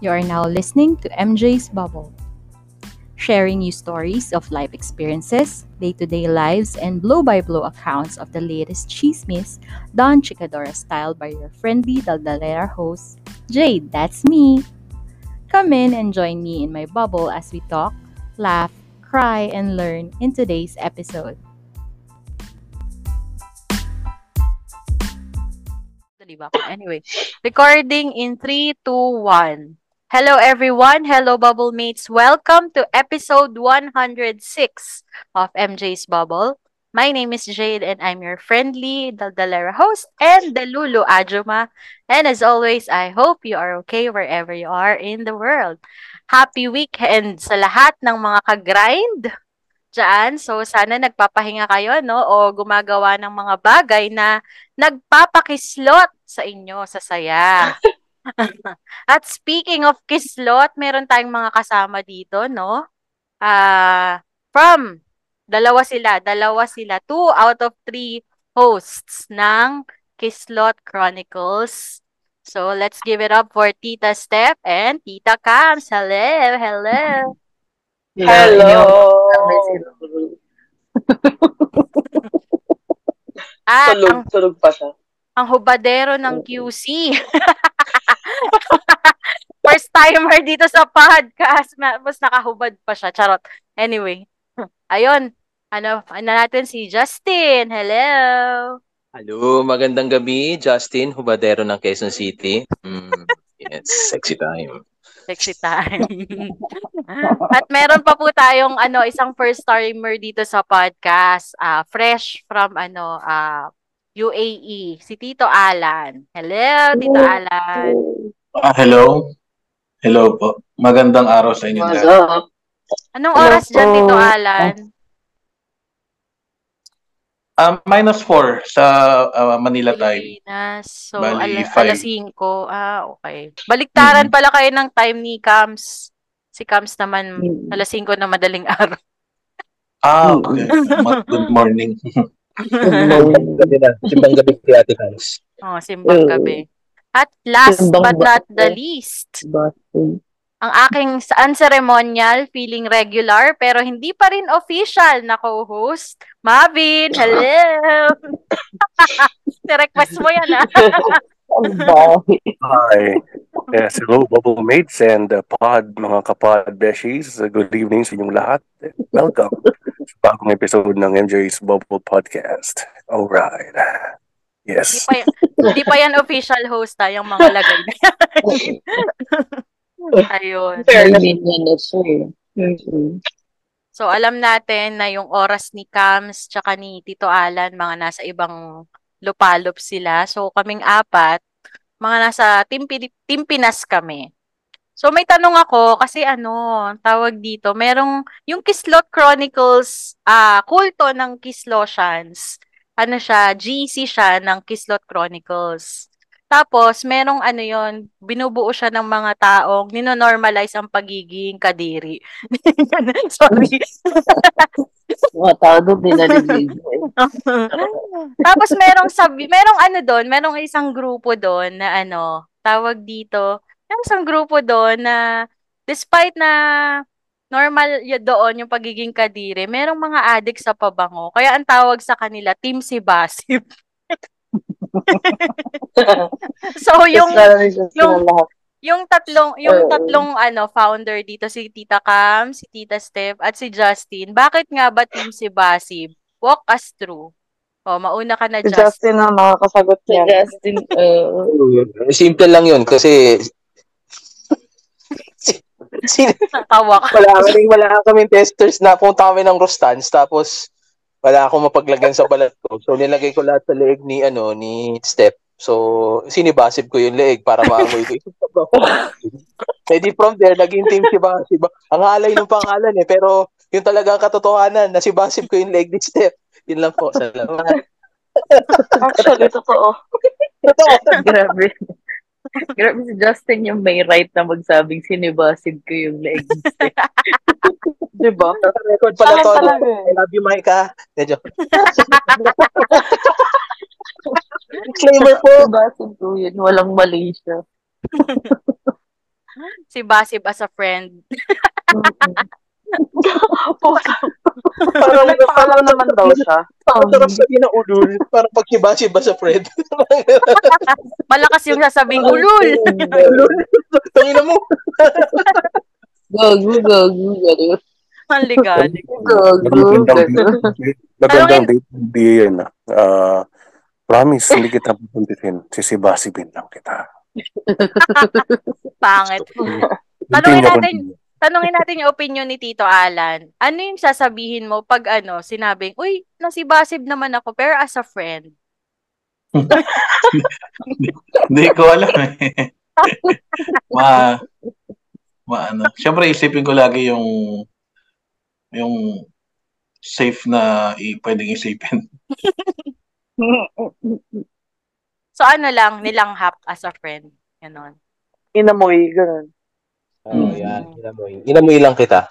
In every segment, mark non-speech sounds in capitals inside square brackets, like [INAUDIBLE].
You are now listening to MJ's Bubble, sharing you stories of life experiences, day to day lives, and blow by blow accounts of the latest chismes done Chicadora style by your friendly Daldalera host, Jade. That's me. Come in and join me in my bubble as we talk, laugh, cry, and learn in today's episode. Anyway, recording in 3, 2, 1. Hello everyone, hello bubble mates. Welcome to episode 106 of MJ's Bubble. My name is Jade and I'm your friendly Daldalera host and the Lulu Ajuma. And as always, I hope you are okay wherever you are in the world. Happy weekend sa lahat ng mga kagrind dyan. So, sana nagpapahinga kayo, no? O gumagawa ng mga bagay na nagpapakislot sa inyo sa saya. [LAUGHS] [LAUGHS] At speaking of kislot, meron tayong mga kasama dito, no? Uh, from, dalawa sila, dalawa sila. Two out of three hosts ng Kislot Chronicles. So, let's give it up for Tita Steph and Tita Cams. Hello, hello. Hello. [LAUGHS] At tulog, ang, tulog pa siya. ang hubadero ng QC. [LAUGHS] [LAUGHS] First timer dito sa podcast. Mas nakahubad pa siya. Charot. Anyway. [LAUGHS] Ayun. Ano, ano natin si Justin. Hello. Hello, magandang gabi. Justin, hubadero ng Quezon City. Mm, yes, sexy time. Sexy time. [LAUGHS] At meron pa po tayong ano, isang first timer dito sa podcast. Uh, fresh from ano, uh, UAE. Si Tito Alan. Hello, Tito Alan. Ah, hello. Hello po. Magandang araw sa inyo What's lahat. up? Anong Hello oras dyan, po. Tito Alan? Ah, minus 4 sa ah, Manila time. Pilipinas. So, Bali, ala, five. alas 5. Ah, okay. Baliktaran Mhm. pala kayo ng time ni Cams. Si Cams naman, Mm. alas 5 na madaling [LAUGHS] araw. Ah, okay. Ma- Good morning. [LAUGHS] Gabi [LAUGHS] na. Simbang gabi kay Ate Hans. Oh, simbang Mm. gabi. At last Simbang but not the least, ang aking unceremonial, feeling regular, pero hindi pa rin official na co-host, Mavin. Hello! [LAUGHS] Ni-request mo yan, ah. Hi. Yes, hello, Bubble Mates and uh, Pod, mga kapod beshies. Uh, good evening sa inyong lahat. Welcome bagong episode ng MJ's Bubble Podcast. Alright. Hindi Yes. pa, yan, hindi pa yan official host, ha, yung mga lagay. [LAUGHS] Ayun. Fairness. Hindi na siya eh. Mhm. So, alam natin na yung oras ni Cams tsaka ni Tito Alan, mga nasa ibang lupalop sila. So, kaming apat, mga nasa Team, Team Pinas kami. So, may tanong ako, kasi ano, tawag dito, merong, yung Kislot Chronicles, ah, kulto ng Kislosians, ano siya, GC siya ng Kislot Chronicles. Tapos, merong ano yon binubuo siya ng mga taong ninonormalize ang pagiging kadiri. [LAUGHS] Sorry. Mga tao doon din. [LAUGHS] Tapos merong sabi, merong ano doon, merong isang grupo doon na ano, tawag dito, merong isang grupo doon na despite na normal y- doon yung pagiging kadiri, merong mga addict sa pabango. Kaya ang tawag sa kanila, Team Sibasib. [LAUGHS] so yung yung- yung, lahat. yung tatlong yung tatlong ano founder dito si Tita Cam, si Tita Steph at si Justin. Bakit nga ba Team Sibasib? Walk us through. Oh, mauna ka na Si Justin. Justin na makakasagot Si niya. Justin, uh, Simple lang yun kasi Sin- Natawa ka. wala kami wala kami testers na punta kami ng Rostans tapos wala akong mapaglagyan sa balat ko. So nilagay ko lahat sa leeg ni ano ni Step. So sinibasib ko yung leeg para maamoy ko. Eh di from there naging team si Basib. Ang halay ng pangalan eh pero yung talagang katotohanan na si Basib ko yung leeg ni Step. Yun lang po. Salamat. actually, totoo. Totoo. Grabe. Grabe si Justin yung may right na magsabing sinibasib ko yung legs. [LAUGHS] Di ba? Record pala to. talaga eh? I love you, Micah. Medyo. [LAUGHS] Disclaimer po. Sinibasib ko yun. Walang mali siya. si Basib as a friend. [LAUGHS] Parang parang naman daw siya. Ang sarap sabihin ng ulul. Parang pag siba-siba sa friend. [LAUGHS] Malakas yung sasabing ulul. ulul. Tangina mo. Gago, gago, gago. Ang ligalig. Gago, gago. date. Magandang date. Hindi yan. ah. promise, hindi kita pupuntihin. Sisibasibin lang kita. [LAUGHS] Pangit. Tanungin natin, tanungin natin yung opinion ni Tito Alan. Ano yung sasabihin mo pag ano, sinabing, uy, nasibasib naman ako, pero as a friend. [LAUGHS] Hindi ko alam eh. [LAUGHS] ma, ma ano. Siyempre isipin ko lagi yung yung safe na i, pwedeng isipin. [LAUGHS] So ano lang, nilanghap as a friend. Ganon. Inamoy, ganun. Oh, yan. Inamoy. Inamoy lang kita.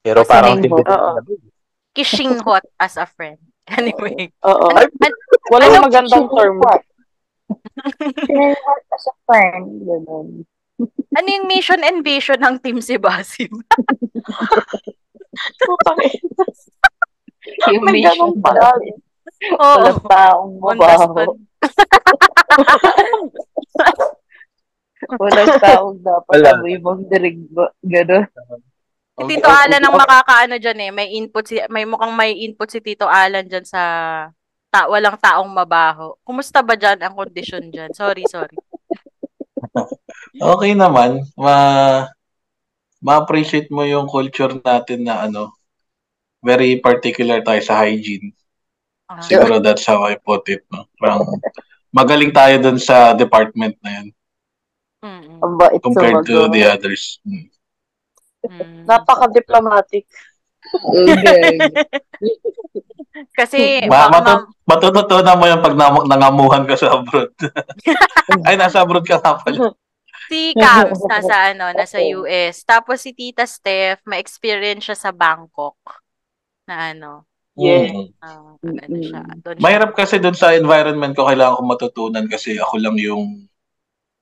Pero Kasi parang tibig- Oo. Kishing hot as a friend. [LAUGHS] Anyway. Oo. An- Walang ano- magandang term. Sinayang as a friend. Ganun. [LAUGHS] Ano yung mission and vision ng Team Sibasib? [LAUGHS] Putang ina. Yung May mission. Oo. Walang taong mabaho. [LAUGHS] Walang taong dapat Wala. amoy mong dirig. ba- Ganun. Si Tito Alan ang makakaano dyan eh. May input si may mukhang may input si Tito Alan dyan sa ta walang taong mabaho. Kumusta ba dyan ang kondisyon dyan? Sorry, sorry. [LAUGHS] Okay naman. Ma ma-appreciate mo yung culture natin na ano, very particular tayo sa hygiene. Ah. Siguro that's how I put it. No? Parang magaling tayo dun sa department na yun Mm-mm. Ang bait compared to the others. Hmm. Mm. Napaka-diplomatic. Okay. [LAUGHS] Kasi Ma- matu- matututunan mo yung pag nam- nangamuhan ka sa abroad. [LAUGHS] Ay, nasa abroad ka nga pala. Si Cams nasa ano, nasa US. Tapos si Tita Steph, may experience siya sa Bangkok. Na ano, Yeah. Mm. ah, ano siya. Doon siya. Mahirap kasi dun sa environment ko kailangan ko matutunan kasi ako lang yung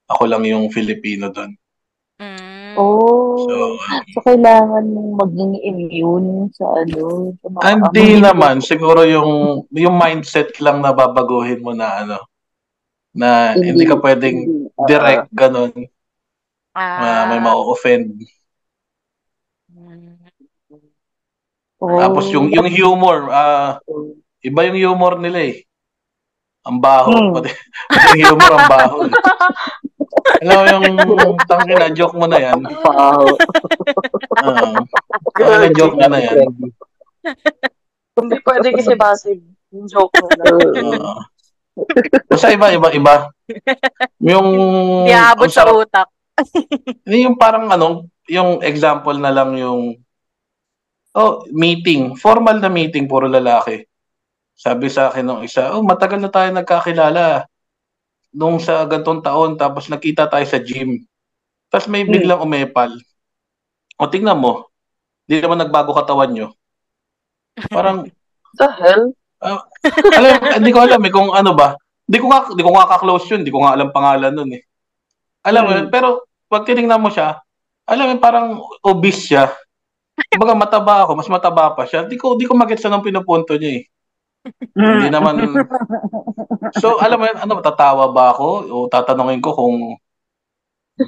ako lang yung Filipino doon. Mm. Oh. So, So, kailangan mong maging immune sa ano, sa mga ah, hindi naman siguro yung yung mindset lang na babaguhin mo na ano na hindi, ka pwedeng hindi, ah, direct ganun Ah. na may ma-offend. Oh. Tapos yung yung humor, ah iba yung humor nila eh. Ang baho. Hmm. Pati yung humor ang baho. Eh. [LAUGHS] Alam mo yung tangina joke mo na yan. Wow. Uh, joke mo na yan. Hindi pwede kasi basig. Yung joke mo na. Uh, basta iba, iba, iba. Yung, ang sa utak. Hindi yung parang ano, yung example na lang yung oh, meeting, formal na meeting puro lalaki. Sabi sa akin nung isa, oh, matagal na tayo nagkakilala. Nung sa gantong taon, tapos nakita tayo sa gym. Tapos may biglang umepal. O tingnan mo, di naman nagbago katawan nyo. Parang, [LAUGHS] The hell? alam, [LAUGHS] hindi ko alam eh kung ano ba. Hindi ko nga, hindi ko nga ka-close yun, hindi ko nga alam pangalan nun eh. Alam mo yun, pero pag tinignan mo siya, alam mo, parang obese siya. Kumbaga mataba ako, mas mataba pa siya. Di ko, di ko magets anong pinupunto niya eh. Hindi naman, so alam mo yun, ano, tatawa ba ako? O tatanungin ko kung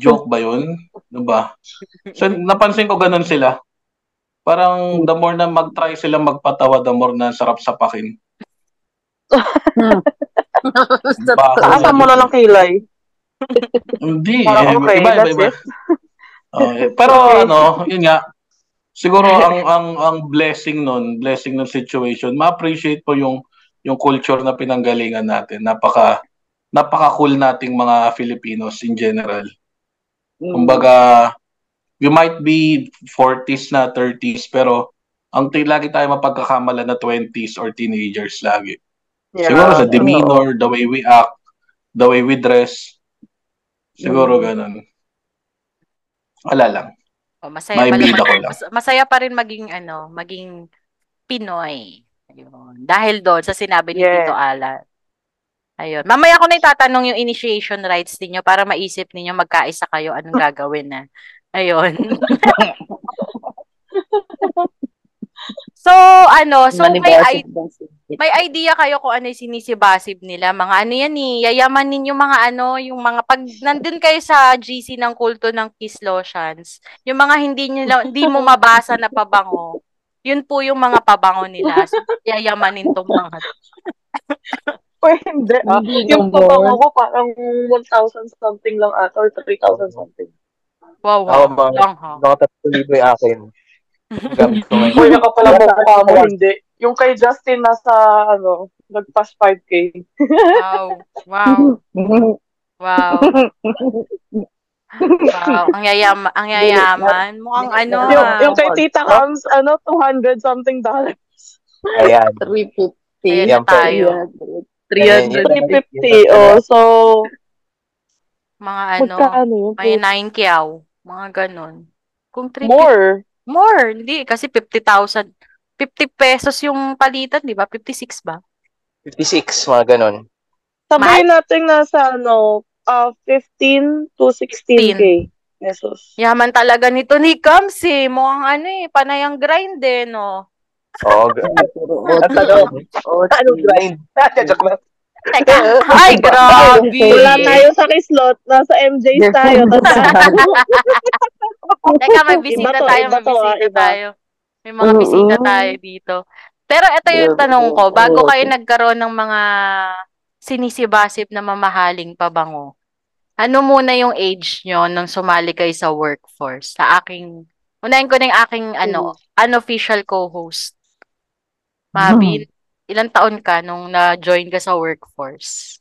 joke ba yun? Ano ba? So napansin ko ganun sila. Parang the more na mag-try sila magpatawa, the more na sarap sapakin. Baho. [LAUGHS] Taasan mo na ng kilay. Hindi. Parang eh, okay, iba, iba, iba. it. Oh, eh, pero ano, yun nga, siguro [LAUGHS] ang ang ang blessing nun, blessing ng situation, ma-appreciate po yung yung culture na pinanggalingan natin. Napaka napaka cool nating mga Filipinos in general. Kumbaga, we might be 40s na 30s pero ang t- lagi tayo mapagkakamala na 20s or teenagers lagi. Yeah. Siguro sa demeanor, the way we act, the way we dress. Siguro ganun. Wala lang. Oh, masaya pa Maibida rin. ko lang. mas- masaya pa rin maging ano, maging Pinoy. Ayun. Dahil doon sa sinabi ni Yeah. Tito Alan. Ayun. Mamaya ko na itatanong yung initiation rights ninyo para maisip ninyo magkaisa kayo anong [LAUGHS] gagawin na. Ayun. [LAUGHS] [LAUGHS] so, ano, so may, i- may idea kayo kung ano yung sinisibasib nila. Mga ano yan eh, yayamanin yung mga ano, yung mga pag nandun kayo sa GC ng kulto ng Kiss Lotions, yung mga hindi nila, hindi mo mabasa na pabango, yun po yung mga pabango nila. So, yayamanin tong mga Pwede, [LAUGHS] hindi. Ah. Yung pabango ko parang 1,000 something lang ata or 3,000 something. wow, Ako, wow. mga, Lang ha. mga tatlo libo yung akin. Gamit ko ngayon. Kuya ka pala mukha mo, hindi. Yung kay Justin nasa, ano, nagpas 5K. Wow. Wow. Wow. Wow. Ang yayama, ang yayaman. Mukhang ano yung, ah. yung kay Tita Cams, ano, 200 something dollars. Ayan. 350. Ayan tayo. 300. 350, oh. So, Mga ano, magkaano yun? may 9 kyaw. Mga ganon. Kung 3 More. More, hindi. Kasi 50,000. 50 pesos yung palitan, di ba? 56 ba? 56, mga ganon. Sabihin natin nasa, ano, uh, 15 to 16K pesos. Yaman talaga nito ni Kams eh. Mukhang ano eh, panayang grind eh, no? Oo. [LAUGHS] g- Ano? Ano grind? [LAUGHS] Joke lang. Teka, [LAUGHS] ay, grabe. Wala tayo sa kislot. Nasa MJ's tayo. Teka, may [LAUGHS] bisita Iba to, tayo, iba may to, ah, bisita iba. tayo. May mga bisita tayo dito. Pero ito yung tanong ko, bago kayo nagkaroon ng mga sinisibasip na mamahaling pabango, ano muna yung age nyo nung sumali kayo sa workforce? Sa aking, unahin ko na yung aking ano, unofficial co-host. Mabin, [LAUGHS] ilang taon ka nung na-join ka sa workforce?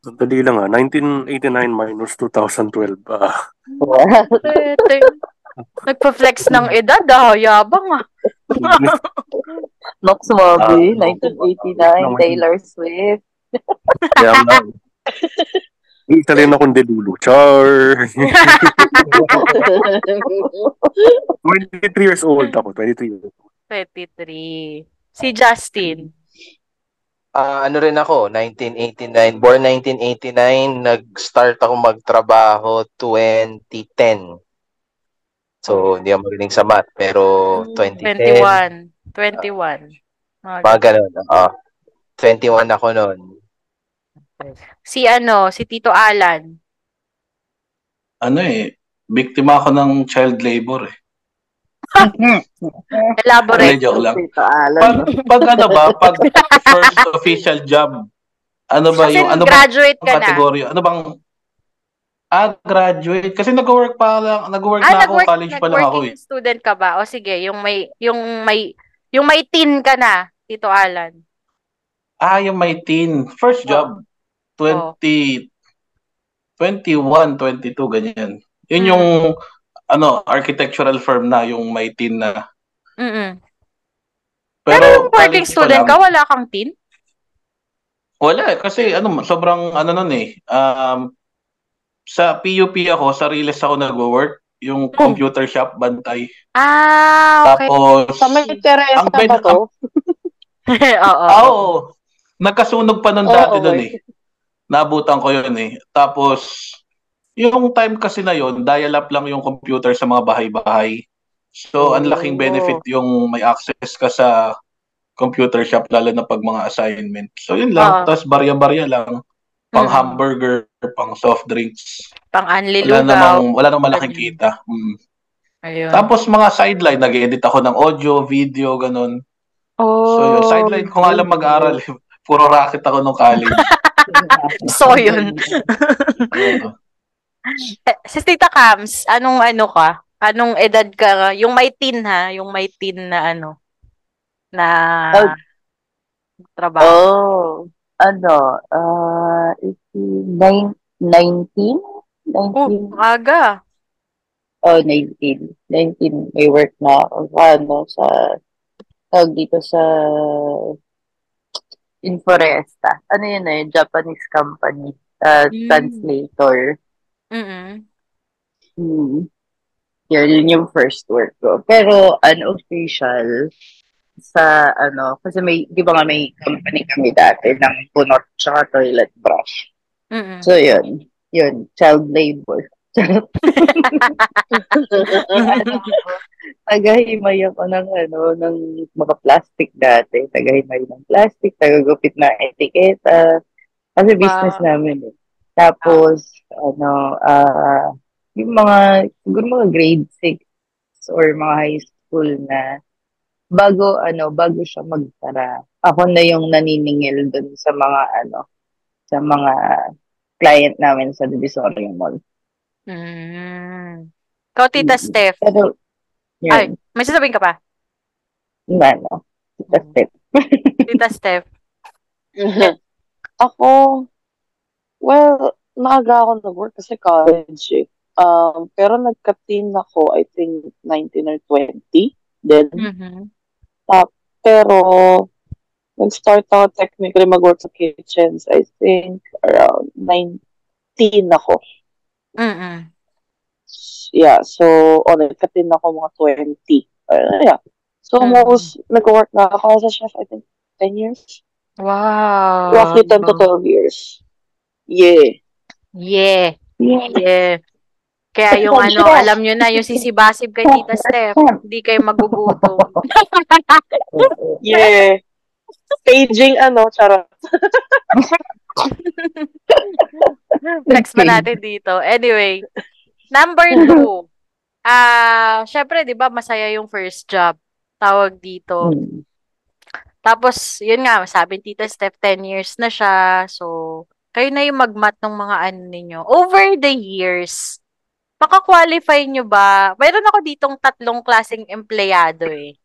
Dali lang ah. 1989 minus 2012. Ah, Tete. Nagpa-flex ng edad ah, yabang ah. Nox Moby, Ah, 1989, Taylor Swift. kaya nga. Isa rin akong delulu. Char! [LAUGHS] 23 years old ako. 23 years old. 23. Si Justin. Ah, ano rin ako, 1989. Born 1989, nag-start ako magtrabaho 2010. So, hindi ako marinig sa math, pero 2010, 21. 21. Mga mga ganun. Ah, 21 ako noon. Si ano, si Tito Alan. Ano eh, biktima ako ng child labor eh. Elaborate. Hindi, joke lang. Pag, pag ano ba, pag first official job, ano ba Kasi yung, ano ba graduate ang ka na. kategorya? Ano bang, ah, graduate? Kasi nag-work pa lang, nag-work Ah, na ako, college pa lang ako eh. student ka ba? O sige, yung may, yung may, yung may teen ka na, Tito Alan. Ah, yung may teen. First job, 20, 21, 22, ganyan. Yun Hmm. yung, ano, architectural firm na, yung may teen na. Mm-mm. Pero, Pero yung working student ka, wala kang teen? Wala, eh, kasi ano, sobrang ano nun eh. Um, sa PUP ako, sa Riles ako nag-work, yung computer shop bantay. Ah, okay. Tapos, Sa may Teresa Ang ba ben- to? [LAUGHS] Oo. ah, oo, nagkasunog pa nun dati okay. dun eh. Nabutan ko yun eh. Tapos, yung time kasi na yun, dial-up lang yung computer sa mga bahay-bahay. So, ang laking Oh. benefit yung may access ka sa computer shop, lalo na pag mga assignment. So, yun lang. Oo. Tapos, barya-barya lang. Pang Mm. hamburger, pang soft drinks. Pang Wala anlilugaw. namang, wala namang malaking kita. Mm. Ayun. Tapos, mga sideline, nag-edit ako ng audio, video, ganun. oh. So, yun, sideline ko nga lang mag-aral. [LAUGHS] Puro racket ako nung college. [LAUGHS] So, yun. Eh, Si Tita Cams, anong ano ka? Anong edad ka? Yung may teen ha? Yung may teen na ano? Na Oh. trabaho. Oh, ano, uh, 19? 19? Oh, aga. Oh, 19. 19. May work na ako. Ano, sa, tawag dito sa Inforesta. Ano yun eh, Japanese company. Uh, Mm. Translator. Mm-mm. Hmm. Yun, yun yung first work ko. Pero unofficial sa ano, kasi may, di ba nga may company kami dati ng punot tsaka toilet brush. Mm-mm. So yun, yun, child labor. Ano [LAUGHS] tagahimay ako ng ano, ng mga plastic dati. Tagahimay ng plastic, tagagupit na etiketa. Kasi business Wow. namin eh. Tapos, ano, ah, yung mga, siguro mga grade 6 or mga high school na bago, ano, bago siya magtara, ako na yung naniningil dun sa mga, ano, sa mga client namin sa Divisoria Mall. Mm. Ikaw, Tita Mm. Steph. Pero, yun, Ay. May sasabihin ka pa? yung ano, that's it. Tita Steph. [LAUGHS] Ako, well, maaga ako nag-work kasi college eh. Um, pero nagka-teen ako, I think 19 or 20. Then, Mhm. pero nag-start ako technically mag-work sa kitchens, I think around 19 ako. Mm-mm. Yeah, so, o nagka-teen ako mga 20. Uh, yeah. So, Mm. most nag-work na ako sa chef, I think 10 years. Wow. Roughly 10 to 12 years. Yeah. Yeah. Yeah. Yeah. Kaya yung ano, alam nyo na, yung sisibasib kay Tita [LAUGHS] Steph, hindi kayo magugutom. [LAUGHS] Yeah. Paging ano, charot. [LAUGHS] Next pa natin dito. Anyway, number two. Ah, syempre, 'di ba, masaya yung first job. Tawag dito. Mm. Tapos, yun nga, sabi ni Tita Steph, 10 years na siya. So, kayo na yung magmat ng mga ano ninyo. Over the years, makakwalify nyo ba? Mayroon ako ditong tatlong klaseng empleyado eh.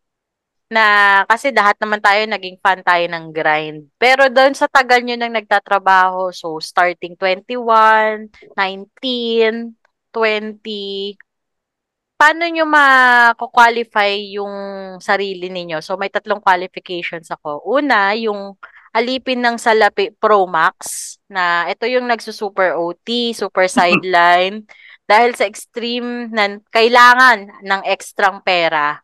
Na, kasi lahat naman tayo naging fan tayo ng grind. Pero doon sa tagal nyo nang nagtatrabaho, so starting 21, 19, 20, paano nyo ma-qualify yung sarili ninyo? So, may tatlong qualifications ako. Una, yung alipin ng Salapi Pro Max na ito yung nagsusuper OT, super sideline [LAUGHS] dahil sa extreme na kailangan ng ekstrang pera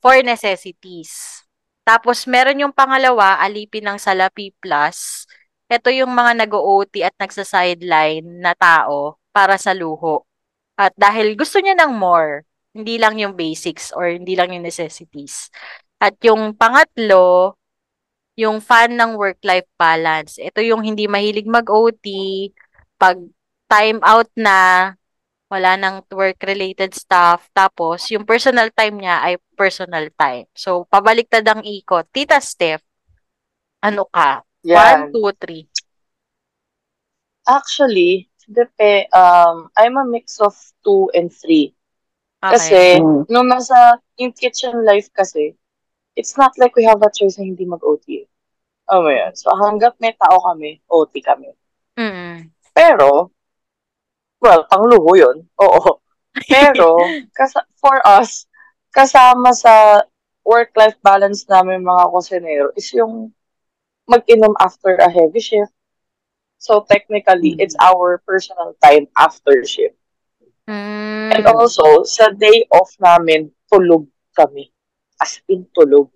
for necessities. Tapos, meron yung pangalawa, alipin ng Salapi Plus. Ito yung mga nag-OT at nagsa-sideline na tao para sa luho. At dahil gusto niya ng more, hindi lang yung basics or hindi lang yung necessities. At yung pangatlo, yung fan ng work-life balance. Ito yung hindi mahilig mag-OT, pag time out na, wala nang work-related stuff, tapos yung personal time niya ay personal time. So, pabaliktad ang ikot. Tita Steph, ano ka? One, Yan. two, three. Actually, depe, um, I'm a mix of two and three. Okay. Kasi, Mm. nung nasa in kitchen life kasi, it's not like we have a choice na hindi mag-OT. Oh mo yun. So, hanggat may tao kami, OT kami. Mm. Pero, well, pangluho yun. Oo. Pero, [LAUGHS] kas- for us, kasama sa work-life balance namin mga kusinero is yung mag-inom after a heavy shift. So, technically, it's our personal time after shift. Mm. And also, sa day off namin, tulog kami. As in, tulog.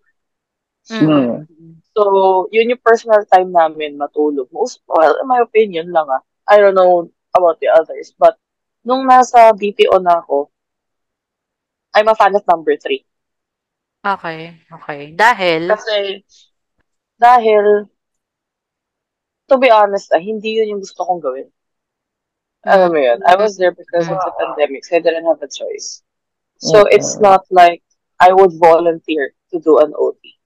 Mm. So, yun yung personal time namin matulog. Most, well, in my opinion lang ah. I don't know about the others. But, nung nasa BPO na ako, I'm a fan of number three. Okay, okay. Dahil, Kasi, dahil, to be honest, ah, hindi yun yung gusto kong gawin. Alam mo yun, I was there because of the pandemic, so I didn't have a choice. So, it's not like I would volunteer to do an OT.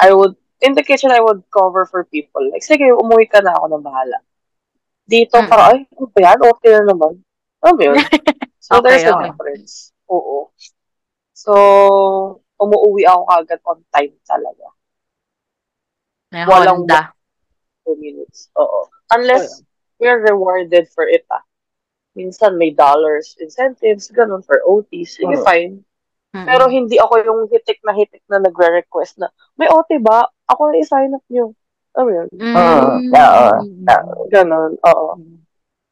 I would, in the kitchen, I would cover for people. Like, sige, umuwi ka na ako na bahala. Dito, Mm. parang, ay, ano ba yan? OT na naman. Alam mo yun? [LAUGHS] So, Okay, there's a okay. difference. Oo. So, umuwi ako kagad on time talaga. may walang- Honda. Two minutes. Oo. Unless we're rewarded for it, ah. Minsan may dollars, incentives, ganun for OT. Sige, Oo. fine. Mm-mm. Pero hindi ako yung hitik na hitik na nagre-request na, may OT ba? Ako na i-sign up nyo. Ano yun? Mm. Oo, oo. Ganun, oo.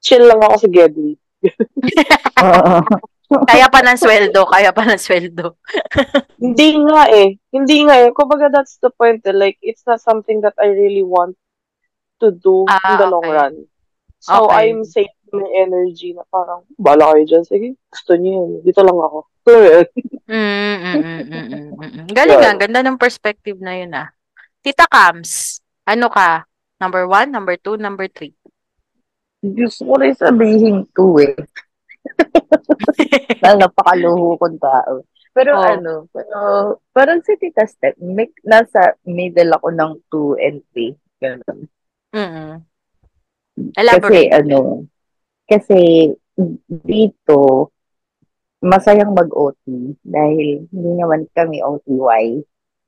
Chill lang ako sa Geddy. [LAUGHS] Kaya pa ng sweldo, kaya pa ng sweldo. [LAUGHS] Hindi nga eh. Hindi nga eh. Kumbaga that's the point eh. Like, it's not something that I really want to do in Ah, the long okay. run. So, Okay. I'm saving may energy na parang, bala kayo dyan. Sige, gusto niyo yun. Dito lang ako. So, yun. [LAUGHS] Mm, mm, mm, mm, mm. Galing nga, ganda ng perspective na yun ah. Tita Cams, ano ka? Number one, number two, number three. Gusto ko rin sabihin two eh. [LAUGHS] Dahil napakaluho kong tao. Pero Oh. ano, pero parang si Tita Step, may, nasa middle ako ng 2 and 3. Ganun. Mm. Kasi Elaborate. ano, kasi dito, masayang mag-OT dahil hindi naman kami OTY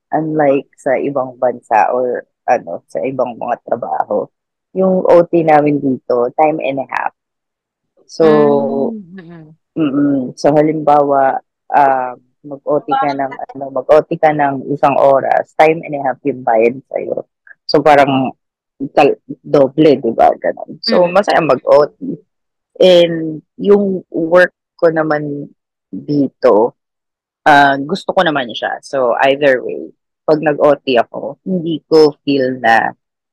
unlike sa ibang bansa or ano, sa ibang mga trabaho. Yung OT namin dito, time and a half. So, Mm, mm, so halimbawa, um, mag-OT ka ng ano, mag-OT ka ng isang oras, time and a half yung bayad sa'yo. So parang tal- doble, di ba? Ganun. So masaya mag-OT. And yung work ko naman dito, ah, gusto ko naman siya. So either way, pag nag-OT ako, hindi ko feel na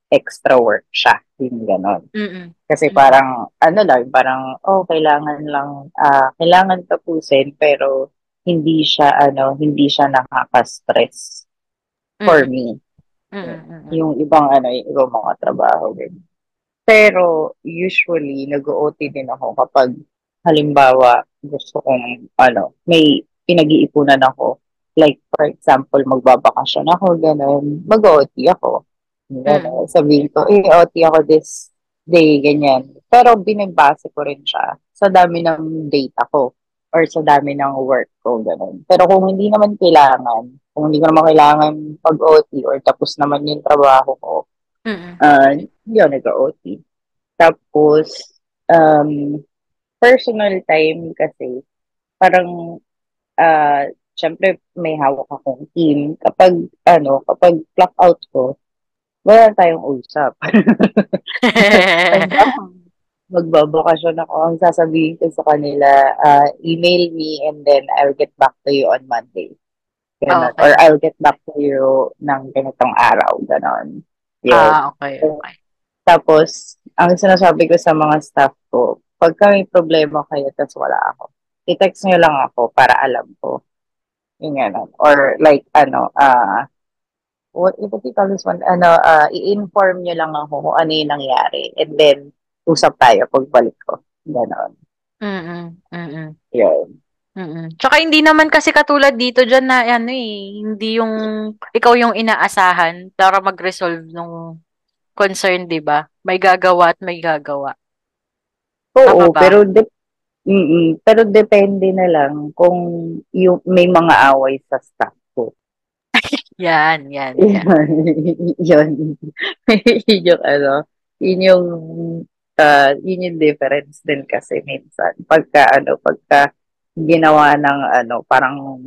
extra work siya. Yung ganon. Kasi parang, ano lang, parang, oh, kailangan lang, ah, kailangan tapusin, pero hindi siya, ano, hindi siya nakaka-stress for me. mm, mm, mm. Yung ibang, ano, yung ibang mga trabaho din. Pero, usually, nag-OT din ako kapag, halimbawa, gusto kong, ano, may pinag-iipunan ako. Like, for example, magbabakasyon ako, gano'n, mag-OT ako. Gano'n, sabihin ko, eh, OT ako this day, ganyan. Pero, binibase ko rin siya sa dami ng data ko or sa dami ng work ko, gano'n. Pero kung hindi naman kailangan, kung hindi ko naman kailangan pag-OT or tapos naman yung trabaho ko, Mm, uh, yun, nag-OT. Tapos, um, personal time kasi, parang, uh, syempre, may hawak akong team. Kapag, ano, kapag clock out ko, wala tayong usap. [LAUGHS] Magbabakasyon ako. Ang sasabihin ko sa kanila, uh, email me and then I'll get back to you on Monday. Ganon. Okay. Or I'll get back to you ng ganitong araw. Ganon. Yun. ah, okay, okay. Tapos, ang sinasabi ko sa mga staff ko, pagka may problema kayo tapos wala ako, i-text nyo lang ako para alam ko. Yung ano. Or like, ano, ah, what, what do you call this one? Ano, ah, i-inform nyo lang ako kung ano yung nangyari. And then, usap tayo pagbalik ko. Ganon. Mm, mm, Yun. Mm. Tsaka hindi naman kasi katulad dito dyan na ano eh, hindi yung ikaw yung inaasahan para mag-resolve ng concern, di ba? May gagawa at may gagawa. Oo, pero de- mm pero depende na lang kung yung may mga away sa staff ko. Yan, [LAUGHS] yan, yan. yun. [LAUGHS] yun [LAUGHS] yung ano, yun yung, uh, yun yung difference din kasi minsan. Pagka, ano, pagka ginawa ng, ano, parang,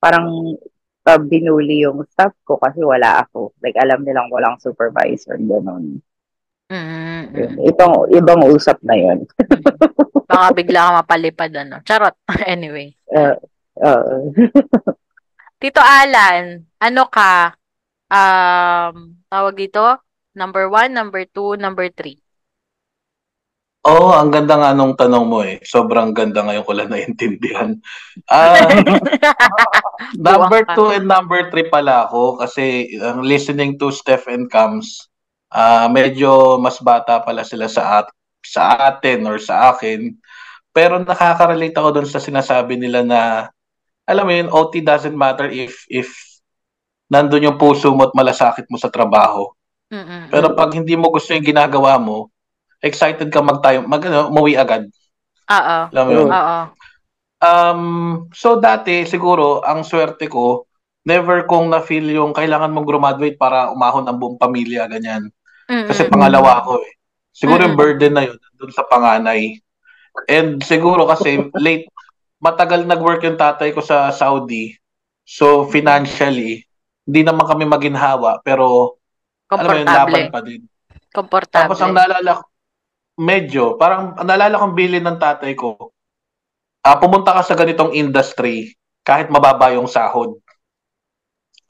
parang uh, binuli yung staff ko kasi wala ako. Like, alam nilang walang supervisor, gano'n. Mm, Yun. mm. Itong, ibang usap na yun. Baka [LAUGHS] bigla ka mapalipad, ano. Charot. [LAUGHS] anyway. Uh, uh, [LAUGHS] Tito Alan, ano ka? Um, tawag dito? Number one, number two, number three. Oo, oh, ang ganda nga nung tanong mo eh. Sobrang ganda ngayon ko lang naintindihan. Ah, [LAUGHS] number Buwang ka. two and number three pala ako kasi ang listening to Steph and Cams, ah medyo mas bata pala sila sa at sa atin or sa akin. Pero nakaka-relate ako dun sa sinasabi nila na alam mo yun, OT doesn't matter if if nandun yung puso mo at malasakit mo sa trabaho. Mm-mm. Pero pag hindi mo gusto yung ginagawa mo, excited ka magtayo, mag ano, umuwi agad. Oo. Alam mo yun? Oo. Um, so dati siguro ang swerte ko never kong na-feel yung kailangan mong graduate para umahon ang buong pamilya ganyan. Kasi Mm-mm. pangalawa ako eh. Siguro yung Mm-mm. burden na yun dun sa panganay. And siguro kasi [LAUGHS] late matagal nag-work yung tatay ko sa Saudi. So financially hindi naman kami maginhawa pero alam mo yun, laban pa din. Komportable. Tapos ang naalala ko, medyo, parang ang naalala kong bilin ng tatay ko, ah pumunta ka sa ganitong industry kahit mababa yung sahod.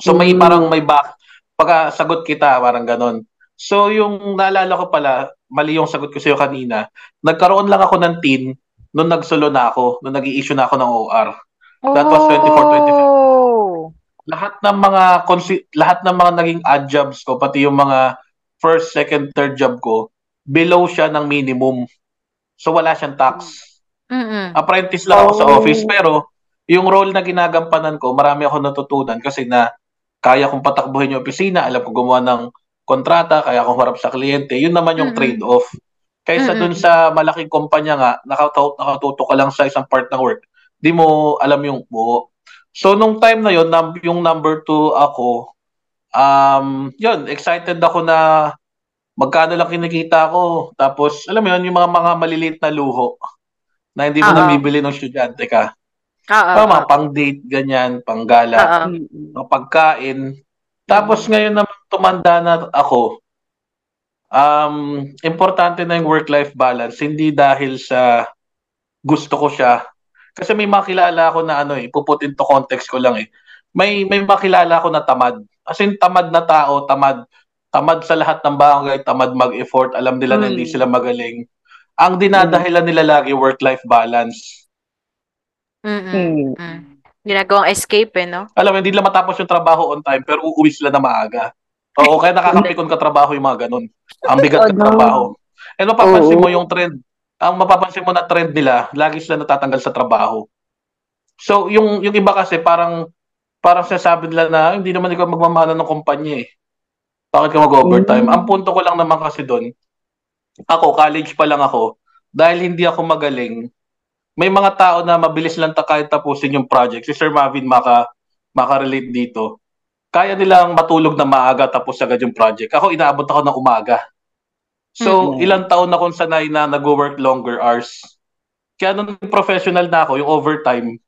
So may Mm. parang may back, pagka sagot kita, parang ganon. So yung naalala ko pala, mali yung sagot ko sa'yo kanina, nagkaroon lang ako ng teen nung nagsolo na ako, nung nag issue na ako ng OR. That was 24, 25. Oh. Lahat ng mga consi- lahat ng mga naging odd jobs ko, pati yung mga first, second, third job ko, below siya ng minimum. So wala siyang tax. Mm-mm. Apprentice lang ako sa Oh. office pero yung role na ginagampanan ko, marami ako natutunan kasi na kaya kong patakbuhin yung opisina, alam ko gumawa ng kontrata, kaya akong harap sa kliyente. Yun naman yung Mm-mm. trade-off. Kaysa Mm-mm. dun sa malaking kumpanya nga, nakatuto, nakatuto ka lang sa isang part ng work, di mo alam yung buo. So, nung time na yun, num- yung number two ako, um, yun, excited ako na magkano lang kinikita ko. Tapos, alam mo yun, yung mga mga maliliit na luho na hindi mo Oo. nabibili ng estudyante ka. Oo. Tama, pang date, ganyan, pang gala, Oo. Mm-mm. mga pagkain. Tapos ngayon naman tumanda na ako, um, importante na yung work-life balance, hindi dahil sa gusto ko siya. Kasi may makilala ako na ano eh, puput into context ko lang eh. May may makilala ako na tamad. As in tamad na tao, tamad tamad sa lahat ng bagay, tamad mag-effort, alam nila na hindi Mm. sila magaling. Ang dinadahilan nila lagi work-life balance. Mm-mm. Mm. Mm. Ginagawang escape eh, no? alam mo, hindi nila matapos yung trabaho on time, pero uuwi sila na maaga. Oo, kaya nakakapikon ka trabaho yung mga ganun. Ang bigat [LAUGHS] Oh, ng no. trabaho. And mapapansin Oo. mo yung trend, ang mapapansin mo na trend nila, lagi sila natatanggal sa trabaho. So, yung yung iba kasi parang parang sinasabi nila na "Ay, hindi naman ikaw magmamana ng kumpanya eh. Bakit ka mag-overtime? Mm. Ang punto ko lang naman kasi doon, ako, college pa lang ako, dahil hindi ako magaling, may mga tao na mabilis lang ta kahit tapusin yung project. Si Sir Marvin maka maka-relate dito. Kaya nilang matulog na maaga tapos agad yung project. Ako inaabot ako ng umaga. So, Mm. ilang taon na kung sanay na nag-work longer hours. Kaya nung professional na ako, yung overtime,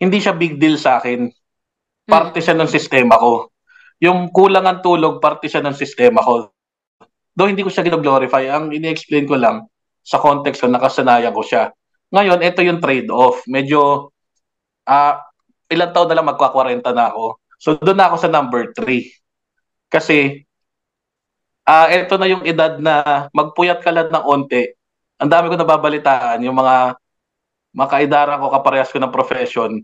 hindi siya big deal sa akin. Parte siya ng sistema ko. Yung kulang ang tulog, parte siya ng sistema ko. Though hindi ko siya gino-glorify, ang ini-explain ko lang sa context ko, nakasanayan ko siya. Ngayon, ito yung trade-off. Medyo, ah, ilang taon na lang magka-40 na ako. So, doon na ako sa number 3. Kasi, ah, ito na yung edad na magpuyat ka lang ng onte. Ang dami ko nababalitaan, yung mga makaidara ko, kaparehas ko ng profession.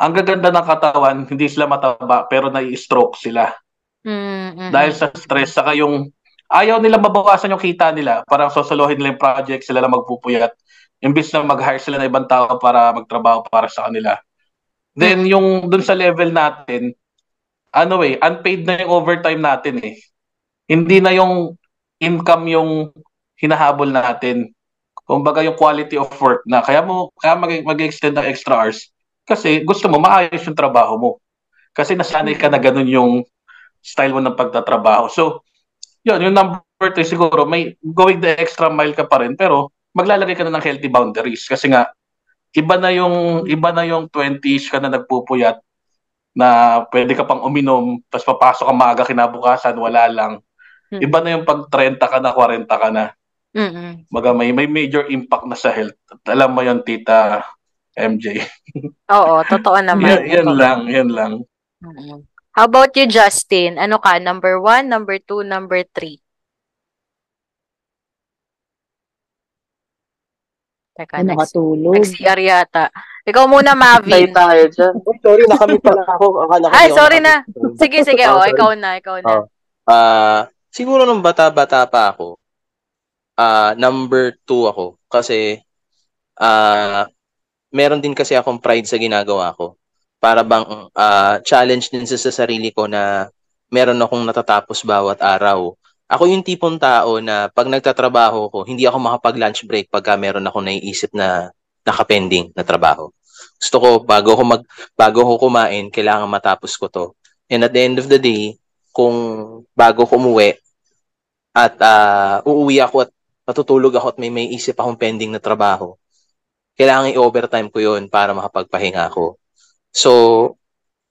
Ang gaganda ng katawan, hindi sila mataba, pero nai-stroke sila. Mm-mm. Dahil sa stress, saka yung ayaw nila mabawasan yung kita nila. Parang sosolohin nila yung project, sila lang magpupuyat. Imbis na mag-hire sila ng ibang tao para magtrabaho para sa kanila. Then yung dun sa level natin, ano eh, unpaid na yung overtime natin eh. Hindi na yung income yung hinahabol natin. Kumbaga yung quality of work na kaya mo kaya mag- mag-extend ng extra hours kasi gusto mo maayos yung trabaho mo. Kasi nasanay ka na ganun yung style mo ng pagtatrabaho. So, yun, yung number two, siguro, may going the extra mile ka pa rin, pero maglalagay ka na ng healthy boundaries. Kasi nga, iba na yung, iba na yung 20s ka na nagpupuyat na pwede ka pang uminom, tapos papasok ka maaga kinabukasan, wala lang. Hmm. Iba na yung pag 30 ka na, 40 ka na. Mm-mm. Maga may, may major impact na sa health. At alam mo yon tita MJ. Oo, totoo [LAUGHS] naman. yan, yan lang, yan lang. How about you, Justin? Ano ka? Number one, number two, number three? Teka, Ay, next. nakatulog. Nag-CR yata. Ikaw muna, Mavi. tayo dyan. Oh, sorry, nakamit pala ako. Akala ko Ay, sorry na. Sige, sige. Oh, Oh, [LAUGHS] sorry. ikaw na, ikaw na. Oh. Ah, siguro nung bata-bata pa ako, ah number two ako. Kasi, ah meron din kasi akong pride sa ginagawa ko. Para bang ah, challenge din sa, sa sarili ko na meron akong natatapos bawat araw. Ako yung tipong tao na pag nagtatrabaho ko, hindi ako makapag-lunch break pagka meron ako naiisip na nakapending na trabaho. Gusto ko, bago ko, mag, bago ko kumain, kailangan matapos ko to. And at the end of the day, kung bago ko umuwi at ah, uuwi ako at matutulog ako at may may isip akong pending na trabaho, kailangan i-overtime ko yun para makapagpahinga ako. So,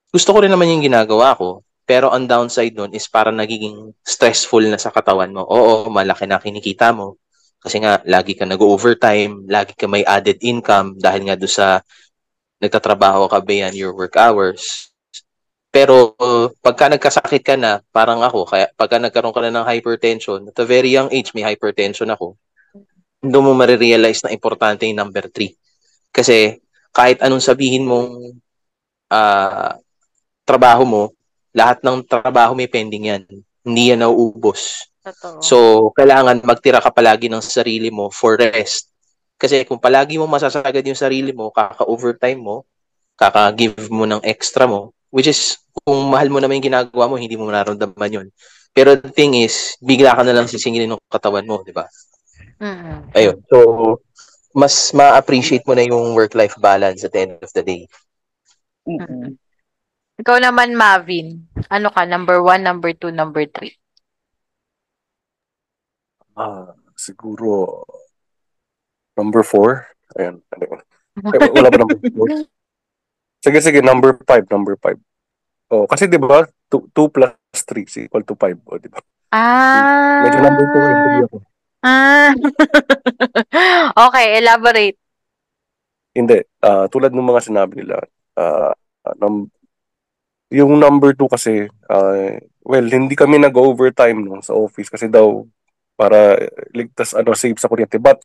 gusto ko rin naman yung ginagawa ko, pero ang downside nun is parang nagiging stressful na sa katawan mo. Oo, malaki na kinikita mo. Kasi nga, lagi ka nag-overtime, lagi ka may added income dahil nga doon sa nagtatrabaho ka beyond your work hours. Pero pagka nagkasakit ka na, parang ako, kaya pagka nagkaroon ka na ng hypertension, at a very young age may hypertension ako, doon mo marirealize na importante yung number three. Kasi kahit anong sabihin mong uh, trabaho mo, lahat ng trabaho may pending yan. Hindi yan nauubos. Totoo. So, kailangan magtira ka palagi ng sarili mo for rest. Kasi kung palagi mo masasagad yung sarili mo, kaka-overtime mo, kaka-give mo ng extra mo, which is, kung mahal mo naman yung ginagawa mo, hindi mo nararamdaman yun. Pero the thing is, bigla ka na lang sisingilin ng katawan mo, di ba? Mm-hmm. Ayun. So, mas ma-appreciate mo na yung work-life balance at the end of the day. Mm-hmm. Ikaw naman, Mavin. Ano ka? Number one, number two, number three? Ah, siguro number four. Ayan. Eh, wala ba number four? [LAUGHS] Sige, sige, number 5, number 5. Oh, kasi 'di ba? 2 plus 3 is equal to 5, oh, 'di ba? Ah. Medyo number 2 yung ako. Ah. [LAUGHS] okay, elaborate. Hindi, uh, tulad ng mga sinabi nila, uh, num- yung number 2 kasi, uh, well, hindi kami nag-overtime no, sa office kasi daw para ligtas ano save sa kuryente. But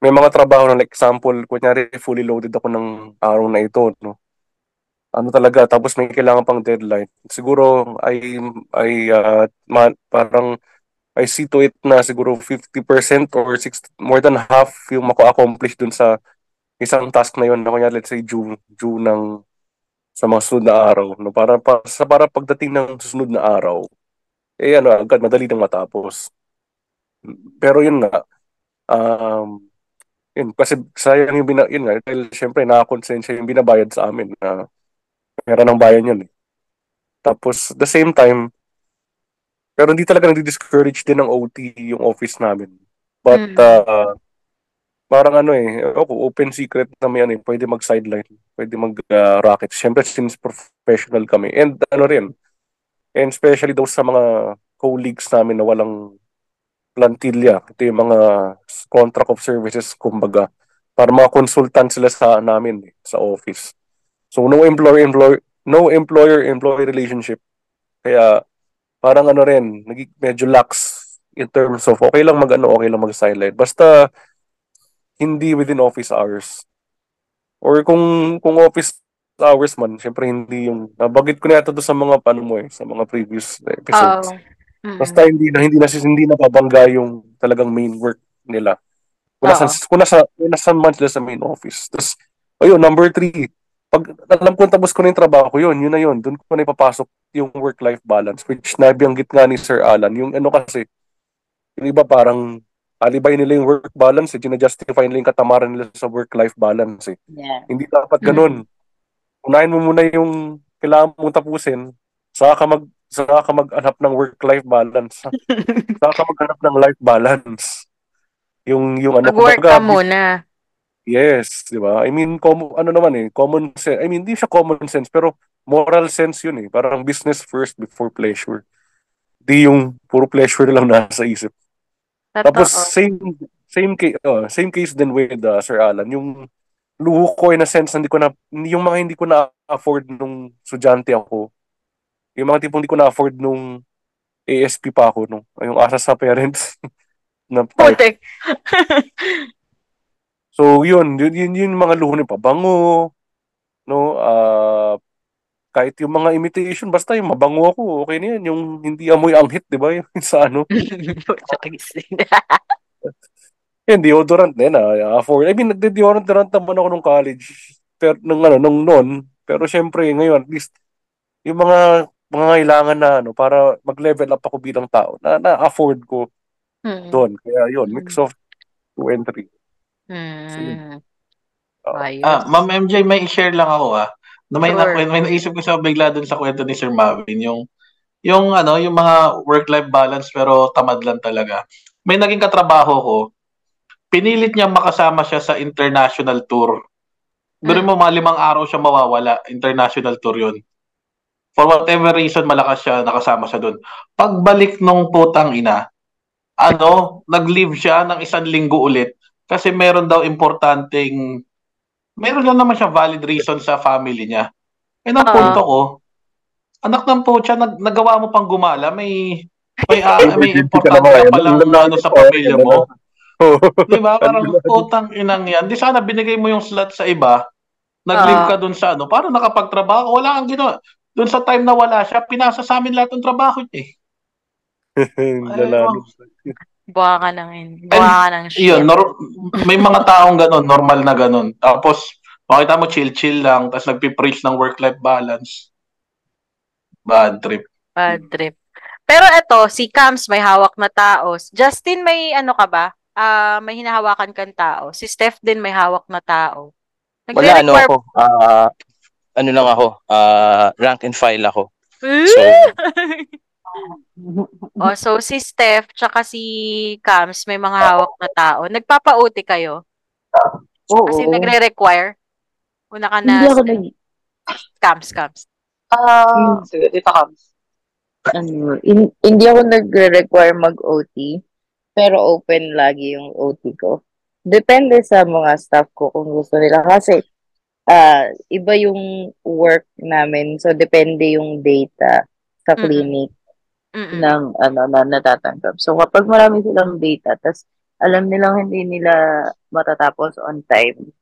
may mga trabaho na like example, kunyari fully loaded ako ng araw na ito, no ano talaga tapos may kailangan pang deadline siguro ay ay uh, ma, parang I see to it na siguro 50% or 60, more than half yung mako-accomplish dun sa isang task na yun. Na kunya let's say due due ng sa mga sunod na araw no? Para pa, sa para pagdating ng susunod na araw eh ano agad madali nang matapos. Pero yun nga um yun kasi sayang yung bina, yun nga dahil syempre nakakonsensya yung binabayad sa amin na Pera ng bayan yun eh. Tapos, the same time, pero hindi talaga nag-discourage din ng OT yung office namin. But, mm. uh, parang ano eh, ako, open secret na may ano eh, pwede mag-sideline, pwede mag-rocket. Uh, Siyempre, since professional kami. And ano rin, and especially daw sa mga colleagues namin na walang plantilla. Ito yung mga contract of services, kumbaga. Para mga consultant sila sa namin, eh, sa office. So no employer employer no employer employee relationship. Kaya parang ano rin, medyo lax in terms of okay lang mag-ano, okay lang mag-sideline. Basta hindi within office hours. Or kung kung office hours man, syempre hindi yung nabagit ko na ito sa mga paano mo eh, sa mga previous episodes. Oh. Mm-hmm. Basta hindi na hindi na hindi na babangga yung talagang main work nila. Kung nasa, kung nasa, kung nasa man sila sa main office. Tapos, ayun, number three, pag alam ko tapos ko na yung trabaho ko yun, yun na yun. Doon ko na ipapasok yung work-life balance which nabianggit nga ni Sir Alan. Yung ano kasi, yung iba parang alibay nila yung work balance, eh, justify nila yung katamaran nila sa work-life balance. Eh. Yeah. Hindi dapat ganun. Mm-hmm. Unahin mo muna yung kailangan mong tapusin, saka ka mag saka ka maghanap ng work-life balance. [LAUGHS] saka ka maghanap ng life balance. Yung yung ano Mag-work ka muna. Yes, 'di ba? I mean, com- ano naman eh, common sense. I mean, hindi siya common sense pero moral sense 'yun eh. Parang business first before pleasure. Di yung puro pleasure lang [LAUGHS] nasa isip. Totoo. Tapos same same case uh, same case din with uh, Sir Alan, yung luho ko in a sense hindi ko na yung mga hindi ko na afford nung estudyante ako. Yung mga tipong hindi ko na afford nung ASP pa ako nung yung asa sa parents [LAUGHS] na Putek. [LAUGHS] So, yun, yun, yun, yun mga luho ni pabango, no, uh, kahit yung mga imitation, basta yung mabango ako, okay na yan. Yung hindi amoy anghit, di ba? Yung [LAUGHS] sa ano. [LAUGHS] yan, deodorant na yan. Ah, for, I mean, nagde-deodorant naman ako nung college. Pero, nung, ano, nung noon. Pero syempre, ngayon, at least, yung mga mga kailangan na ano para mag-level up ako bilang tao na na-afford ko mm-hmm. doon. Kaya yun, mix of 2 and 3. Hmm. Oh. Ah, Ma'am MJ, may i-share lang ako ah. Na may, sure. na, may naisip ko sa bigla dun sa kwento ni Sir Marvin, yung yung ano, yung mga work-life balance pero tamad lang talaga. May naging katrabaho ko, pinilit niya makasama siya sa international tour. Doon mo mga limang araw siya mawawala, international tour yun. For whatever reason, malakas siya, nakasama siya doon. Pagbalik nung putang ina, ano, nag-leave siya ng isang linggo ulit kasi meron daw importanteng, meron lang naman siya valid reason sa family niya. Eh, ang uh punto ko, anak ng pocha, nag, nagawa mo pang gumala, may may [LAUGHS] ah, may importante naman, ka palang ano sa po, pamilya mo. Oo. Di ba? Parang utang inang yan. Di sana binigay mo yung slot sa iba. Nag-leave Ah. ka dun sa ano. Para nakapagtrabaho. Wala kang ginawa. Dun sa time na wala siya, pinasa sa amin lahat ng trabaho niya eh. [LAUGHS] Buha ka ng, buha ka ng shit. Yun, nor- may mga taong ganun, normal na ganun. Tapos, makita mo chill-chill lang, tapos nagpipreach ng work-life balance. Bad trip. Bad trip. Pero eto, si Cams may hawak na tao. Justin, may ano ka ba? Ah, may hinahawakan kang tao. Si Steph din may hawak na tao. Wala, ano ako. ah, ano lang ako. ah, rank and file ako. So, [LAUGHS] oh, so si Steph tsaka si Cams may mga hawak na tao. Nagpapauti kayo? Oo. Kasi nagre-require? Una ka na, Hindi ako nag, Cams, Cams. Ah, sige, dito ka. ano, in- hindi ako nagre-require mag-OT, pero open lagi yung OT ko. Depende sa mga staff ko kung gusto nila. Kasi, ah iba yung work namin. So, depende yung data sa clinic Ng ano na natatanggap. So, kapag marami silang data, tas alam nilang hindi nila matatapos on time,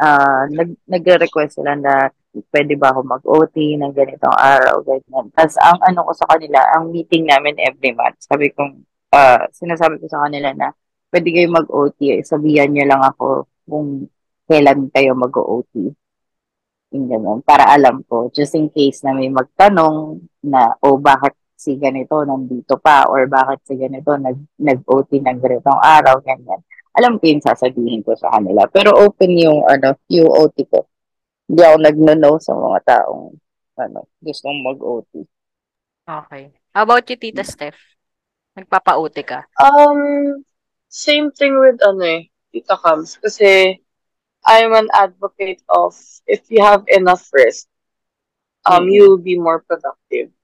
ah nag, nagre-request sila na pwede ba ako mag-OT ng ganitong araw, ganyan. Tapos ang ano ko sa kanila, ang meeting namin every month, sabi kong, ah sinasabi ko sa kanila na pwede kayo mag-OT, eh, sabihan niyo lang ako kung kailan kayo mag-OT. Yung ganun, para alam ko, just in case na may magtanong na, oh, bakit si ganito nandito pa or bakit si ganito nag, nag-OT ng ganitong araw, ganyan. Alam ko yung sasabihin ko sa kanila. Pero open yung, ano, yung OT ko. Hindi ako nagno-no sa mga taong, ano, gustong mag-OT. Okay. How about you, Tita Steph? Nagpapauti ka? Um, same thing with ano eh, Tita Cams. Kasi I'm an advocate of if you have enough rest, um, Mhm. you'll be more productive.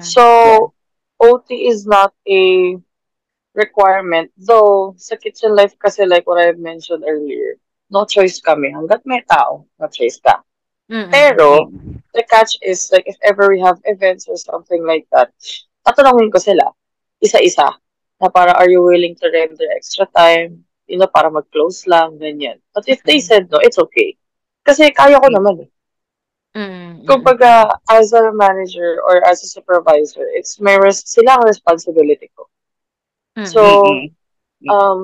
So, OT is not a requirement. Though, sa kitchen life kasi like what I mentioned earlier, no choice kami. Hanggat may tao, no choice ka. Mm-mm. Pero, the catch is, like, if ever we have events or something like that, tatanungin ko sila, isa-isa, na para, are you willing to render extra time? You know, para mag-close lang, ganyan. But if they said no, it's okay. Kasi kaya ko naman eh. Mm-mm. Kumbaga, as a manager or as a supervisor, it's my res- sila ang responsibility ko. Mm-mm. So, Mm-mm. um,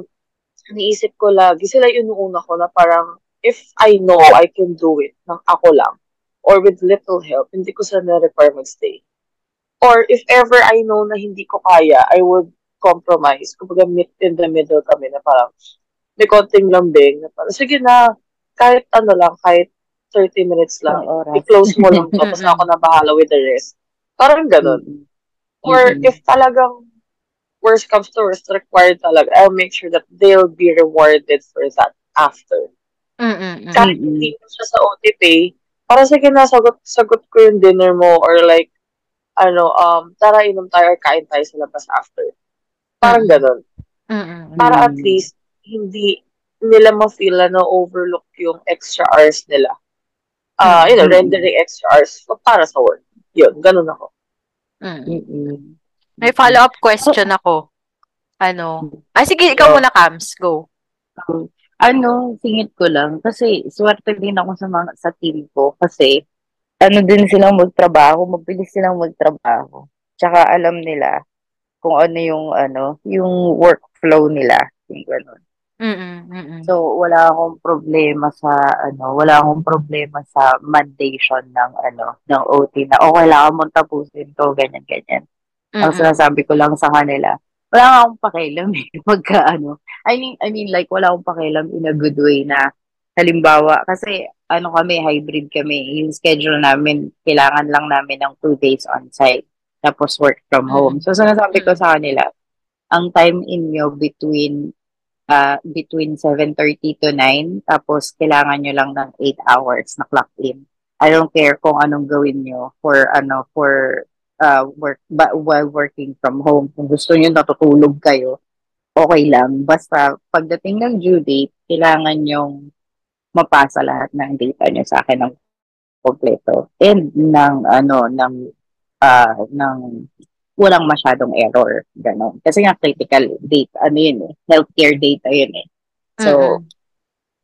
niisip ko lagi, sila yung inuuna ko na parang, if I know I can do it ng ako lang, or with little help, hindi ko sila na-require mag-stay. Or if ever I know na hindi ko kaya, I would compromise. Kumbaga, meet in the middle kami na parang, may konting lambing, na parang, sige na, kahit ano lang, kahit 30 minutes lang, Ang oras. i-close mo lang [LAUGHS] tapos ako na bahala with the rest. Parang ganun. Mm-mm. Or Mm-mm. if talagang worst comes to worst, required talaga, I'll make sure that they'll be rewarded for that after. Mm-mm. Kahit Mm-mm. hindi mo siya sa OTP, para sige na, sagot, sagot ko yung dinner mo or like, ano, um, tara inom tayo or kain tayo sa labas after. Parang Mm. ganun. Mm-mm. Para at least, hindi nila ma-feel na na-overlook yung extra hours nila. Ah, you know, Mm. rendering extra hours para sa work. Yun, ganun ako. Mm. May follow-up question ako. Ano? Ay, sige, ikaw muna, Cams. Go. ano, singit ko lang. Kasi, swerte din ako sa mga, sa team ko. Kasi, ano din silang magtrabaho, mabilis silang magtrabaho. Tsaka alam nila kung ano yung, ano, yung workflow nila. Yung ganun. Mm-mm. Mm-mm. So, wala akong problema sa, ano, wala akong problema sa mandation ng, ano, ng OT na, oh, kailangan mong tapusin to, ganyan, ganyan. Ang Mm-mm. sinasabi ko lang sa kanila, wala akong pakialam eh, [LAUGHS] pagka ano. I mean, I mean like, wala akong pakialam in a good way na, halimbawa, kasi, ano kami, hybrid kami, yung schedule namin, kailangan lang namin ng two days on site, tapos work from home. So, sinasabi ko sa kanila, ang time inyo between, uh, between 7.30 to 9, tapos kailangan nyo lang ng 8 hours na clock in. I don't care kung anong gawin nyo for, ano, for, uh, work ba, while working from home. Kung gusto niyo natutulog kayo, okay lang. Basta pagdating ng due date, kailangan yung mapasa lahat ng data niyo sa akin ng kompleto and ng ano ng ah ng walang masyadong error. Ganon. Kasi nga critical data, ano yun eh, healthcare data yun eh. So,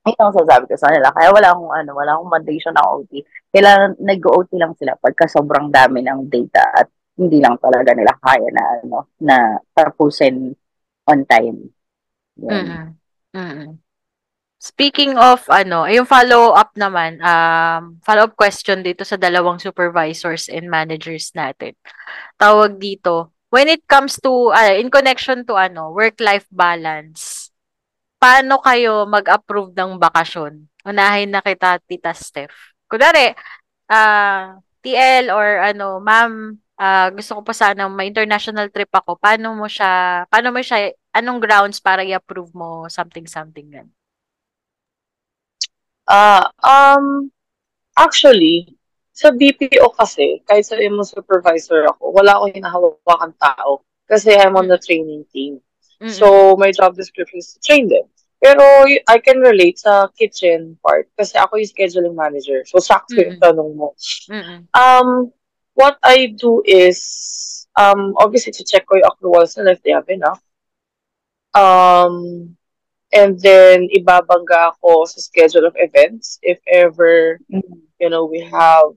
ayun ang sasabi ko sa kanila. Kaya wala akong ano, wala akong mandation ng OT. Kailangan nag-OT lang sila pagka sobrang dami ng data at hindi lang talaga nila kaya na ano, na tapusin on time. Yun. Mm-mm. Mm-mm. Speaking of ano, yung follow-up naman, um, follow-up question dito sa dalawang supervisors and managers natin. Tawag dito, when it comes to, ah, in connection to ano, work-life balance, paano kayo mag-approve ng bakasyon? Unahin na kita, Tita Steph. Kunwari, ah, TL or ano, ma'am, ah, gusto ko pa sana may international trip ako. Paano mo siya, paano mo siya, anong grounds para i-approve mo something something gan? Ah, um, actually, sa BPO kasi, kahit sa mo supervisor ako, wala akong hinahawakan tao kasi I'm on the training team. Mm-mm. So, my job description is to train them. Pero I can relate sa kitchen part kasi ako yung scheduling manager. So, sakto yung Mm-mm. tanong mo. Mm-mm. Um, what I do is, um, obviously, to check ko yung accruals nila if they have enough. Um, and then, ibabangga ako sa schedule of events if ever, you know, we have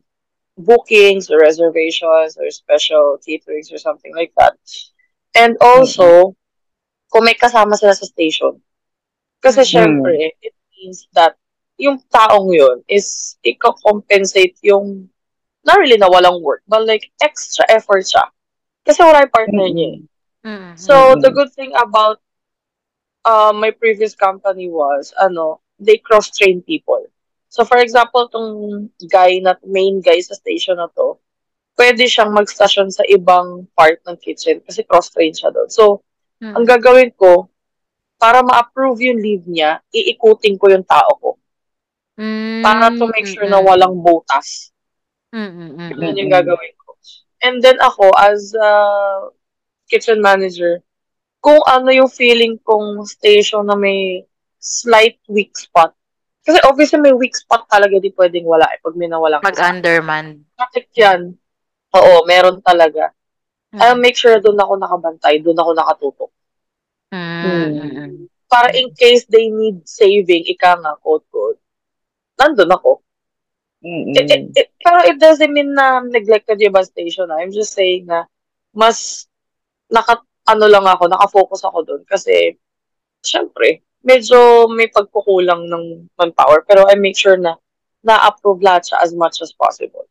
bookings or reservations or special caterings or something like that. And also, kung may kasama sila sa station. Kasi Mhm. syempre, it means that yung taong yun is i-compensate yung not really na walang work, but like extra effort siya. Kasi wala yung partner niya. Mm-mm. So, the good thing about uh, my previous company was, ano, they cross-train people. So, for example, tong guy na, main guy sa station na to, pwede siyang mag-station sa ibang part ng kitchen kasi cross-train siya doon. So, Mm-mm. ang gagawin ko, para ma-approve yung leave niya, iikutin ko yung tao ko. Para to make sure na walang botas. Mm-mm. Yun yung gagawin ko. And then ako, as a kitchen manager, kung ano yung feeling kong station na may slight weak spot. Kasi obviously may weak spot talaga di pwedeng wala eh, pag may nawalang isa. Mag-underman. Bakit yan? Oo, meron talaga. Mm. I'll make sure doon ako nakabantay, doon ako nakatutok. Mm-mm. Para in case they need saving, ika nga, quote-quote, nandun ako. Mm-mm. It, it, it, pero it doesn't mean na neglected yung ibang station. ah. I'm just saying na mas naka, ano lang ako, nakafocus ako doon. Kasi, syempre, medyo may pagkukulang ng manpower. Pero I make sure na na-approve lahat siya as much as possible.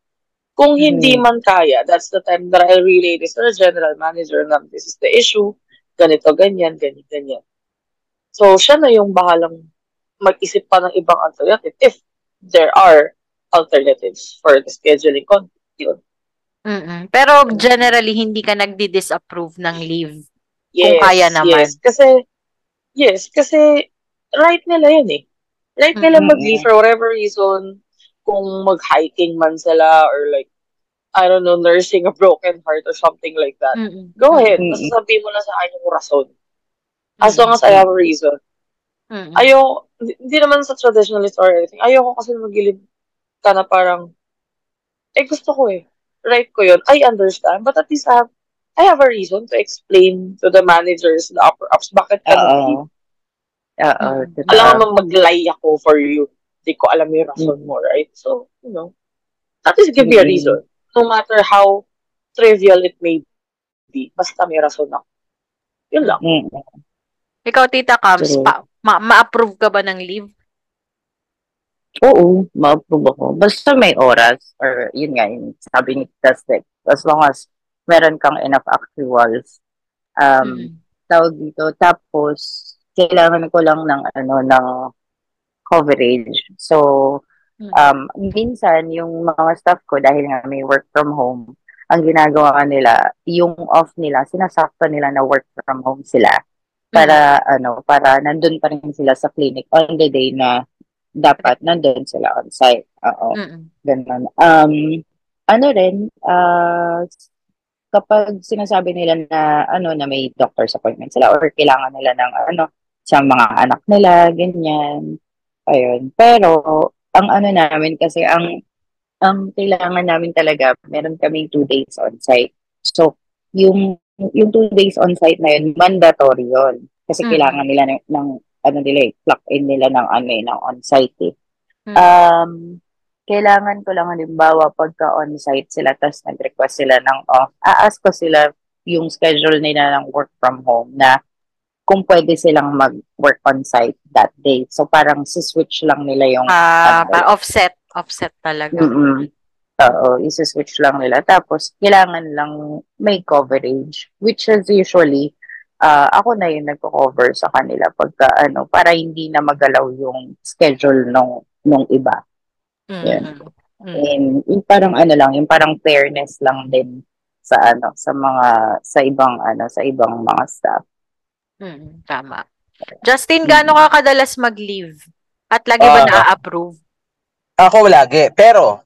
Kung hindi Mhm. man kaya, that's the time that I'll relay this to the general manager na this is the issue, ganito, ganyan, ganyan, ganyan. So, siya na yung bahalang mag-isip pa ng ibang alternative if there are alternatives for the scheduling con. Yun. Mm-mm. Pero generally, hindi ka nagdi-disapprove ng leave. Yes, Kung kaya naman. Yes, kasi, yes, kasi right nila yun eh. Right nila Mm-mm. mag-leave for whatever reason, kung mag-hiking man sila or like, I don't know, nursing a broken heart or something like that. Mm-mm. Go ahead. Mm-mm. Basta sabihin mo na sa akin yung rason. As long as I have a reason. Mm-mm. Ayaw, hindi naman sa traditionalist or anything. Ayoko kasi magilid ka na parang, eh gusto ko eh. Right ko yun. I understand. But at least I have, I have a reason to explain to the managers, the upper ups, bakit ka nag-leave. Oo. Mm. totoo. Alam mo mag-lie ako for you. Hindi ko alam yung rason mo, right? So, you know, at least give me a Mm. reason. No matter how trivial it may be, basta may rason ako. Yun lang. Mm. Ikaw, Tita Kams, True. pa, ma- ma-approve ka ba ng leave? Oo, ma-approve ako. Basta may oras, or yun nga, yung sabi ni Tastek, as long as meron kang enough actuals, um, Mm. tawag dito. Tapos, kailangan ko lang ng, ano, ng coverage. So, Mm. um, minsan, yung mga staff ko, dahil nga may work from home, ang ginagawa nila, yung off nila, sinasakto nila na work from home sila. Para, ano, para nandun pa rin sila sa clinic on the day na dapat nandun sila on site. Oo. Mm-mm. Ganun. Um, ano rin, ah, kapag sinasabi nila na, ano, na may doctor's appointment sila or kailangan nila ng, ano, sa mga anak nila, ganyan. Ayun. Pero, ang ano namin kasi, ang um, kailangan namin talaga, meron kaming two days on-site. So, yung yung two days on-site na yun, mandatory yun. Kasi Mm. kailangan nila ng, ng ano nila eh, clock in nila ng ano eh, ng on-site eh. Mm. Um, kailangan ko lang halimbawa pagka on-site sila tapos nag-request sila ng off, a-ask ko sila yung schedule nila ng work from home na kung pwede silang mag-work on-site that day. So parang si-switch lang nila yung Ah, ano, pa- offset. Offset talaga. Mm-mm. Oo, isi-switch lang nila. Tapos, kailangan lang may coverage, which is usually, ah, ako na yung nagko-cover sa kanila pagka ano, para hindi na magalaw yung schedule nung, nung iba. Mm, Yan. mm, mm. And yung parang ano lang, yung parang fairness lang din sa ano, sa mga, sa ibang ano, sa ibang mga staff. Mm, tama. Justin, gaano ka kadalas mag-leave? At lagi ba Ah. na-approve? Ako lagi. Pero,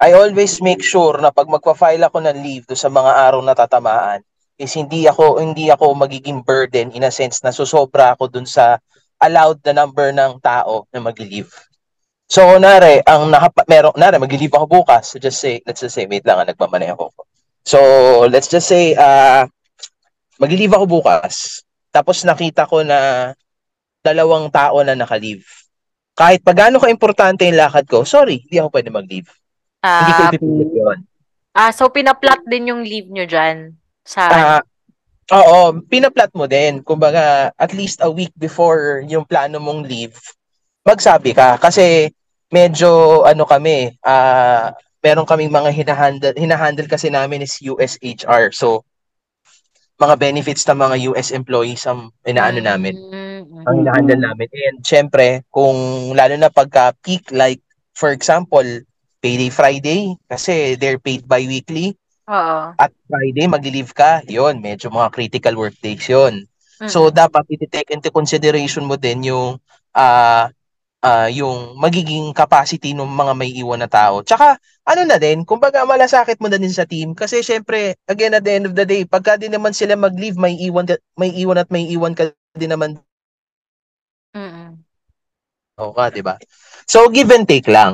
I always make sure na pag magpa-file ako ng leave do sa mga araw na tatamaan, is hindi ako hindi ako magiging burden in a sense na susobra ako dun sa allowed na number ng tao na mag-leave. So, nare, ang nakapa, meron, nare, mag-leave ako bukas. So, just say, let's just say, wait lang, ah, nagmamaneho ako. So, let's just say, ah, mag-leave ako bukas. Tapos nakita ko na dalawang tao na naka-leave. Kahit pa gaano ka-importante yung lakad ko, sorry, hindi ako pwede mag-leave. Hindi ko Ah, ipipilit yun. ah, so pinaplot din yung leave nyo dyan? Sa, Ah, oo, pinaplat mo din. Kumbaga, at least a week before yung plano mong leave, magsabi ka. Kasi medyo, ano kami, ah, meron kaming mga hinahandle, hinahandle kasi namin is USHR. So, mga benefits ng mga US employees ang inaano namin. Mm, ang hinahandle namin. And syempre, kung lalo na pagka peak, like, for example, payday Friday, kasi they're paid bi-weekly, Oo. at Friday, mag-leave ka, yon medyo mga critical work days yun. So, Mm. dapat iti-take into consideration mo din yung ah ah, yung magiging capacity ng mga may iwan na tao. Tsaka, ano na din, kumbaga malasakit mo na din sa team kasi syempre, again at the end of the day, pagka din naman sila mag-leave, may iwan may iwan at may iwan ka din naman Mm, o ka, di ba? So, give and take lang.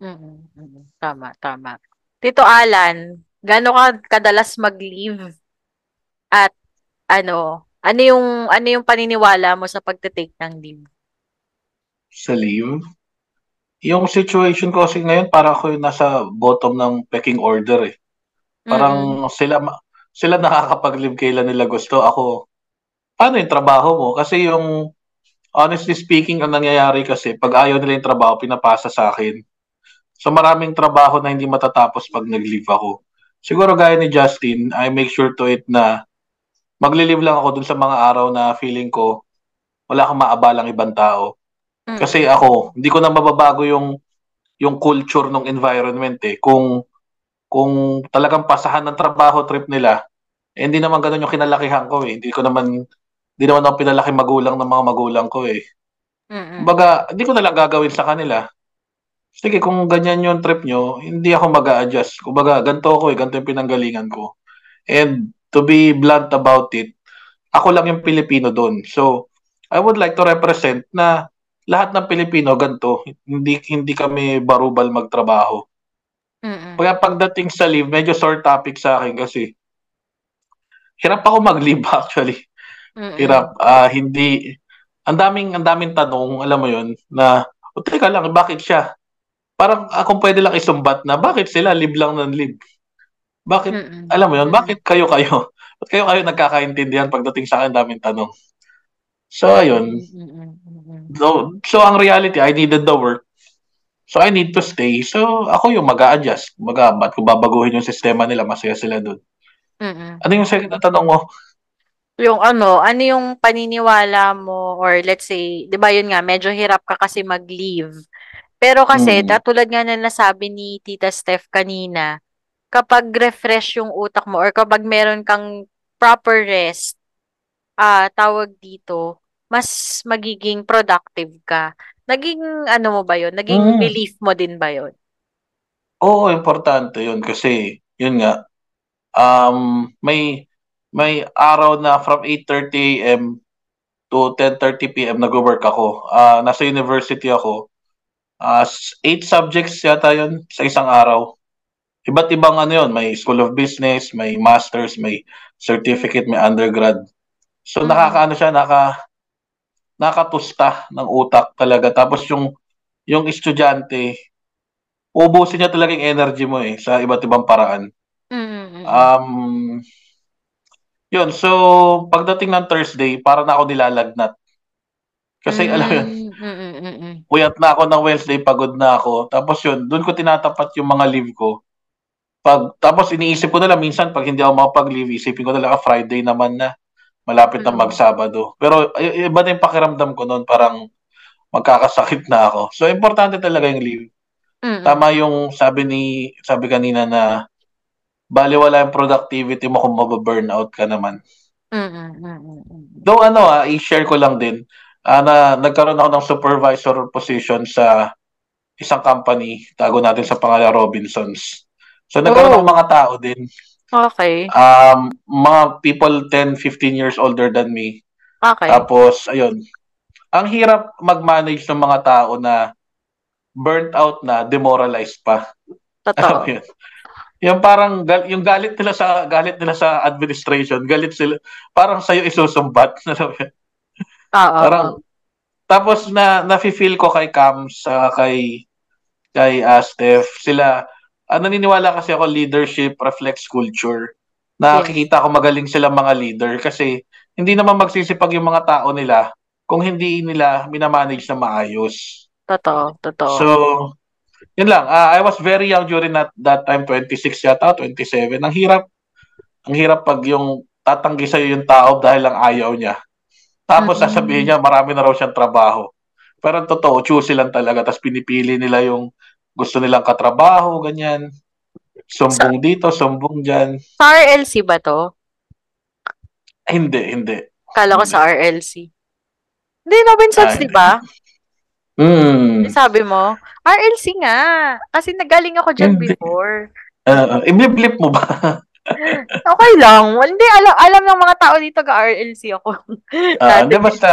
mm, mm. Tama, tama. Tito Alan, gaano ka kadalas mag-leave? At ano, ano yung ano yung paniniwala mo sa pagte-take ng leave? sa leave. Yung situation ko kasi ngayon, para ako yung nasa bottom ng pecking order eh. Parang sila ma- sila nakakapag-leave kailan nila gusto. Ako, paano yung trabaho mo? Kasi yung, honestly speaking, ang nangyayari kasi, pag ayaw nila yung trabaho, pinapasa sa akin. So maraming trabaho na hindi matatapos pag nag-leave ako. Siguro gaya ni Justin, I make sure to it na magli-leave lang ako dun sa mga araw na feeling ko wala akong maabalang ibang tao. Mm. Kasi ako, hindi ko na mababago yung yung culture ng environment eh. Kung kung talagang pasahan ng trabaho trip nila, eh, hindi naman ganun yung kinalakihan ko eh. Hindi ko naman hindi naman ako pinalaki magulang ng mga magulang ko eh. Mm-mm. Kumbaga, hindi ko na lang gagawin sa kanila. Sige, kung ganyan yung trip nyo, hindi ako mag adjust Kumbaga, ganito ako eh, ganito yung pinanggalingan ko. And to be blunt about it, ako lang yung Pilipino doon. So, I would like to represent na lahat ng Pilipino ganito, hindi hindi kami barubal magtrabaho. Mm-mm. Kaya pagdating sa leave, medyo sore topic sa akin kasi hirap ako mag-leave [LAUGHS] actually. Mm-mm. Hirap. Ah, hindi ang daming ang daming tanong, alam mo 'yon, na o teka lang, bakit siya? Parang akong pwede lang isumbat na bakit sila live lang ng live? Bakit Mm-mm. alam mo 'yon, Mm-mm. bakit kayo kayo? [LAUGHS] Ba't kayo kayo nagkakaintindihan pagdating sa akin daming tanong? So ayun. So, so ang reality, I needed the work. So I need to stay. So ako yung mag adjust Maga, ba't ko babaguhin yung sistema nila? Masaya sila doon. Mm-mm. Ano yung second na tanong mo? Yung ano, ano yung paniniwala mo or let's say, 'di ba yun nga, medyo hirap ka kasi mag-leave. Pero kasi Mm. katulad nga na nasabi ni Tita Steph kanina, kapag refresh yung utak mo or kapag meron kang proper rest, ah tawag dito, mas magiging productive ka. Naging ano mo ba yun? Naging Mm. belief mo din ba yun? Oo, importante yun kasi yun nga um may may araw na from 8:30 AM to 10:30 PM nagwo-work ako. Ah nasa university ako. Uh, eight subjects yata yun sa isang araw. Iba't ibang ano yun, may School of Business, may Masters, may Certificate, may Undergrad. So Mhm. nakakaano siya, naka nakatusta ng utak talaga. Tapos yung yung estudyante, ubusin niya talaga yung energy mo eh sa iba't ibang paraan. Mm-mm. Um, yun, so pagdating ng Thursday, para na ako nilalagnat. Kasi alam mo yun, Mm-mm-mm-mm. puyat na ako ng Wednesday, pagod na ako. Tapos yun, doon ko tinatapat yung mga leave ko. Pag, tapos iniisip ko na lang, minsan pag hindi ako makapag-leave, isipin ko na lang, ah, Friday naman na, malapit na Mm. mag-Sabado. Pero iba na yung pakiramdam ko noon, parang magkakasakit na ako. So, importante talaga yung leave. Mm-mm. Tama yung sabi ni sabi kanina na baliwala yung productivity mo kung mababurnout ka naman. Mm-mm-mm-mm. Though ano ah, i-share ko lang din, ah, na nagkaroon ako ng supervisor position sa isang company, tago natin sa pangalan Robinsons. So nagkaroon Oh. ng mga tao din, Okay. um, mga people 10, 15 years older than me. Okay. Tapos, ayun, ang hirap mag-manage ng mga tao na burnt out na, demoralized pa. Totoo. [LAUGHS] yun? Yung parang, gal- yung galit nila sa, galit nila sa administration, galit sila, parang sa'yo isusumbat. [LAUGHS] Alam mo yun? Oo. Parang, tapos na, nafe-feel ko kay Cam, sa kay, kay uh, Steph, sila, ah, naniniwala kasi ako leadership reflects culture. Nakikita ko magaling sila mga leader kasi hindi naman magsisipag yung mga tao nila kung hindi nila minamanage na maayos. Totoo. Totoo. So, yun lang. Ah, I was very young during that, that time, 26 yata, 27. Ang hirap. Ang hirap pag yung tatanggi sa'yo yung tao dahil lang ayaw niya. Tapos Mm-mm. sasabihin niya, marami na raw siyang trabaho. Pero ang totoo, choosy lang talaga. Tapos pinipili nila yung gusto nilang katrabaho, ganyan. Sumbong dito, sumbong dyan. Sa RLC ba to? Eh, hindi, hindi. Kala ko sa RLC. Hindi, Robinsons, Ay. di ba? Hmm. Sabi mo, RLC nga. Kasi nagaling ako dyan Hindi. before. Uh, iblip-blip mo ba? [LAUGHS] [LAUGHS] Okay lang. Hindi, alam, alam ng mga tao dito ga RLC ako. [LAUGHS] Ah, Dati. hindi, basta...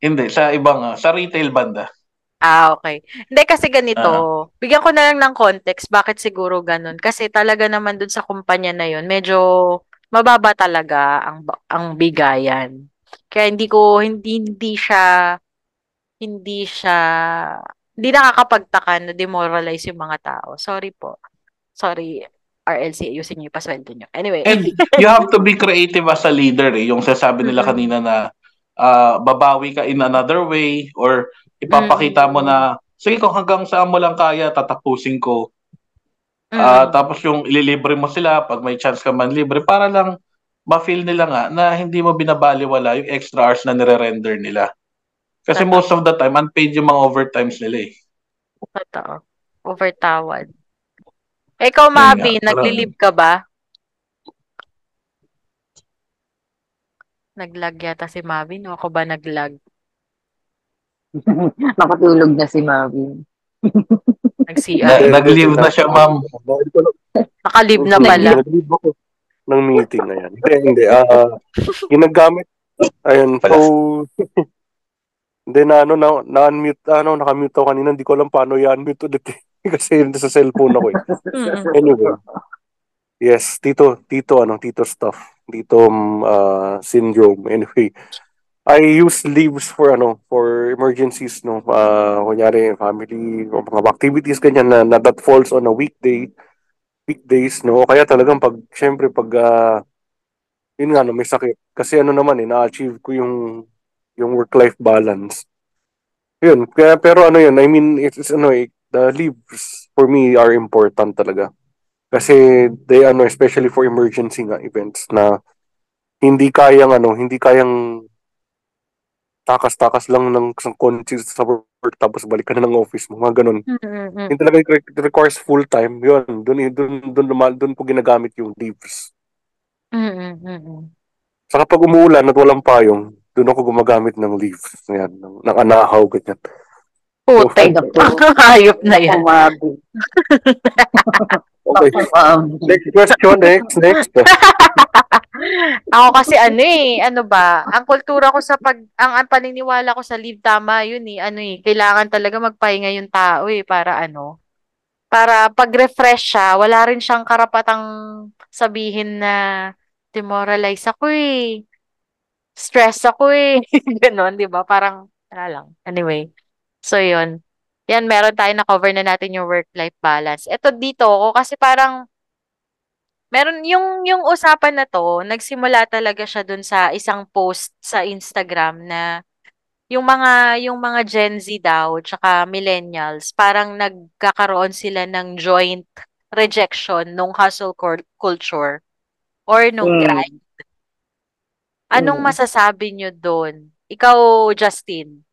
Hindi, sa ibang, ah, sa retail banda. Ah, okay. Hindi kasi ganito, Ah. bigyan ko na lang ng context bakit siguro ganun. Kasi talaga naman dun sa kumpanya na yun, medyo mababa talaga ang ang bigayan. Kaya hindi ko hindi hindi siya hindi siya hindi nakakapagtaka na demoralize yung mga tao. Sorry po. Sorry. RLC, ayusin yung pasweldo niyo. Anyway. And you have to be creative as a leader eh. Yung sasabi nila Mhm. kanina na ah, babawi ka in another way or ipapakita mo Mm. na sige kung hanggang saan mo lang kaya tatapusin ko. Ah, Mm. tapos yung ililibre mo sila pag may chance ka man libre para lang ma-feel nila nga na hindi mo binabaliwala yung extra hours na nire-render nila. Kasi Tama. most of the time unpaid yung mga overtimes nila eh. Totoo. Overtawad. Ikaw, Yun nga, Mavi, parang- nagli-leave ka ba? Naglag yata si Mavi, no? Ako ba naglag? [LAUGHS] Nakatulog na si Mavi. Nag-CR. Na- nag-leave na siya, ma'am. Naka-leave na pala. Nag-leave ako ng meeting na yan. Hindi, hindi. Ah, ginagamit. Ayun, so, hindi na ano, na, na-unmute, ano, nakamute ako kanina. Hindi ko alam paano i-unmute ulit eh. [LAUGHS] Kasi sa cellphone ako eh. Anyway. Yes, Tito, Tito, ano, Tito stuff. Tito um, uh, syndrome. Anyway, I use leaves for ano, for emergencies, no. Uh, kunyari, family, o mga activities ganyan na, na that falls on a weekday, weekdays, no. O kaya talagang pag, syempre, pag, uh, yun nga, no, may sakit. Kasi ano naman, eh, na-achieve ko yung, yung work-life balance. Yun, kaya, pero ano yun, I mean, it's, it's ano, eh, the leaves for me are important talaga. Kasi they ano especially for emergency nga events na hindi kayang ano, hindi kayang takas-takas lang ng isang konti sa work tapos balik ka na ng office mo, mga ganun. Mm-mm. Hindi talaga it requires full time. Yun, doon doon doon doon, doon po ginagamit yung leaves. Mm-mm. Saka pag umuulan at walang payong, doon ako gumagamit ng leaves. Yan, ng, ng anahaw, ganyan. Putek. Ay, naku. [LAUGHS] Hayop na yan. Mavi. Okay. [LAUGHS] Um, Next question, next, next. [LAUGHS] Ako kasi ano eh, ano ba, ang kultura ko sa pag, ang, ang paniniwala ko sa leave, tama yun eh, ano eh, kailangan talaga magpahinga yung tao eh, para ano, para pag-refresh siya, wala rin siyang karapatang sabihin na demoralize ako eh, stress ako eh, ganon, di ba? Parang, wala lang. Anyway, so yun. Yan, meron tayo na cover na natin yung work-life balance. Ito dito, ko kasi parang, meron yung yung usapan na to, nagsimula talaga siya dun sa isang post sa Instagram na yung mga yung mga Gen Z daw tsaka millennials parang nagkakaroon sila ng joint rejection nung hustle cul- culture or nung Mm. grind. Anong Mm. masasabi nyo doon? Ikaw, Justin,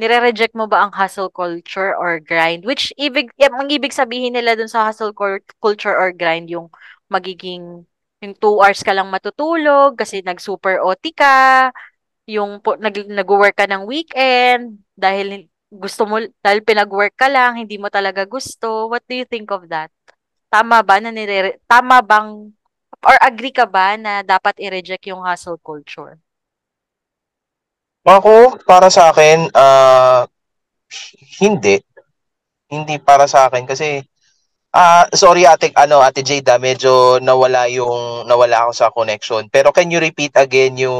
nire-reject mo ba ang hustle culture or grind? Which ibig, ang ibig sabihin nila dun sa hustle cul- culture or grind, yung magiging, yung two hours ka lang matutulog kasi nag-super OT ka, yung nag, nag-work ka ng weekend dahil gusto mo, dahil pinag-work ka lang, hindi mo talaga gusto. What do you think of that? Tama ba na nire, tama bang, or agree ka ba na dapat i-reject yung hustle culture? Ako, para sa akin, ah hindi. Hindi para sa akin kasi ah sorry ate ano Ate Jada, medyo nawala yung nawala ako sa connection. Pero can you repeat again yung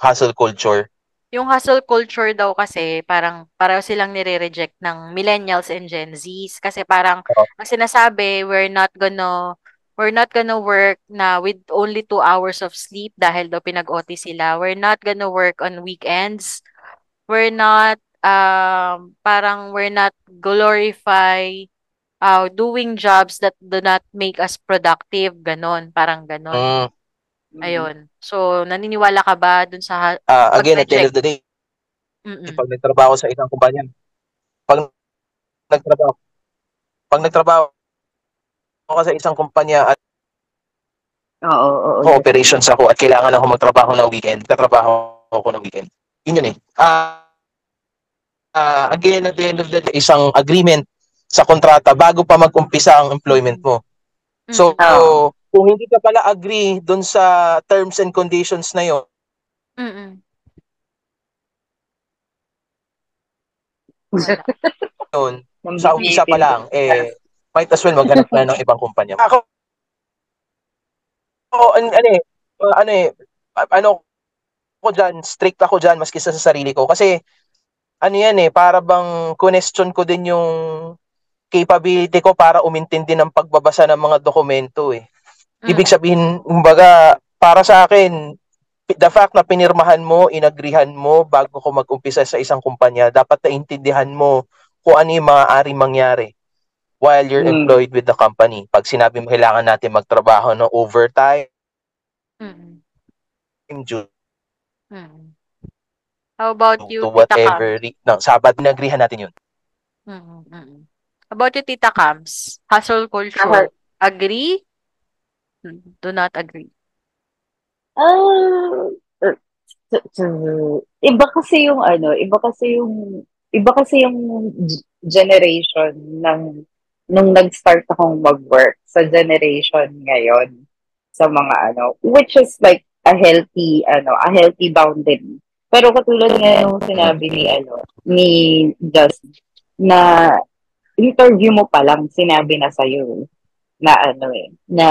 hustle culture? Yung hustle culture daw kasi parang pareho silang nire-reject ng millennials and Gen Zs kasi parang ang sinasabi we're not gonna we're not gonna work na with only two hours of sleep dahil daw pinag-OT sila. We're not gonna work on weekends. We're not um parang we're not glorify uh, doing jobs that do not make us productive, ganon, parang ganon. Mm, Ayun. So, naniniwala ka ba dun sa ah, again, at the end of the day, Mm-mm. pag nagtrabaho sa isang kumpanya, pag nagtrabaho, pag nagtrabaho ka sa isang kumpanya at Oo, oo, oo. operations ako at kailangan ako magtrabaho ng weekend, katrabaho ako ng weekend. Yun yun eh. Ah, ah, again, at the end of the day, isang agreement sa kontrata bago pa mag-umpisa ang employment mo. So, Oo. kung hindi ka pala agree dun sa terms and conditions na yun, Mm-mm. Wala. yun sa umpisa pa lang, eh, might as well maghanap na ng ibang kumpanya. Ako, oh, an, ano eh, uh, ano eh, ano ko dyan, strict ako dyan maski sa sarili ko. Kasi, ano yan eh, para bang question ko din yung capability ko para umintindi ng pagbabasa ng mga dokumento eh. Ibig Mm. sabihin, kumbaga, para sa akin, the fact na pinirmahan mo, inagrihan mo bago ko mag-umpisa sa isang kumpanya, dapat naintindihan mo kung ano yung maaaring mangyari while you're Hmm. employed with the company. Pag sinabi mo kailangan natin magtrabaho ng overtime, Mm-mm. due Mm-mm. How about you, to Tita Cam? whatever, re- no, sabat, nagrihan natin yun. How about you, Tita Cams? Hustle culture. Agree? Do not agree. Ah, uh, iba kasi yung ano, iba kasi yung iba kasi yung generation ng nung nag-start akong mag-work sa generation ngayon sa mga ano, which is like a healthy ano, a healthy boundary. Pero katulad nga yung sinabi ni ano, ni Just na interview mo pa lang sinabi na sa'yo na ano eh, na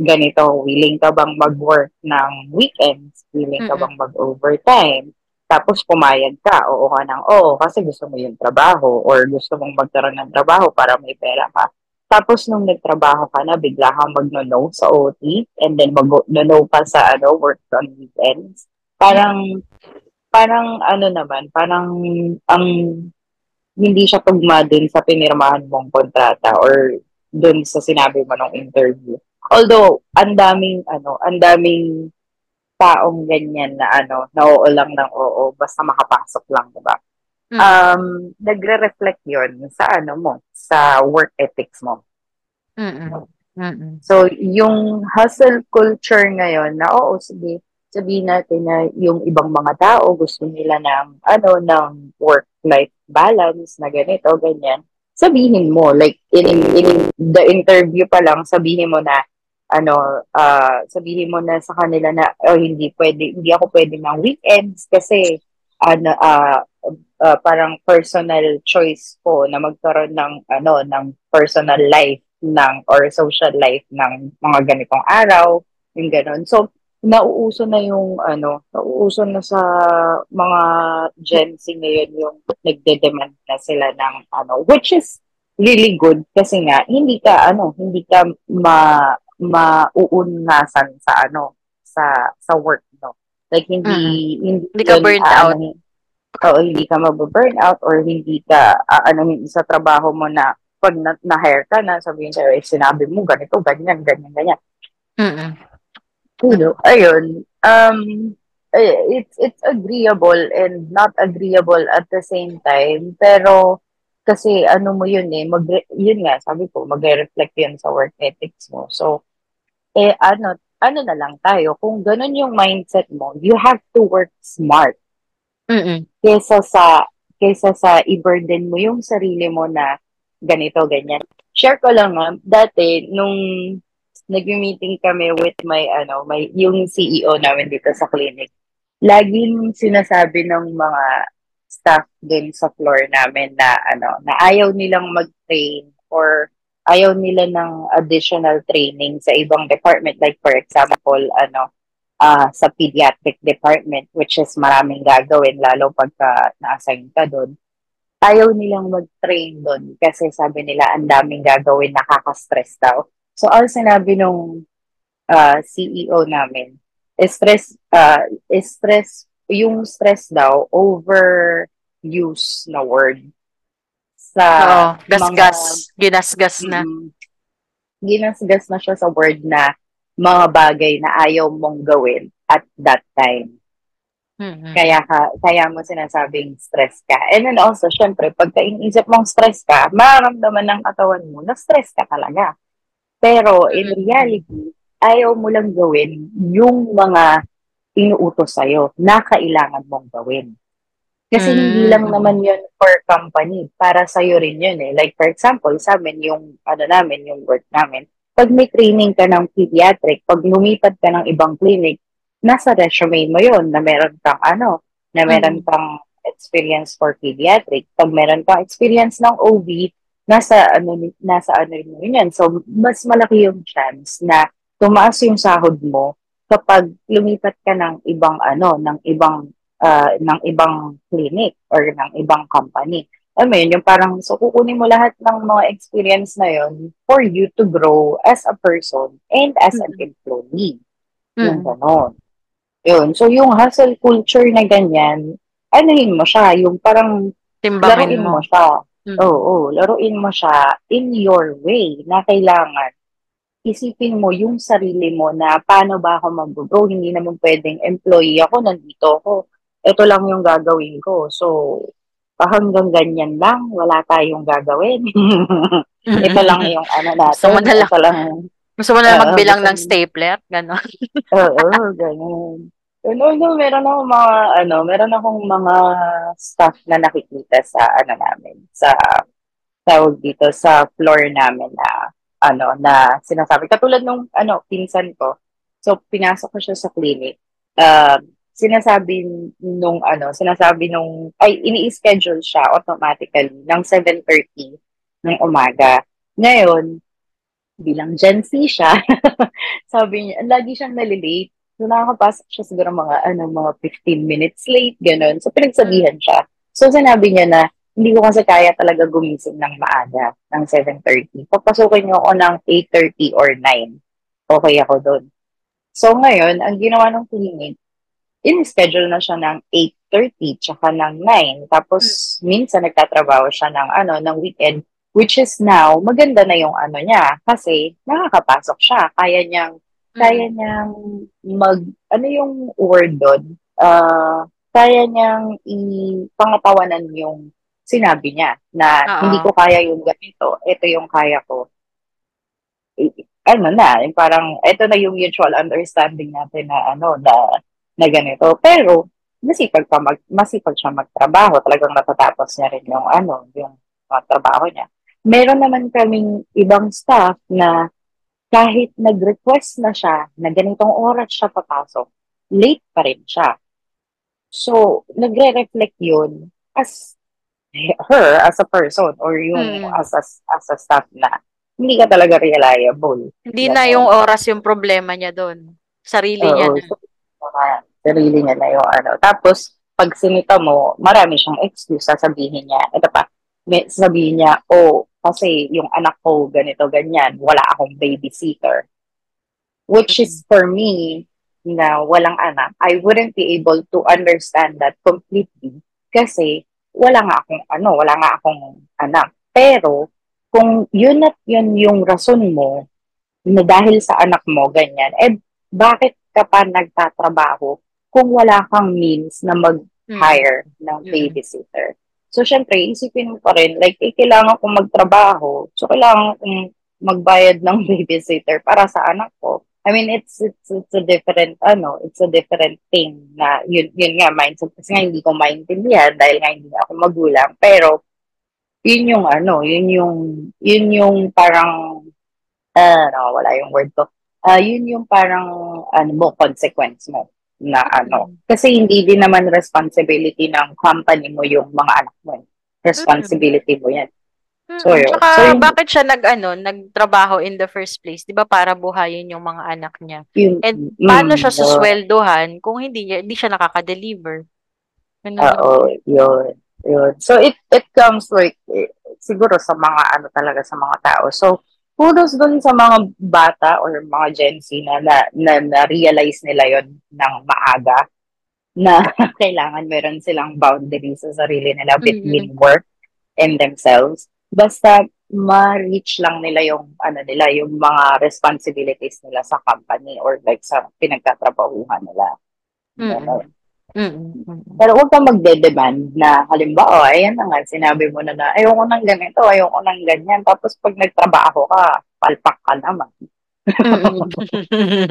ganito, willing ka bang mag-work ng weekends? Willing ka Mm-mm. bang mag-overtime? Tapos pumayag ka, oo ka ng oo, kasi gusto mo yung trabaho or gusto mong magkaroon ng trabaho para may pera ka. Tapos nung nagtrabaho ka na, bigla kang mag-no sa OT and then mag-no pa sa ano, work on weekends. Parang, parang ano naman, parang ang hindi siya tugma din sa pinirmahan mong kontrata or dun sa sinabi mo ng interview. Although, ang daming, ano, ang daming taong ganyan na ano, na oo lang ng oo, basta makapasok lang, diba? Mm. Um, nagre-reflect yon sa ano mo, sa work ethics mo. Mm-mm. Mm-mm. So, yung hustle culture ngayon na oo, sige, sabihin natin na yung ibang mga tao gusto nila ng ano ng work-life balance na ganito, ganyan. sabihin mo, like, in, in the interview pa lang, sabihin mo na, ano, uh, sabihin mo na sa kanila na, oh, hindi pwede, hindi ako pwede ng weekends kasi, ano, uh, uh, parang personal choice ko na magkaroon ng, ano, ng personal life ng, or social life ng mga ganitong araw, yung ganon. So, nauuso na yung ano, nauuso na sa mga Gen Z ngayon yung nagde-demand na sila ng ano, which is really good kasi nga hindi ka ano, hindi ka ma mauunasan sa ano, sa sa work no. Like hindi Mm. hindi, Hindi ka burnt ah, out. ano, Oo, hindi ka mababurn out or hindi ka ah, ano sa trabaho mo na pag na, na-hire ka na, sabihin sa'yo, eh, sinabi mo ganito, ganyan, ganyan, ganyan Mm-mm. you know, ayun, um, eh, it's, it's agreeable and not agreeable at the same time. Pero, kasi ano mo yun eh, mag, yun nga, sabi ko, magre-reflect yun sa work ethics mo. So, eh, ano, ano na lang tayo, kung ganun yung mindset mo, you have to work smart Mm-mm. kesa sa, kesa sa i-burden mo yung sarili mo na ganito, ganyan. Share ko lang nga, dati, nung nag-meeting kami with my, ano, my, yung CEO namin dito sa clinic, laging sinasabi ng mga staff din sa floor namin na, ano, na ayaw nilang mag-train or ayaw nila ng additional training sa ibang department. Like, for example, ano, ah sa pediatric department, which is maraming gagawin, lalo pagka na-assign ka doon ayaw nilang mag-train doon kasi sabi nila ang daming gagawin, nakaka-stress daw. So, ang sinabi nung uh, CEO namin, stress, uh, stress, yung stress daw, overuse na word. Sa Oo, mga- gas-gas. Ginasgas na. Mm. Ginasgas na siya sa word na mga bagay na ayaw mong gawin at that time. Mm-mm. Kaya ka, kaya mo sinasabing stress ka. And then also, syempre, pagka iniisip mong stress ka, mararamdaman ng katawan mo na stress ka talaga. Pero in reality, ayaw mo lang gawin yung mga inuutos sa'yo na kailangan mong gawin. Kasi Mm. hindi lang naman yun for company, para sa'yo rin yun eh. Like for example, sa amin, yung ano namin, yung work namin, pag may training ka ng pediatric, pag lumipat ka ng ibang clinic, nasa resume mo yun na meron kang ano, na meron kang experience for pediatric. Pag meron kang experience ng OB, nasa ano nasa ano rin yun yan. So mas malaki yung chance na tumaas yung sahod mo kapag lumipat ka ng ibang ano, ng ibang ah, ng ibang clinic or ng ibang company. Alam mo yun, yung parang, so kukunin mo lahat ng mga experience na yun for you to grow as a person and as an employee. Yung Mm. ganon. Yun. So, yung hustle culture na ganyan, anuhin mo siya, yung parang laruin Timbangin mo. mo siya. Mm. Oo, laruin mo siya in your way na kailangan. Isipin mo yung sarili mo na paano ba ako mag-grow. Hindi naman pwedeng employee ako, nandito ako. Ito lang yung gagawin ko. So, hanggang ganyan lang, wala tayong gagawin. [LAUGHS] ito lang yung ano natin. Na lang. Ito lang Gusto mo na magbilang gusto ng stapler? Ganon. [LAUGHS] Oo, ganun. Ano, no, meron akong mga, ano, meron akong mga staff na nakikita sa, ano namin, sa, tawag dito, sa floor namin na, ano, na sinasabi. Katulad nung, ano, pinsan ko. So, pinasok ko siya sa clinic. Uh, sinasabi nung, ano, sinasabi nung, ay, ini-schedule siya automatically ng 7.30 ng umaga. Ngayon, bilang Gen Z siya, [LAUGHS] sabi niya, lagi siyang nalilate. So, nakakapasok siya siguro mga, ano, mga 15 minutes late, ganun. So, pinagsabihan siya. So, sinabi niya na, hindi ko kasi kaya talaga gumising ng maaga, ng 7.30. Papasukin niyo ako ng 8.30 or 9. Okay ako doon. So, ngayon, ang ginawa ng clinic, in-schedule na siya ng 8.30 tsaka ng 9. Tapos, minsan nagtatrabaho siya ng, ano, ng weekend, which is now, maganda na yung ano niya kasi nakakapasok siya. Kaya niyang kaya niyang mag, ano yung word doon? Ah, kaya niyang ipangatawanan yung sinabi niya na Oo. hindi ko kaya yung ganito, ito yung kaya ko. I- ano na, yung parang, ito na yung mutual understanding natin na ano, na, na ganito. Pero, masipag pa mag, masipag siya magtrabaho. Talagang natatapos niya rin yung ano, yung mga trabaho niya. meron naman kaming ibang staff na kahit nag-request na siya na ganitong oras siya papasok, late pa rin siya. So, nagre-reflect yun as her, as a person, or yung Mm. as, a, as a staff na hindi ka talaga reliable. Hindi na yung oras yung problema niya doon. Sarili niya Oo, na. so, mga sarili niya na yung ano. Tapos, pag sinita mo, marami siyang excuse. Sasabihin niya, ito pa, may sabihin niya, oh, kasi yung anak ko ganito, ganyan, wala akong babysitter. Which is for me, na walang anak, I wouldn't be able to understand that completely kasi wala nga akong ano, wala nga akong anak. Pero kung yun at yun yung rason mo na dahil sa anak mo ganyan, eh bakit ka pa nagtatrabaho kung wala kang means na mag-hire ng Mm. babysitter? So, syempre, isipin mo pa rin, like, eh, kailangan kong magtrabaho. So, kailangan kong magbayad ng [LAUGHS] babysitter para sa anak ko. I mean, it's, it's, it's a different, ano, it's a different thing na, yun, yun nga, mindset. Kasi nga, hindi ko maintindihan dahil nga hindi ako magulang. Pero, yun yung, ano, yun yung, yun yung parang, ah, no, wala yung word ko. Ah, yun yung parang, ano mo, consequence mo na ano. Kasi hindi din naman responsibility ng company mo yung mga anak mo. eh. Responsibility mo yan. So, yun. Tsaka, So, yun- bakit siya nag, ano, nagtrabaho in the first place? Di ba para buhayin yung mga anak niya? Yun, And mm, paano siya yun. susweldohan kung hindi, niya- hindi siya nakaka-deliver? Oo, yun. Yun. So, it it comes like, eh, siguro sa mga ano talaga sa mga tao. So, kudos dun sa mga bata or mga Gen Z na, na, na, na-realize nila yon ng maaga na [LAUGHS] kailangan meron silang boundaries sa sarili nila between work and themselves. Basta ma-reach lang nila yung ano nila, yung mga responsibilities nila sa company or like sa pinagtatrabahuhan nila. Mm-mm. Mm-mm. Pero huwag kang magde-demand na, halimbawa, ayan na nga, sinabi mo na na, ayoko nang ganito, ayoko nang ganyan. Tapos pag nagtrabaho ka, palpak ka naman. Mm-mm.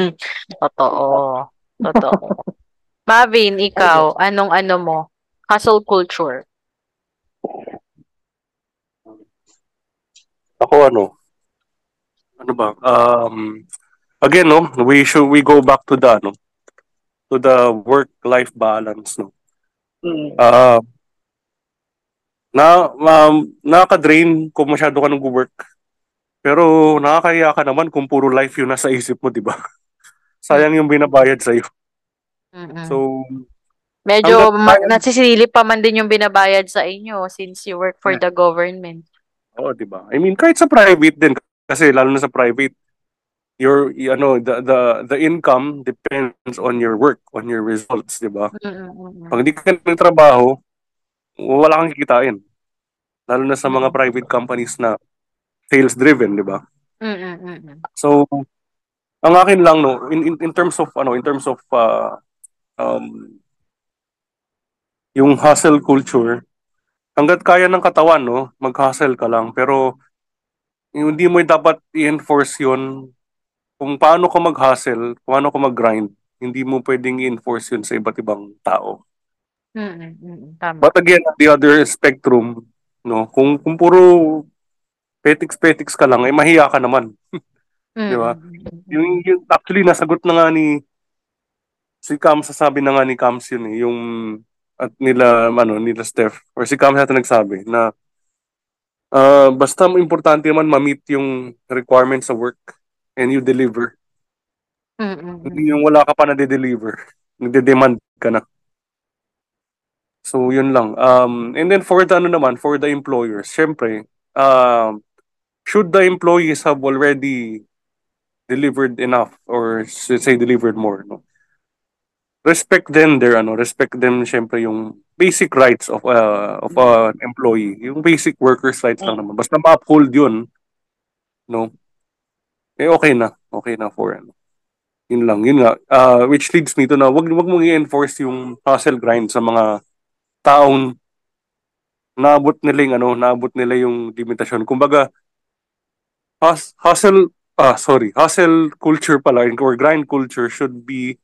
[LAUGHS] Totoo. Totoo. Marvin, ikaw, anong ano mo? Hustle culture. Ako ano? Ano ba? Um, again, no, we should we go back to the ano, to the work-life balance, no. Mm. Ah, na um, nakaka-drain kung masyado ka nang work. Pero nakakaya ka naman kung puro life yun nasa isip mo, di ba? [LAUGHS] Sayang yung binabayad sa'yo. Mm-mm. So, Medyo ma- nasisilip pa man din yung binabayad sa inyo since you work for the government. Oo, di ba? I mean, kahit sa private din kasi lalo na sa private your you know the the the income depends on your work, on your results, di ba? Mm-mm. Pag hindi ka nagtrabaho, wala kang kikitain. Lalo na sa mga private companies na sales driven, di ba? So ang akin lang no in, in in terms of ano in terms of uh, um yung hustle culture hangga't kaya ng katawan no mag-hustle ka lang pero hindi mo dapat i-enforce yun kung paano ka mag-hustle, kung paano ka mag-grind, hindi mo pwedeng i-enforce yun sa iba't ibang tao. Mm-mm. Tama. But again, the other spectrum, no, kung kung puro petiks-petiks ka lang, eh mahiya ka naman. [LAUGHS] di ba? Yung, yung actually nasagot na nga ni si Cam sasabi na nga ni Cams yun eh, yung at nila ano nila Steph or si Cam yata nagsabi na ah, basta importante man ma-meet yung requirements sa work and you deliver. Mm-mm. Hindi yung wala ka pa na de-deliver. Nagde-demand ka na. So, yun lang. Um, and then for the ano naman, for the employers, syempre, um, should the employees have already delivered enough or should say delivered more, no? Respect them their ano, respect them syempre yung basic rights of uh, of an employee, yung basic workers rights lang naman. Basta ma-uphold yun, no? Eh okay na, okay na for ano. Yun lang, yun nga. Uh, which leads me to na wag wag mong i-enforce yung hustle grind sa mga taong naabot nila yung ano, naabot nila yung limitasyon. Kumbaga, hus- hustle, ah, sorry, hustle culture pala, or grind culture should be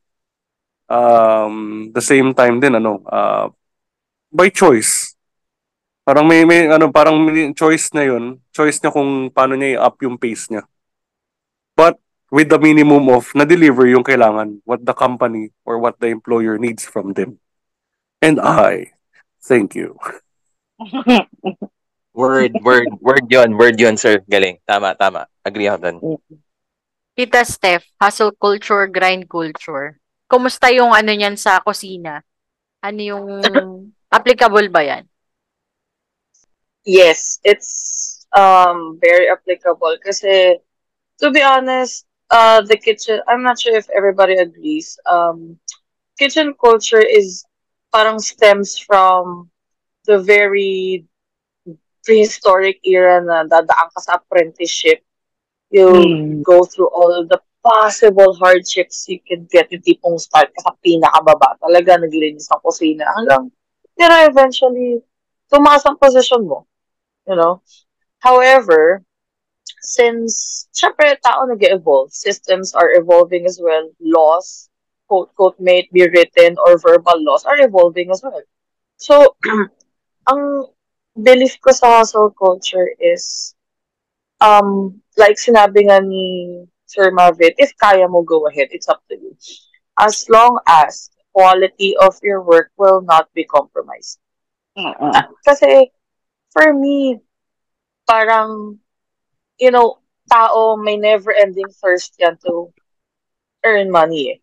um, the same time din, ano, uh, by choice. Parang may, may ano, parang may choice na yun. Choice niya kung paano niya i-up yung pace niya. But with the minimum of na-deliver yung kailangan, what the company or what the employer needs from them. And I, thank you. [LAUGHS] Word, word, word yun, word yun, sir. Galing. Tama, tama. Agree ako dun. Tita Steph, hustle culture, grind culture. Kumusta yung ano niyan sa kusina? Ano yung [LAUGHS] applicable ba yan? Yes, it's um very applicable kasi to be honest, uh the kitchen I'm not sure if everybody agrees. Um kitchen culture is parang stems from the very prehistoric era na dadaan ka sa apprenticeship. You Mm. go through all the possible hardships you can get. Yung tipong start ka sa pinakababa. Talaga naglilinis ng kusina. Hanggang, know, eventually, tumaas ang position mo. You know? However, since, syempre, tao nag-evolve. Systems are evolving as well. Laws, quote-quote, may it be written or verbal laws are evolving as well. So, [CLEARS THROAT] ang belief ko sa hustle culture is, um, like sinabi nga ni Sir Marvin, if kaya mo, go ahead. It's up to you. As long as quality of your work will not be compromised. Mm-mm. Kasi, for me, parang, you know, tao may never-ending thirst yan to earn money. eh.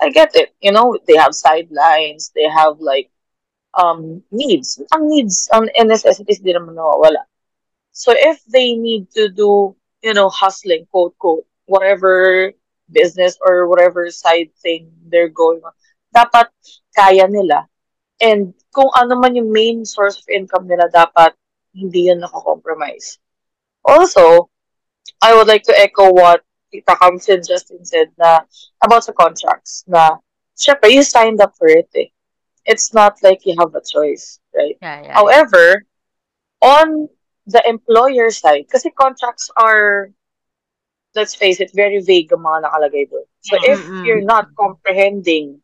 I get it. You know, they have sidelines, they have like, um, needs. Ang needs ang necessities din naman nawawala. So if they need to do, you know, hustling, quote, quote, whatever business or whatever side thing they're going on, dapat kaya nila. And kung ano man yung main source of income nila, dapat hindi yun nakakompromise. Also, I would like to echo what Tita Kamsin Justin said na about the contracts na syempre, you signed up for it eh. It's not like you have a choice, right? Yeah, yeah. However, on the employer side, kasi contracts are, let's face it, very vague ang mga nakalagay doon. So if Mm-mm. you're not comprehending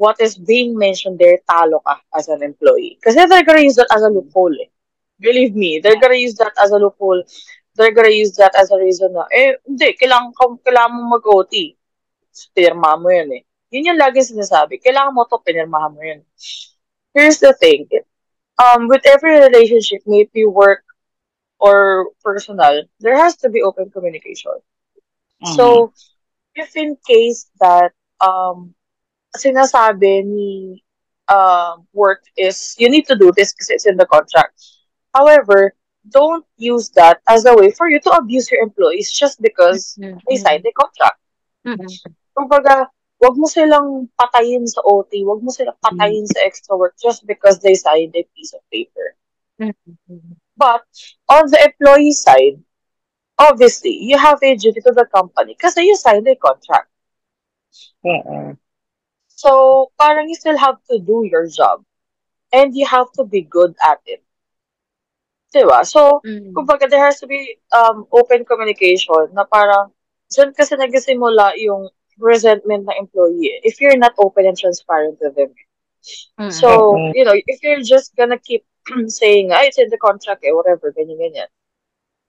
what is being mentioned there, talo ka as an employee. Kasi they're gonna use that as a loophole. Eh. Believe me, they're gonna use that as a loophole. They're gonna use that as a reason na, eh, hindi, kailangan, ka- kailangan mo mag-OT. Pinirma mo yun eh. Yun yung lagi sinasabi. Kailangan mo to, pinirmahan mo yun. Here's the thing. Um, with every relationship, may it be work or personal, there has to be open communication. So, if in case that um, sinasabi ni uh, work is you need to do this because it's in the contract. However, don't use that as a way for you to abuse your employees just because they signed the contract. Mm-mm. Kumbaga, wag mo silang patayin sa OT, wag mo silang patayin sa extra work just because they signed a piece of paper. But on the employee side, obviously, you have a duty to the company kasi you signed a contract. Mm-mm. So, parang you still have to do your job. And you have to be good at it. Diba? So, Mm. kumbaga, there has to be um, open communication na parang, dyan kasi nagsimula yung resentment ng employee. eh, If you're not open and transparent with them. Mm. So, Mm-mm. you know, if you're just gonna keep [CLEARS THROAT] saying, ah, it's in the contract, eh, whatever, ganyan, ganyan.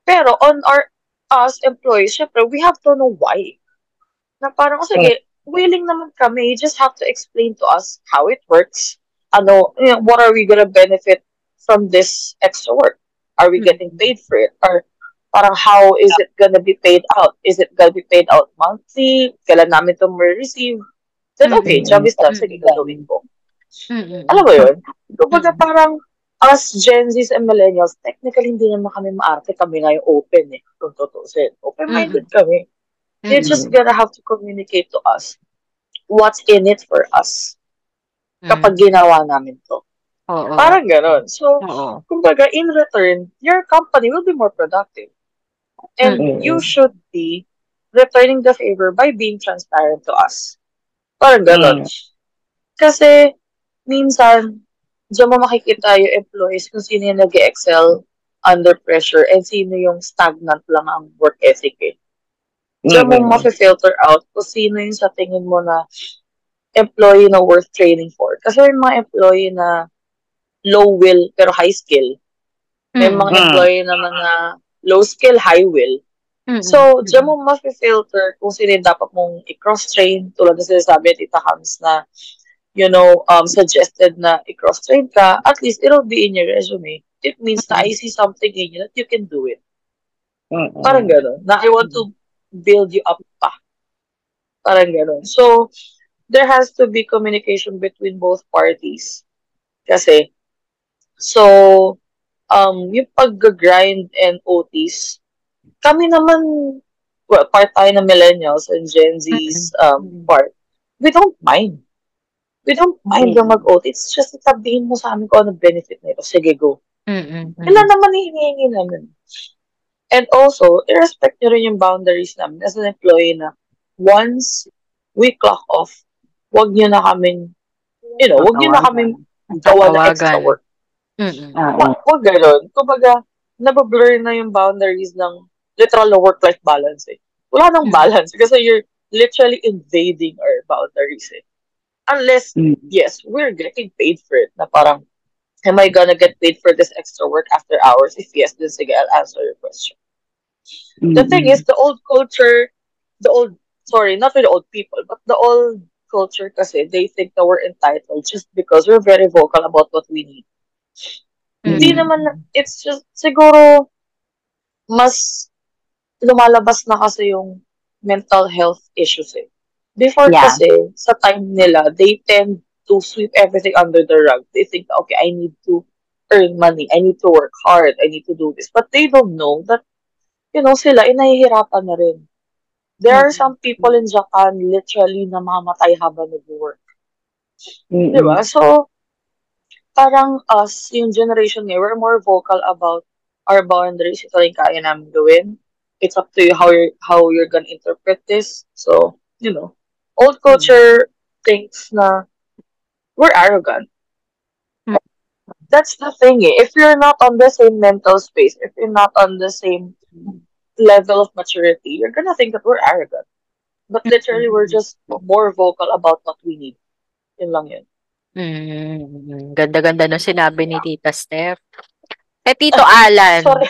Pero on our, us employees, syempre, we have to know why. Na parang, sige, willing naman kami, you just have to explain to us how it works. Ano, you know, what are we gonna benefit from this extra work? Are we getting paid for it? Or parang how is it gonna be paid out? Is it gonna be paid out monthly? Kailan namin ito receive? Then, okay, Mhm. job is done. Sige, gagawin ko. Mm-mm. Alam mo yun? Kumbaga parang us Gen Zs and Millennials, technically hindi naman kami maarte. Kami nga yung open eh. Kung tutusin. Open-minded kami. You're Mm-mm. just gonna have to communicate to us what's in it for us kapag ginawa namin to. Oo. Parang ganon. So, Oo. kumbaga, in return, your company will be more productive. And Mm-mm. you should be returning the favor by being transparent to us. Parang ganon. Kasi, minsan, diyan mo makikita yung employees kung sino yung nag excel under pressure and sino yung stagnant lang ang work ethic eh. Diyan mo Mm-mm. mafe-filter out kung sino yung sa tingin mo na employee na worth training for. Kasi may mga employee na low will pero high skill. May Mm. mga Mm. employee naman na low skill, high will. Mm-mm. So, diyan mo ma-filter kung sino yung dapat mong i-cross-train. Tulad na sinasabi ni Tita Hams na, you know, um, suggested na i-cross-train ka, at least it'll be in your resume. It means na I see something in you that you can do it. Mm-mm. Parang gano'n. Na I want to build you up pa. Parang gano'n. So, there has to be communication between both parties. Kasi, so, um, yung pag-grind and OTs, kami naman, well, part tayo ng millennials and Gen Z's um, part, we don't mind. We don't mind yung mag-OT. It's just sabihin mo sa amin kung ano benefit nito. Sige, go. Mm-mm. Ilan naman hinihingi namin. And also, i-respect nyo rin yung boundaries namin as an employee na once we clock off, wag nyo na kaming, you know, wag nyo na kaming gawa na extra work. Mm-mm. Oo. Wag, wag ganun. Kumbaga, nabablur na yung boundaries ng literal na work-life balance eh. Wala nang Mm. balance kasi you're literally invading our boundaries eh. Unless, Mm. yes, we're getting paid for it. Na parang, am I gonna get paid for this extra work after hours? If yes, then sige, I'll answer your question. The thing is, the old culture, the old, sorry, not the old people, but the old culture kasi, they think that we're entitled just because we're very vocal about what we need. Hindi Mm. naman, it's just, siguro, mas lumalabas na kasi yung mental health issues eh. Before Yeah. kasi, sa time nila, they tend to sweep everything under the rug. They think, okay, I need to earn money. I need to work hard. I need to do this. But they don't know that, you know, sila, inahihirapan na rin. There are some people in Japan literally na mamatay habang nag-work. Mm-mm. Di ba? So, parang us, yung generation ngayon, we're more vocal about our boundaries. Ito yung kaya namin gawin. It's up to you how you're, how you're gonna interpret this. So, you know, old culture thinks na we're arrogant. Hmm. That's the thing eh. If you're not on the same mental space, if you're not on the same level of maturity, you're gonna think that we're arrogant. But literally, we're just more vocal about what we need. Yun lang yun. Mm, ganda-ganda no sinabi ni Tita Steph. Eh, Tito [LAUGHS] Alan. Sorry.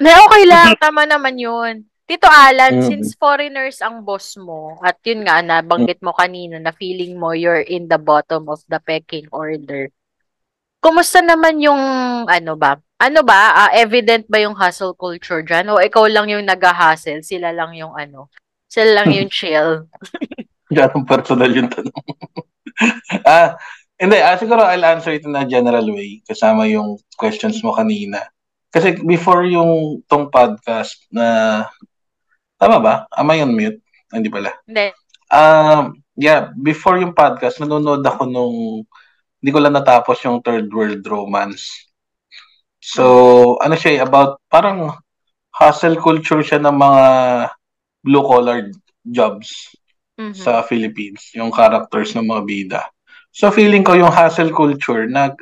Na okay lang, [LAUGHS] tama naman yun. Tito Alan, Mhm. since foreigners ang boss mo, at yun nga, nabanggit mo kanina na feeling mo you're in the bottom of the pecking order. Kumusta naman yung, ano ba? Ano ba? ah, evident ba yung hustle culture dyan? O ikaw lang yung nag-hustle, sila lang yung ano? Sila lang yung [LAUGHS] chill. Ganong personal yung tanong. ah, hindi, ah, siguro I'll answer it in a general way kasama yung questions mo kanina. Kasi before yung tong podcast na tama ba? Am I on mute? Hindi pala. Hindi. Um, yeah, before yung podcast, nanonood ako nung hindi ko lang natapos yung Third World Romance. So, ano siya eh, about parang hustle culture siya ng mga blue-collar jobs Mhm. sa Philippines, yung characters ng mga bida. So feeling ko yung hustle culture na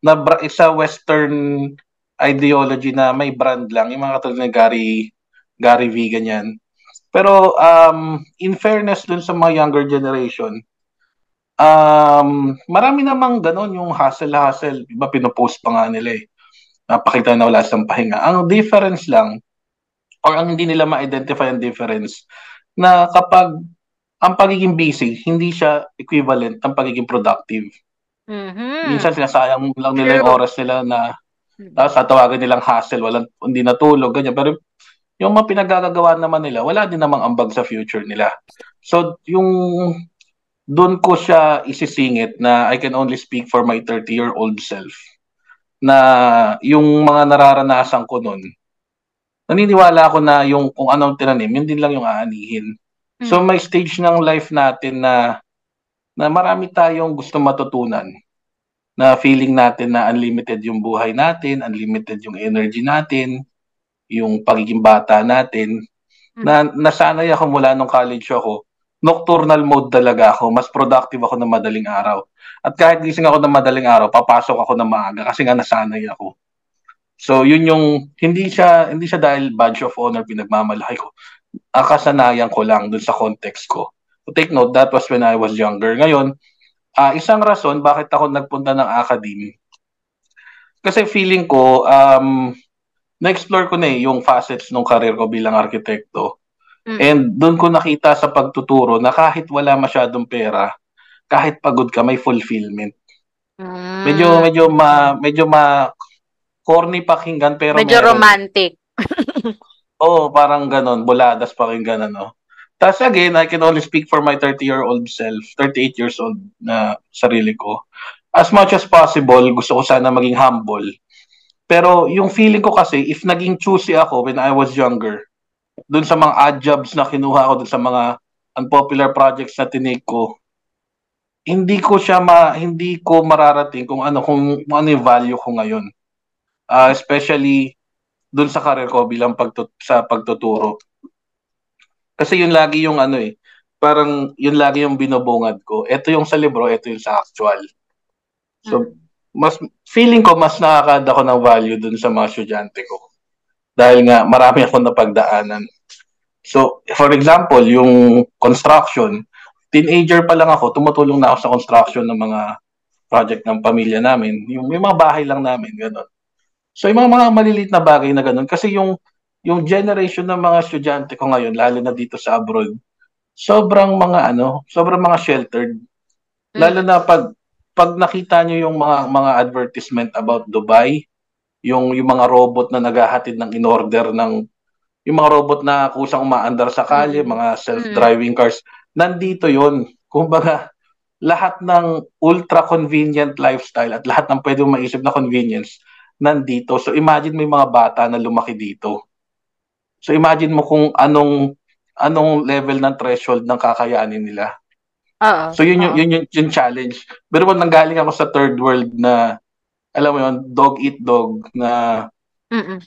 na isa western ideology na may brand lang, yung mga katulad ni Gary Gary V ganyan. Pero um in fairness dun sa mga younger generation, um marami namang ganon yung hustle-hustle, iba pinopost pa nga nila eh. Napakita na wala silang pahinga. Ang difference lang or ang hindi nila ma-identify ang difference na kapag ang pagiging busy, hindi siya equivalent ng pagiging productive. Mhm. Minsan sinasayang lang nila yung oras nila na tapos tatawagan nilang hassle, walang hindi natulog, ganyan. Pero yung mga pinagagagawa naman nila, wala din namang ambag sa future nila. So, yung doon ko siya isisingit na I can only speak for my 30-year-old self na yung mga nararanasan ko noon, naniniwala ako na yung kung anong tinanim, yun din lang yung aanihin. So may stage ng life natin na na marami tayong gusto matutunan. Na feeling natin na unlimited yung buhay natin, unlimited yung energy natin, yung pagiging bata natin. Na nasanay ako mula nung college ako, nocturnal mode talaga ako, mas productive ako ng madaling araw. At kahit gising ako ng madaling araw, papasok ako ng maaga kasi nga nasanay ako. So yun yung hindi siya hindi siya dahil badge of honor pinagmamalaki ko ang kasanayan ko lang dun sa context ko. So take note, that was when I was younger. Ngayon, ah isang rason bakit ako nagpunta ng academy. Kasi feeling ko, um, na-explore ko na eh, yung facets ng career ko bilang arkitekto. Mm. And doon ko nakita sa pagtuturo na kahit wala masyadong pera, kahit pagod ka, may fulfillment. Mm. Medyo, medyo ma, medyo ma, corny pakinggan, pero Medyo meron. romantic. [LAUGHS] Oo, parang ganon, buladas pakinggan, ano. Tapos again, I can only speak for my 30-year-old self, 38 years old na sarili ko. As much as possible, gusto ko sana maging humble. Pero yung feeling ko kasi, if naging choosy ako when I was younger, dun sa mga odd jobs na kinuha ko, dun sa mga unpopular projects na tinake ko, hindi ko siya ma, hindi ko mararating kung ano kung, kung ano yung value ko ngayon. Ah, especially dun sa career ko bilang pagtut sa pagtuturo. Kasi yun lagi yung ano eh, parang yun lagi yung binubungad ko. Ito yung sa libro, ito yung sa actual. So, mas feeling ko mas nakakada ako ng value dun sa mga estudyante ko. Dahil nga marami akong napagdaanan. So, for example, yung construction, teenager pa lang ako, tumutulong na ako sa construction ng mga project ng pamilya namin. Yung, yung mga bahay lang namin, gano'n. So, yung mga, mga maliliit na bagay na gano'n. Kasi yung, yung generation ng mga estudyante ko ngayon, lalo na dito sa abroad, sobrang mga ano, sobrang mga sheltered. Lalo na pag pag nakita niyo yung mga mga advertisement about Dubai, yung yung mga robot na naghahatid ng in-order ng yung mga robot na kusang umaandar sa kalye, Mm. mga self-driving cars, nandito yon. [LAUGHS] Kumbaga, lahat ng ultra convenient lifestyle at lahat ng pwede mong maisip na convenience nandito. So imagine yung mga bata na lumaki dito. So imagine mo kung anong anong level ng threshold ng kakayanin nila. Oo. So yun yung, yun yung, yung challenge. Pero kung nanggaling ako sa third world na alam mo yun, dog eat dog na Mm-mm.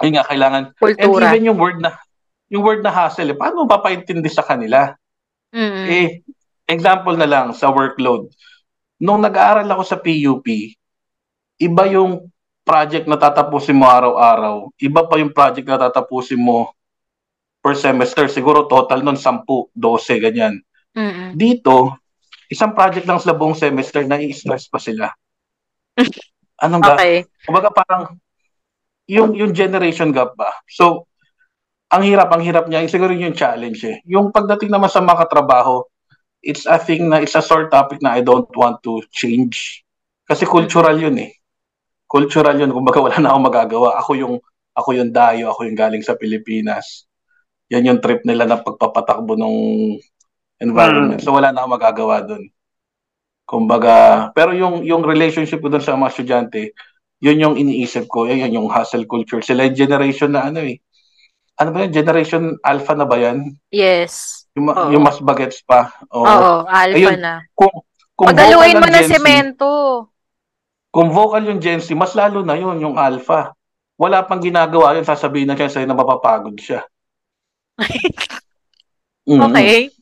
ayun nga kailangan and Kultura. even yung word na yung word na hustle, eh, paano papaintindi sa kanila? Mm-mm. Eh, example na lang sa workload. Nung nag-aaral ako sa PUP, iba yung project na tatapusin mo araw-araw. Iba pa yung project na tatapusin mo per semester. Siguro total nun 10, 12, ganyan. Mm-mm. Dito, isang project lang sa buong semester, nai-stress pa sila. [LAUGHS] Anong ga? Okay. Kumbaga parang yung yung generation gap ba. So ang hirap, ang hirap niya, siguro yun yung challenge eh. Yung pagdating naman sa mga katrabaho, it's a thing na it's a sore topic na I don't want to change. Kasi cultural yun eh. Cultural yun, kumbaga wala na akong magagawa. Ako yung ako yung dayo, ako yung galing sa Pilipinas. Yan yung trip nila na pagpapatakbo ng environment. So wala na akong magagawa doon. Kumbaga, pero yung yung relationship ko doon sa mga estudyante, yun yung iniisip ko, yun, yun yung hustle culture. Sila yung generation na ano eh. Ano ba yun? Generation alpha na ba yan? Yes. Yung, Oo. yung mas bagets pa. Oo. Oo, alpha Ayun. na. Kung, kung Pagaluin vocal mo na semento. Kung vocal yung Gen Z, mas lalo na yun, yung alpha. Wala pang ginagawa yun, sasabihin na siya sa'yo na mapapagod siya. [LAUGHS] Mm. Okay.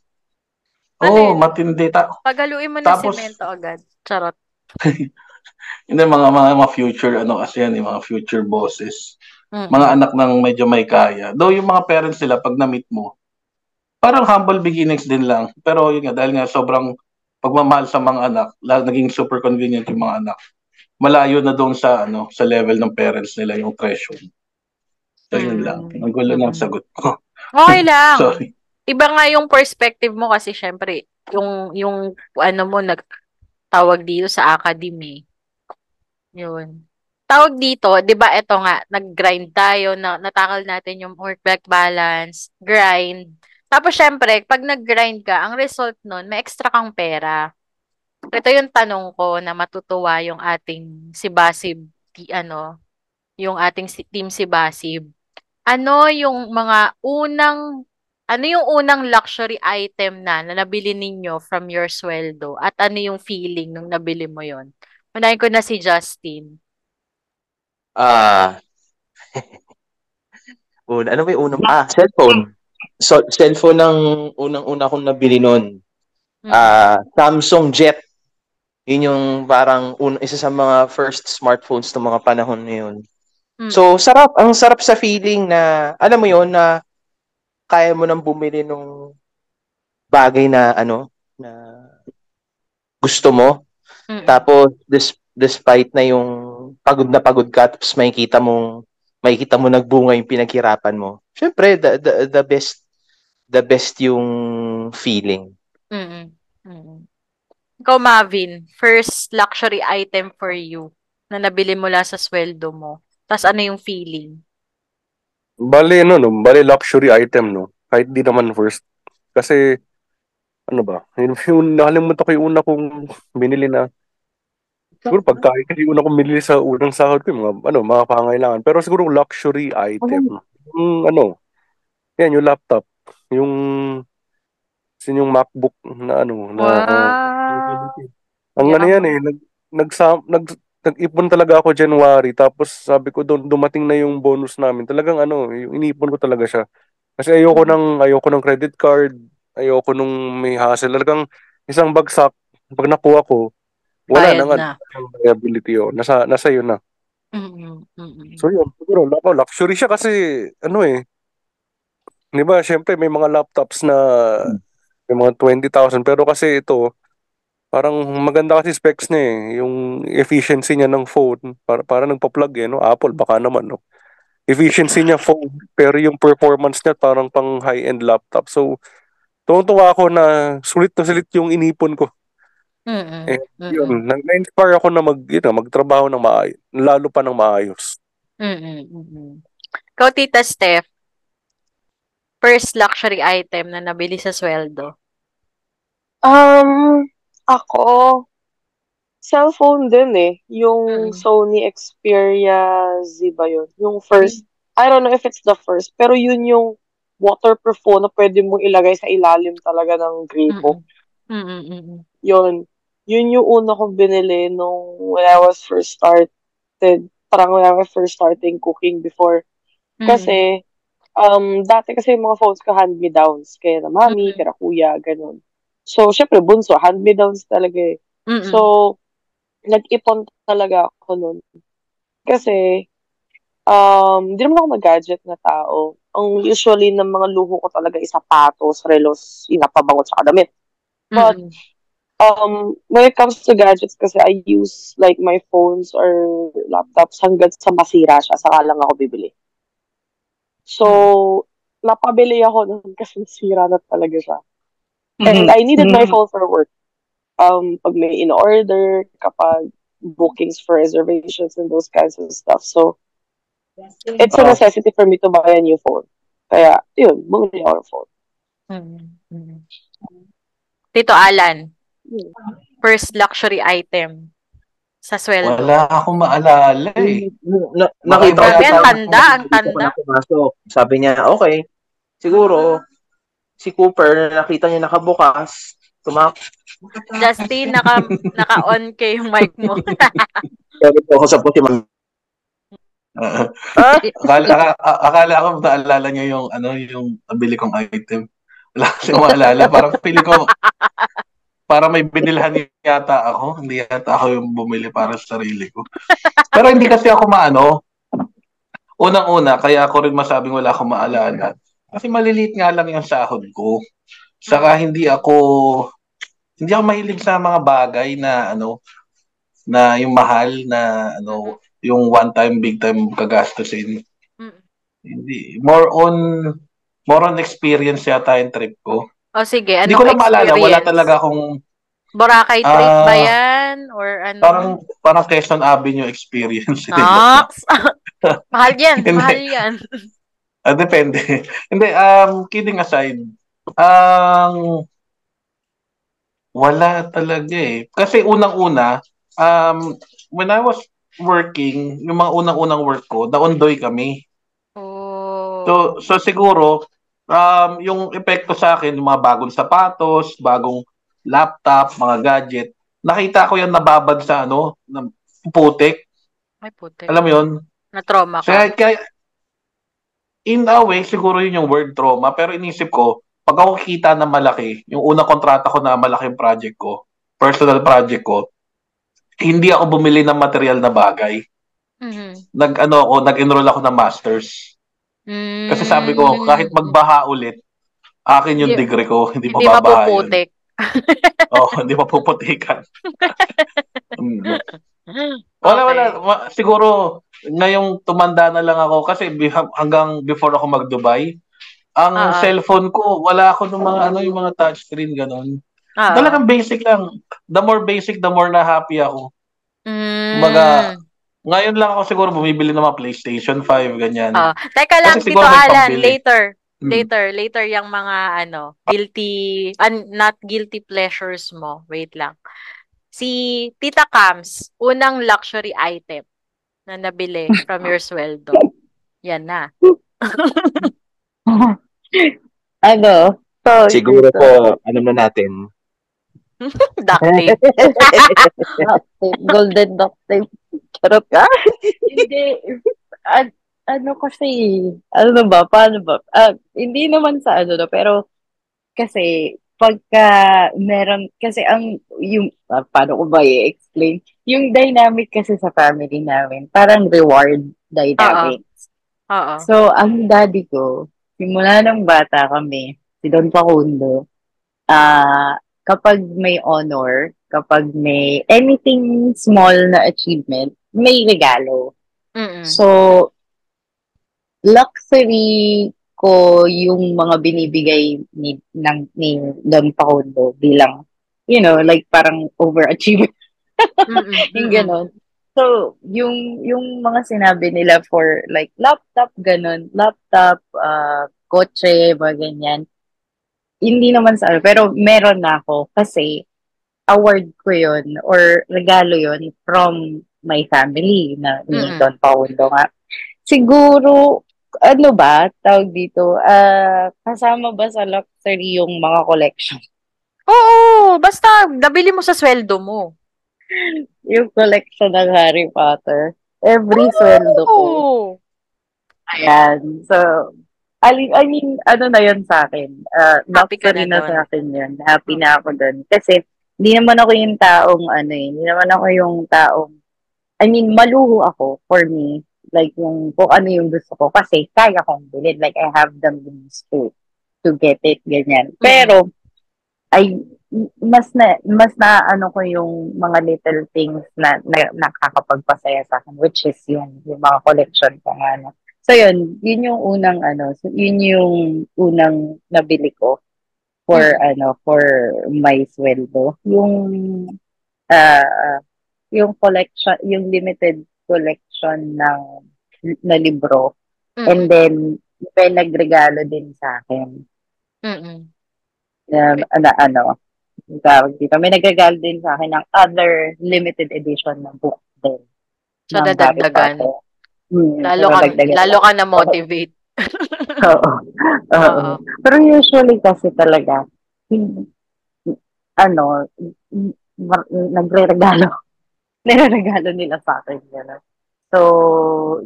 Oo, yun? matindi. Ta- Pagaluin mo na Tapos- semento agad. Charot. [LAUGHS] Hindi, mga, mga, mga future, ano kasi yan, yung mga future bosses. Mm. Mga anak ng medyo may kaya. Though yung mga parents nila, pag na-meet mo, parang humble beginnings din lang. Pero yun nga, dahil nga sobrang pagmamahal sa mga anak, lalo naging super convenient yung mga anak. Malayo na doon sa ano sa level ng parents nila yung threshold. So yun Mm. lang. Ang gulo ng sagot ko. Okay lang. [LAUGHS] Sorry. Iba nga yung perspective mo kasi syempre, yung yung ano mo nagtawag dito sa academy. Yun. Tawag dito, 'di ba? Ito nga, nag-grind tayo, na natakal natin yung work-life balance, grind. Tapos syempre, pag nag-grind ka, ang result nun, may extra kang pera. Ito yung tanong ko na matutuwa yung ating si Basib, ti- ano, yung ating si, team si Basib. Ano yung mga unang ano yung unang luxury item na na nabili ninyo from your sweldo? At ano yung feeling nung nabili mo yon? Unahin ko na si Justin. Ah. [LAUGHS] una, ano ba yung unang? Ah, cellphone. So, cellphone ng unang-una kong nabili noon. Mm. Ah, Samsung Jet. Yun yung parang un, isa sa mga first smartphones ng mga panahon na yun. Mm. So, sarap. Ang sarap sa feeling na, alam mo yun, na kaya mo nang bumili nung bagay na, ano, na gusto mo. Mm. Tapos, des- despite na yung pagod na pagod ka, tapos makikita mong makikita mo nagbunga yung pinaghirapan mo. Syempre, the, the, the best the best yung feeling. Mm-mm. Mm-mm. Ikaw, Marvin, first luxury item for you na nabili mula sa sweldo mo. Tapos ano yung feeling? Bale, no, no, bale luxury item, no. Kahit di naman first. Kasi, ano ba, [LAUGHS] yung, yung nakalimutan ko yung una kong binili na, siguro pagkain, yung una kong binili sa unang sahod ko, mga, ano, mga pangailangan. Pero siguro luxury item. Yung, ano, yan, yung laptop. Yung, sin yung MacBook na, ano, na, Wow! Ang ano yan eh, nag, nag, nag, nag-ipon talaga ako January tapos sabi ko doon dumating na yung bonus namin. Talagang ano, yung inipon ko talaga siya. Kasi ayoko Mm-hmm. ng ayoko ng credit card, ayoko nung may hassle. Talagang isang bagsak pag nakuha ko, wala Bayad nang na. liability yun. Nasa nasa yun na. Mm-mm. So yun, siguro ako luxury siya kasi ano eh. 'Di ba? Syempre may mga laptops na may mga 20,000 pero kasi ito parang maganda kasi specs niya eh. Yung efficiency niya ng phone, para para nagpa-plug eh, no? Apple baka naman, no. Efficiency niya phone, pero yung performance niya parang pang high-end laptop. So, tuwang-tuwa ako na sulit na sulit yung inipon ko. Mm-mm. Eh, Mm-mm. yun, na- na-inspire ako na mag, you know, magtrabaho ng maayos, lalo pa ng maayos. Mm-mm. Mm-mm. Ikaw, Tita Steph, first luxury item na nabili sa sweldo. Um, ako, cellphone din eh. Yung Mm. Sony Xperia Z ba yun? Yung first, I don't know if it's the first, pero yun yung waterproof phone na pwede mong ilagay sa ilalim talaga ng gripo. Mm-mm. Mm-mm. Yun. Yun yung una kong binili nung when I was first started, parang when I was first starting cooking before. Kasi, um, dati kasi yung mga phones ko hand-me-downs. Kaya na mami, Mm. kaya na kuya, ganun. So, syempre, bunso, hand-me-downs talaga eh. Mm-mm. So, nag-ipon talaga ako nun. Kasi, um, hindi naman ako mag-gadget na tao. Ang usually ng mga luho ko talaga is sapatos, relos, inapabangot sa damit. But, Mm-mm. um, when it comes to gadgets kasi I use like my phones or laptops hanggang sa masira siya, saka lang ako bibili. So, napabili ako nun [LAUGHS] kasi nasira na talaga siya. And I needed my phone for work. Um, pag may in-order, kapag bookings for reservations and those kinds of stuff. So, it's a Oh. necessity for me to buy a new phone. Kaya, yun, bumili ako ng phone. Mm-mm. Tito Alan, first luxury item sa sweldo. Wala akong maalala eh. Na, nakita ko ang tanda, ang tanda. Sabi niya, okay, siguro, si Cooper, nakita niya nakabukas, tumak Justin, naka, naka-on kay yung mic mo. [LAUGHS] pero po ako sa puti mag- Uh, Ah? [LAUGHS] akala, aka- a- akala ko naalala niyo yung ano yung nabili kong item. Wala kasi maalala. Parang pili ko para may binilhan yata ako. Hindi yata ako yung bumili para sa sarili ko. Pero hindi kasi ako maano. Unang-una, kaya ako rin masabing wala akong maalala. Kasi maliliit nga lang yung sahod ko. Saka hindi ako hindi ako mahilig sa mga bagay na ano na yung mahal na ano yung one time big time kagastusin. Mm. Hindi more on more on experience yata yung trip ko. O sige, Hindi anong ko lang maalala, wala talaga akong Boracay trip Ah, ba yan? Or ano? parang parang Quezon Avenue experience. Nox! [LAUGHS] mahal yan, Hindi. mahal yan. Ah, depende. [LAUGHS] Hindi, um, kidding aside, ang wala talaga eh. Kasi unang-una, um, when I was working, yung mga unang-unang work ko, daondoy kami. Oh. So, so siguro, um, yung epekto sa akin, yung mga bagong sapatos, bagong laptop, mga gadget, nakita ko yan nababad sa ano, na putik. Ay, puti. Alam mo yun? Na-trauma ka. Kaya, kaya, in a way, siguro yun yung word trauma, pero inisip ko, pag ako kita na malaki, yung unang kontrata ko na malaking project ko, personal project ko, hindi ako bumili ng material na bagay. Mhm. Nag, ano ako, nag-enroll ako ng masters. Mm. Kasi sabi ko, kahit magbaha ulit, akin yung Hindi- degree ko, hindi, Hindi mababaha yun. mapuputik. [LAUGHS] Oo, hindi mapuputikan. [LAUGHS] Mm. Wala, Okay. wala. Ma- siguro, ngayong tumanda na lang ako kasi hanggang before ako mag-Dubai, ang ah. cellphone ko, wala ako ng mga ano, yung mga touchscreen, ganun. Oo. Talagang basic lang. The more basic, the more na happy ako. Mm. Kumbaga, ngayon lang ako siguro bumibili ng mga PlayStation 5, ganyan. Ah, teka lang, Kasi may Alan, pambili. later. Hmm. Later, later yung mga ano, guilty, un, not guilty pleasures mo. Wait lang. Si Tita Cams, unang luxury item na nabili [LAUGHS] from your sweldo. Yan na. [LAUGHS] ano? So, Siguro po, ano na natin, [LAUGHS] Duct tape. Duct tape, golden duct tape. Charot ka? hindi. An- ano kasi, ano ba, paano ba? Ah, hindi naman sa ano na, pero kasi pagka meron, kasi ang, yung, ah, paano ko ba i-explain? Yung dynamic kasi sa family namin, parang reward dynamics. Oo. So, ang daddy ko, simula nung bata kami, si Don Facundo, ah kapag may honor, kapag may anything small na achievement, may regalo. Mm-mm. So, luxury ko yung mga binibigay ni, ng, ni Don Facundo bilang, you know, like parang overachiever. Yung ganon. So, yung, yung mga sinabi nila for like laptop, ganon, laptop, uh, kotse, mga ganyan, hindi naman sa ano, pero meron na ako kasi award ko yun or regalo yun from my family na ni Mm-mm. Don Paulo nga. Siguro, ano ba, tawag dito, ah kasama ba sa luxury yung mga collection? Oo, basta nabili mo sa sweldo mo. Yung collection ng Harry Potter. Every sweldo ko. Oo. Ayan. So, I, I mean, ano na yun sa akin? Uh, Happy ka na na, sa akin yun. Happy na ako dun. Kasi, hindi naman ako yung taong, ano eh, hindi naman ako yung taong, I mean, maluho ako for me. Like, yung, kung ano yung gusto ko. Kasi, kaya kong bilhin. Like, I have the means to, to get it, ganyan. Pero, ay, mas na, mas na, ano ko yung mga little things na, na nakakapagpasaya sa akin, which is yung, yung mga collection ko nga, no? So, yun, yun yung unang, ano, so, yun yung unang nabili ko for, ano, for my sweldo. Yung, ah, yung collection, yung limited collection ng, na libro. And Mm-mm. then, may nagregalo din sa akin Mm-mm. Na, na ano, tawag dito. May nagregalo din sa akin ng other limited edition na book din. So, dadagdagan. Hmm, Lalo so ka, lalo ka na motivate. [LAUGHS] Oo. Oo. Pero usually kasi talaga, ano, nagre-regalo. [LAUGHS] Nire-regalo nila sa akin. Gano'n. So,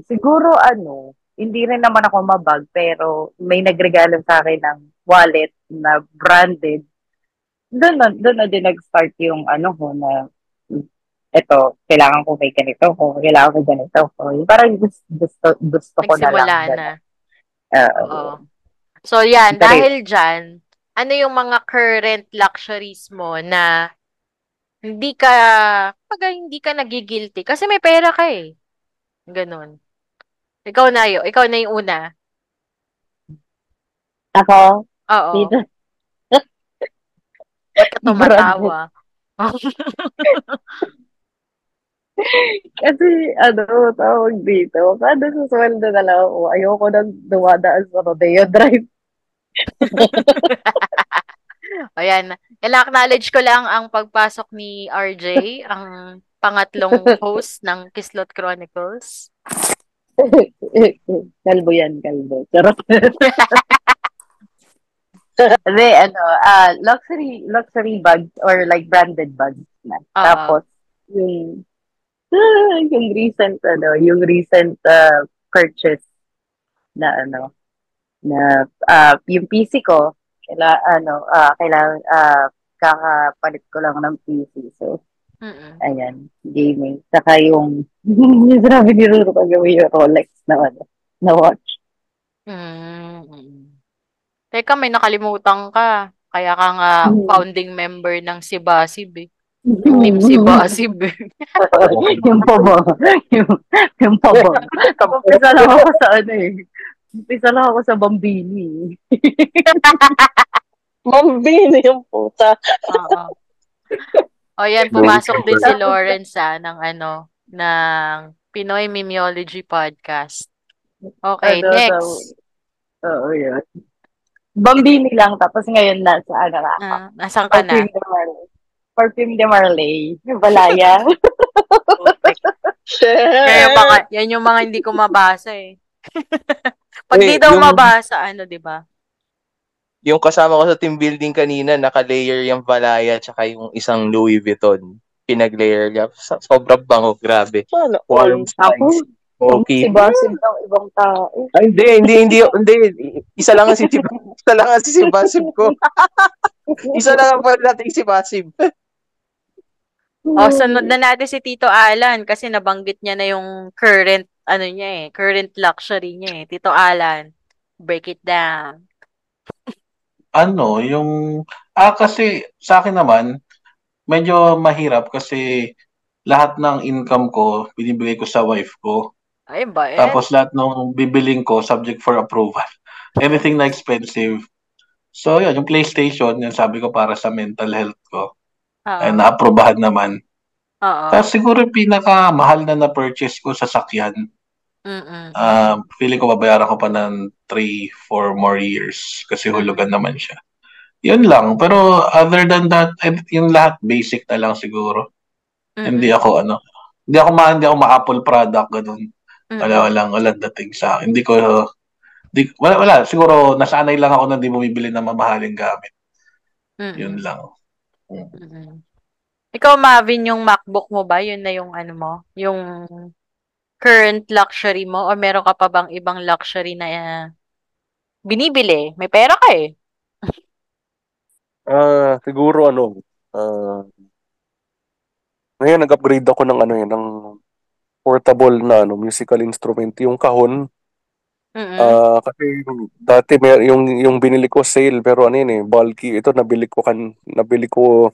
siguro ano, hindi rin naman ako mabag, pero may nagregalo sa akin ng wallet na branded. Doon na, doon na din nag-start yung ano ko na eto, kailangan ko may ganito, kung kailangan ko ganito. ko. Parang gusto, gusto, gusto ko na lang. Nagsimula na. Oo. Oo. So, yan. Pero- Dahil dyan, ano yung mga current luxuries mo na hindi ka, pag hindi ka nagigilty? Kasi may pera ka eh. Ganon. Ikaw na yun. Ikaw na yung una. Ako, Oo. dito, Ba't ka [LAUGHS] tumatawa? [LAUGHS] Kasi, ano, tawag dito, kada sa sweldo na lang ako, ayoko nang dumadaan sa Rodeo Drive. [LAUGHS] Ayan. Ila-acknowledge ko lang ang pagpasok ni RJ, ang pangatlong host ng Kislot Chronicles. [LAUGHS] kalbo yan, kalbo. Charot. [LAUGHS] Hindi, ano, ah luxury, luxury bags or like branded bags na. Oo. Tapos, yung, ah, yung recent, ano, yung recent ah, purchase na, ano, na, ah, yung PC ko, kaila, ano, ah, kailangan, ah, kakapalit ko lang ng PC. So, Mm-mm. ayan, gaming. Saka yung, [LAUGHS] yung sinabi ni Ruro kagawi yung Rolex na, ano, na watch. Mm-mm. Teka, may nakalimutan ka. Kaya ka nga Hmm. founding member ng Sibasib eh. Tipsy Basib. [LAUGHS] yung paba. Yung, yung paba. Umpisa lang ako sa ano eh. Umpisa lang ako sa Bambini. [LAUGHS] Mambini yung puta. Oo. O yan, pumasok din si Lawrence ah, ng ano, ng Pinoy Mimiology Podcast. Okay, Ano, next. so- Oo, yun. Bambini lang, tapos ngayon nasa ano na ako. Ah, nasaan ka na? Perfume de Marley. Perfume de Marley. Balaya. Kaya nga, yan yung mga hindi ko mabasa eh. [LAUGHS] Pag Eh, di daw yung- mabasa, ano, di ba? Yung kasama ko sa team building kanina, naka-layer yung Valaya tsaka yung isang Louis Vuitton. Pinag-layer niya. So- Sobrang bango, grabe. Sana Warm spice. Okay. si Basim ng ibang tao. Ay, hindi, hindi, hindi, hindi. Isa lang ang si [LAUGHS] Isa lang ang si Sibasib ko. [LAUGHS] Isa lang ang pwede natin si Basib. O, sunod na natin si Tito Alan kasi nabanggit niya na yung current, ano niya eh, current luxury niya eh. Tito Alan, break it down. Ano, yung... Ah, kasi sa akin naman, medyo mahirap kasi lahat ng income ko, binibigay ko sa wife ko. Ay ba eh? Tapos lahat ng bibiling ko, subject for approval. [LAUGHS] Anything na expensive. So, yun, yung PlayStation, yung sabi ko para sa mental health ko. Oo. Ay, na-aprobahan naman. Oo. Tapos siguro yung pinakamahal na na-purchase ko sa sakyan, Mm-mm. ah feeling ko babayaran ko pa ng 3, 4 more years kasi hulugan naman siya. Yun lang. Pero other than that, yung lahat basic na lang siguro. Hindi ako ano, hindi ako ma hindi ako ma-Apple product ganun. Wala walang walang dating sa akin. Hindi ko di, wala, wala siguro nasanay lang ako na hindi bumibili ng mamahaling gamit. Mm-mm. Yun lang. Mm-mm. Ikaw, Marvin, yung MacBook mo ba? Yun na yung ano mo? Yung current luxury mo? O meron ka pa bang ibang luxury na uh, binibili? May pera ka eh. Ah, siguro ano, ah, ngayon nag-upgrade ako ng ano yun, ng portable na ano, musical instrument, yung kahon. Mm-mm. Ah, kasi dati may, yung yung binili ko sale pero ano yun eh, bulky. Ito nabili ko kan nabili ko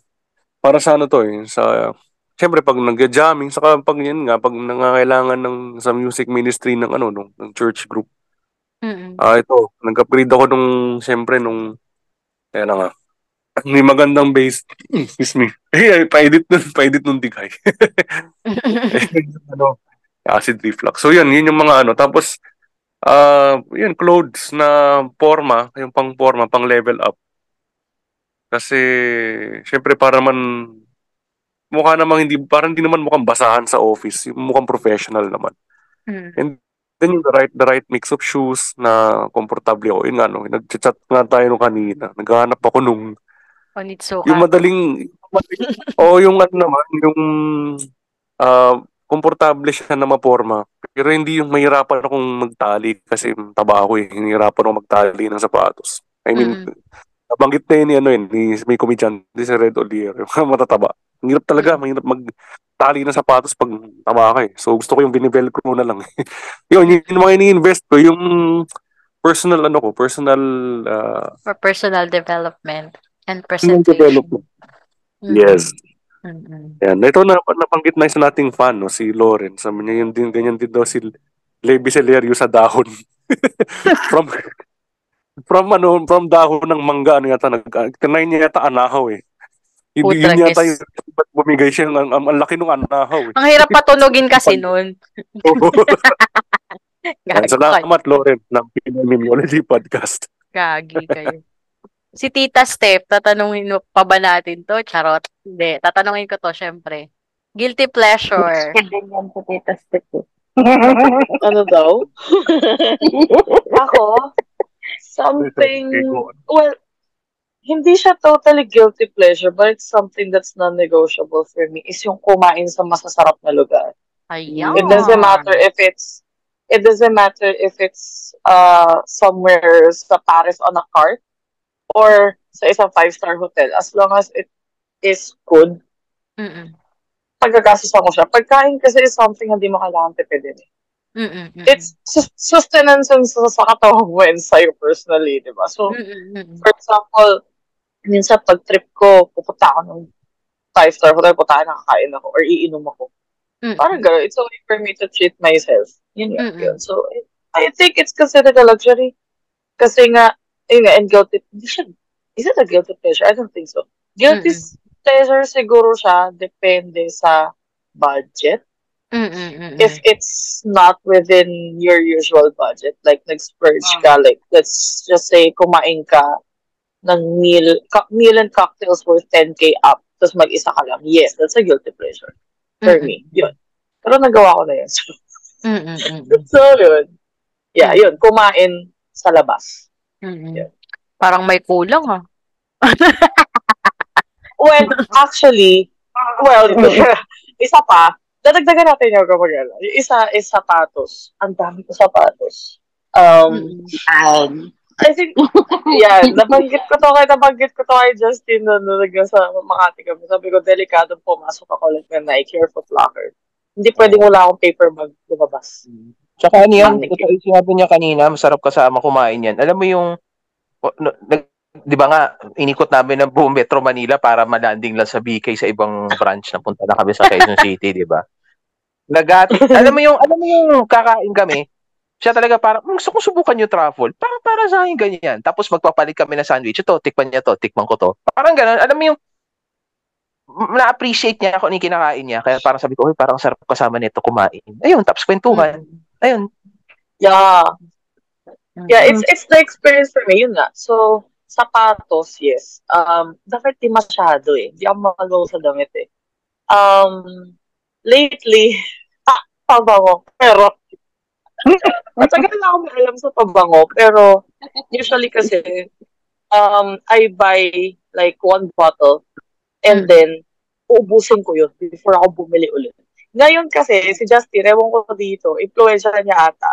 para sa ano to eh, sa Siyempre pag nagja-jamming saka pag yan nga pag nangangailangan ng sa music ministry ng ano nung ng church group. Mm-mm. Ah, ito, nag-upgrade ako nung siyempre nung ayan na nga. [CLEARS THROAT] May magandang bass. [CLEARS THROAT] Excuse me. [LAUGHS] Eh, pa-edit nun, pa-edit nung digay. [LAUGHS] ano, acid reflux. So yun, yun yung mga ano. Tapos, ah yun, clothes na forma, yung pang forma, pang level up. Kasi, syempre para man, mukha namang hindi, parang hindi naman mukhang basahan sa office. Yung mukhang professional naman. Mm. And then yung the right, the right mix of shoes na komportable ako. Yun nga, no, nag-chat nga tayo nung kanina. Naghahanap ako nung Onitsuka. yung madaling [LAUGHS] o yung ano naman yung ah komportable siya na maporma pero hindi yung mahirapan akong magtali kasi taba ako eh hinihirapan akong magtali ng sapatos I mean Mm-mm. Nabanggit na yun ni ano yun ni may comedian di si Red Olier yung matataba ang hirap talaga mahirap magtali ng sapatos pag taba ka eh so gusto ko yung binivelcro na lang [LAUGHS] yun yun yung mga ini-invest ko yung personal ano ko personal ah, For personal development and personal presentation. development Mm. yes Mm-mm. Yan. Ito na nabanggit na isa nating fan, no, si Lauren. Sabi niya, yun din, ganyan din daw si Levi Celerio sa dahon. [LAUGHS] from, from ano, from dahon ng mangga, ano yata, nag, tinay niya yata anahaw eh. Hindi yun yata yung ba't bumigay siya, ang, ang, ang laki ng anahaw eh. Ang hirap patunogin kasi nun. Yan, [LAUGHS] Gago Salamat. Lauren, ng Pinoy Mimiology Podcast. Gagi kayo. Si Tita Steph, tatanungin mo pa ba natin to? Charot. Hindi. Tatanungin ko to, syempre. Guilty pleasure. Hindi yan po tita Step. eh. [LAUGHS] Ano daw? [LAUGHS] Ako? Something, well, hindi siya totally guilty pleasure, but it's something that's non-negotiable for me is yung kumain sa masasarap na lugar. Ayan. It doesn't matter if it's it doesn't matter if it's uh somewhere sa Paris on a cart or sa isang five-star hotel as long as it is good Mm-mm. pagkakasusan ko siya. Pagkain kasi is something hindi mo kailangan tipidin. eh. Mm-mm. Mm-mm. It's sus- sustenance sa, sa katawan mo and sa'yo personally, di ba? So, Mm-mm. Mm-mm. for example, minsan pag trip ko, pupunta ako ng five-star hotel, punta nakakain ako or iinom ako. Mm. Parang gano'n. It's a way for me to treat myself. Yun. Mm-mm. Yun. So, I think it's considered a luxury. Kasi nga, yun nga, and guilty, is it a guilty pleasure? I don't think so. Guilty Mm-mm. pleasure siguro siya, depende sa budget. Mm-mm. If it's not within your usual budget, like nag-splurge ka, like let's just say kumain ka ng meal, co- meal and cocktails worth 10k up, tapos mag-isa ka lang. Yes, that's a guilty pleasure for Mm-mm. me. Yun. Pero nagawa ko na yun. [LAUGHS] So, yun. Yeah, yun. Kumain sa labas. Mm-mm. Yeah. Parang may kulang ah. Well, actually, well, [LAUGHS] [LAUGHS] isa pa, dadagdagan natin yung kapag ano. Yung isa is sapatos. Ang dami ko sapatos. Um. Um, I think, yeah, nabanggit ko to kay nabanggit ko to kay Justin na nalagyan sa Makati kami. Sabi ko, delikado pumasok ako ulit ng Nike or Foot Locker. Hindi pwedeng wala akong paper bag lumabas. Tsaka ano yan, ito yung sinabi niya kanina, masarap kasama kumain yan. Alam mo yung, no, nag, di ba nga, inikot namin ng buong Metro Manila para malanding lang sa BK sa ibang branch na punta na kami sa Quezon [LAUGHS] City, di ba? Nagat, alam mo yung, alam mo yung kakain kami, siya talaga parang, "Hmm, gusto ko subukan yung truffle. Parang para sa akin ganyan. Tapos magpapalit kami ng sandwich. Ito, tikman niya to, tikman ko to. Parang ganun. Alam mo yung, na-appreciate niya ako ni kinakain niya. Kaya parang sabi ko, uy, parang sarap kasama nito kumain. Ayun, tapos kwentuhan. Ayun, Yeah. Yeah, Mm-hmm. it's it's the experience for me, yun nga. So, sapatos, yes. Um, dapat di masyado eh. Di ako magaw sa damit eh. Um, lately, [LAUGHS] ah, pabango. Pero, [LAUGHS] matagal na ako alam sa pabango. Pero, usually kasi, um, I buy like one bottle and Mm. then, uubusin ko yun before ako bumili ulit. Ngayon kasi, si Justin, ewan ko dito, influensya niya ata.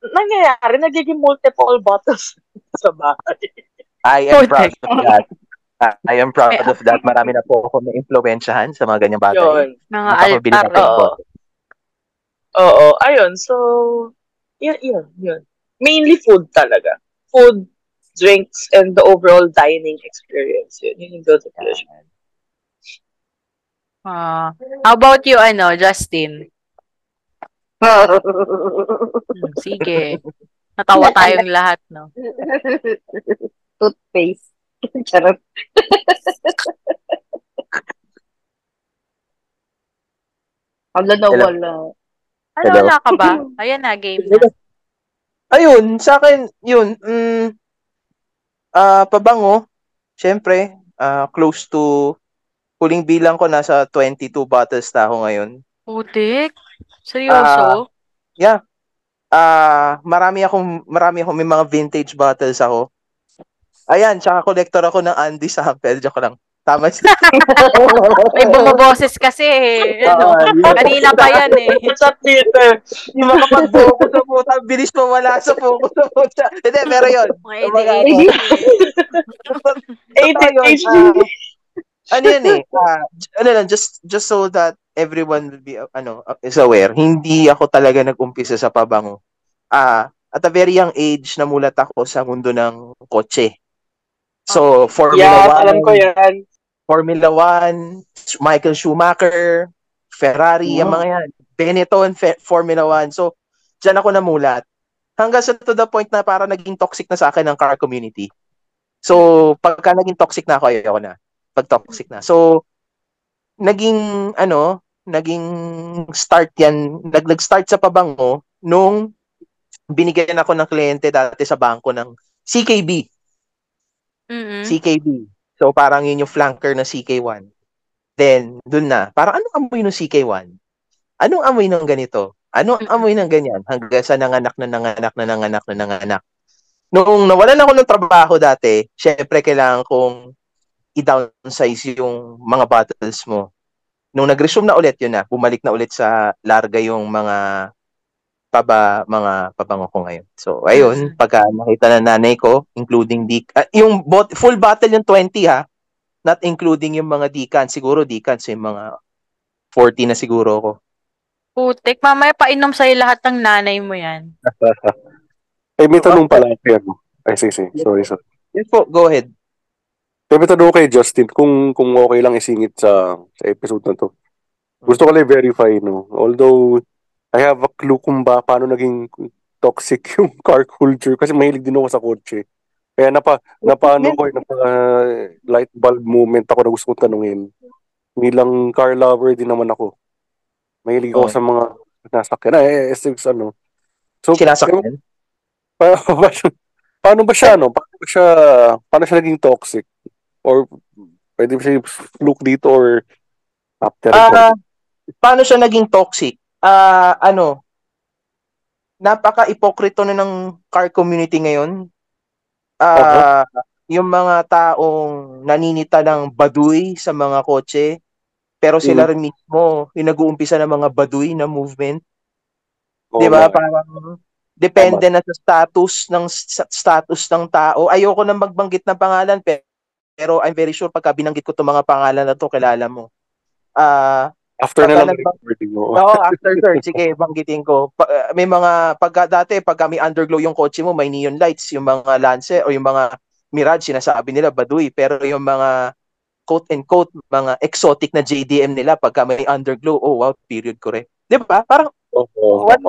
Nangyayari, nagiging multiple [LAUGHS] bottles sa bahay. I am proud of that. I am proud of that. Marami na po ako na influensyahan sa mga ganyang bagay. Yun. Mga altar. Oo. Oo, ayun. So, yun, yun, yun. Mainly food talaga. Food, drinks, and the overall dining experience. Yun, yun yung guilty pleasure. Ah. how about you, ano, Justin? [LAUGHS] Hmm, sige. Natawa tayong lahat, no? [LAUGHS] toothpaste. [LAUGHS] Charot. [LAUGHS] Wala na Hello? wala. Ano, Hello? wala ka ba? Ayan na, game na. Ayun, sa akin, yun, mm, ah pabango, syempre, ah close to, huling bilang ko, nasa 22 bottles na ako ngayon. Putik? Seryoso? Ah, marami akong, marami akong, may mga vintage bottles ako. Ayan, tsaka collector ako ng Andy sample, joke lang. Tama siya. [LAUGHS] May bumaboses kasi eh. Ano? Ah. Kanina pa yan eh. Chat dito. Hindi makapag-focus sa puta. Bilis mawala sa focus sa puta. Hindi, pero yun. Mga Kumbaga, ADHD. Ano yan eh, j- ano lang, just, just so that everyone will be, uh, ano, uh, is aware, hindi ako talaga nag-umpisa sa pabango. Ah, at a very young age, namulat ako sa mundo ng kotse. So, Formula Yeah, 1, alam ko yan. Formula 1, Michael Schumacher, Ferrari, yung mga yan. Benetton, Fe- Formula 1. So, dyan ako namulat. Hanggang sa to the point na para naging toxic na sa akin ng car community. So, pagka naging toxic na ako, ayoko na. Pag toxic na. So, naging, ano, naging start yan, nag, nag-start sa pabango nung binigyan ako ng kliyente dati sa bangko ng CKB. Mm-mm. CKB. So, parang yun yung flanker ng CK1. Then, dun na. Parang anong amoy ng CK1? Anong amoy ng ganito? Anong amoy ng ganyan? Hanggang sa nanganak na nanganak na nanganak na nanganak. Noong nawalan ako ng trabaho dati, syempre kailangan kong i-downsize yung mga bottles mo. Nung nag-resume na ulit, yun na, bumalik na ulit sa larga yung mga paba, mga pabango ko ngayon. So, ayun, pagka nakita na nanay ko, including di, ah, yung bot, full bottle yung 20 ha, not including yung mga decan, siguro decan, yung mga 40 na siguro ko. Putik. Mamaya painom sa'yo lahat ng nanay mo yan. Ay, [LAUGHS] may tanong pala. Pero, ay, sige, sige. Sorry, sorry. Yes po, go ahead. Sabi tanong ko kay Justin kung kung okay lang isingit sa sa episode na to. Gusto ko lang verify no. Although I have a clue kung ba paano naging toxic [LAUGHS] yung car culture kasi mahilig din ako sa kotse. Kaya napa napaano ko napa light bulb moment ako na gusto kong tanungin. Bilang car lover din naman ako. Mahilig ako Oh. sa mga nasakyan. Eh, S6 ano. So, Sinasakyan? Pa- [LAUGHS] pa- paano ba siya, no? Paano ba siya, paano siya naging toxic? Or pwede ba siya fluke dito or after Ah, paano siya naging toxic? Ah, ano? Napaka-ipokrito na ng car community ngayon. Ah, yung mga taong naninita ng baduy sa mga kotse, pero sila rin mismo yung nag-uumpisa ng mga baduy na movement. Oo 'Di ba? Parang depende na sa status ng sa status ng tao. Ayoko na magbanggit ng pangalan pe- pero I'm very sure pagka binanggit ko 'tong mga pangalan na to, kilala mo. Ah, After na lang recording mo. Oo, after [LAUGHS] third, sige, banggitin ko. Pa- uh, may mga, pagka dati, pagka may underglow yung kotse mo, may neon lights, yung mga Lancer o yung mga Mirage, sinasabi nila, baduy. Pero yung mga quote and quote, mga exotic na JDM nila, pagka may underglow, oh wow, period correct. Di ba? Parang, Oo, what,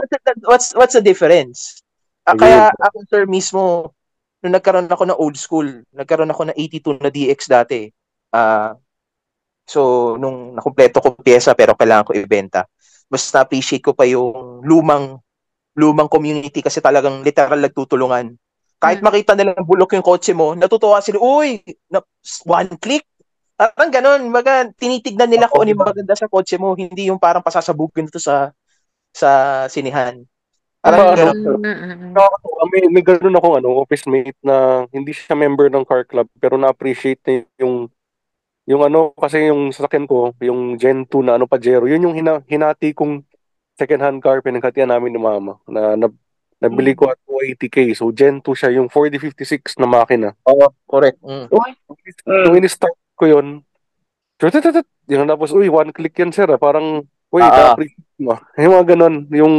what's, what's the difference? Ah, kaya ako, sir, mismo, nung nagkaroon ako ng old school, nagkaroon ako ng 82 na DX dati. Ah, so, nung nakumpleto ko pyesa pero kailangan ko ibenta, mas na-appreciate ko pa yung lumang lumang community kasi talagang literal nagtutulungan. Kahit Mm. makita nila ng bulok yung kotse mo, natutuwa sila, uy, na, one click. Parang ganun, maga, tinitignan nila kung ano yung maganda sa kotse mo, hindi yung parang pasasabugin ito sa sa sinihan. Parang Ano, ganun. Nakakatawa. may, may ganun akong ano, office mate na hindi siya member ng car club pero na-appreciate niya yung yung ano kasi yung sasakyan ko, yung Gen 2 na ano Pajero, yun yung hina, hinati kong second hand car pinaghatian namin ni mama na, na nabili ko at 280k. So Gen 2 siya yung 4056 na makina. Oo, correct. Mm. Nung in-start ko yun, yun tapos, uy, one click yan sir. ah. Parang, uy, Ah. na-appreciate mo. [LAUGHS] Yung mga ganun, yung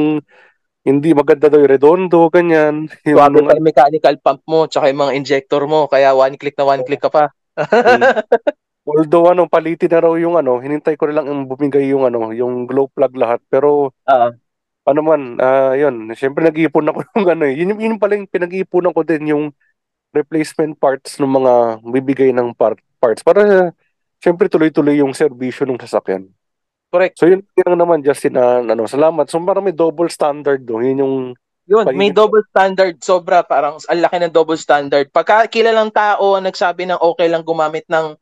hindi maganda daw yung redondo, ganyan. [LAUGHS] Yung, pa yung mechanical pump mo, tsaka yung mga injector mo, kaya one click na one click ka pa. [LAUGHS] Although ano, palitin na raw yung ano, hinintay ko lang yung bumigay yung ano, yung glow plug lahat. Pero Oo. ano man, ah yun, syempre nag-iipon ako [LAUGHS] ng ano eh. Yun, yun pala yung pinag-iipunan ko din yung replacement parts ng mga bibigay ng part, parts para syempre tuloy-tuloy yung serbisyo ng sasakyan. Correct. So yun, lang naman Justin na ano, salamat. So parang may double standard do. Yun yung Yun, may double standard, sobra, parang ang laki ng double standard. Pagka kilalang tao ang nagsabi ng okay lang gumamit ng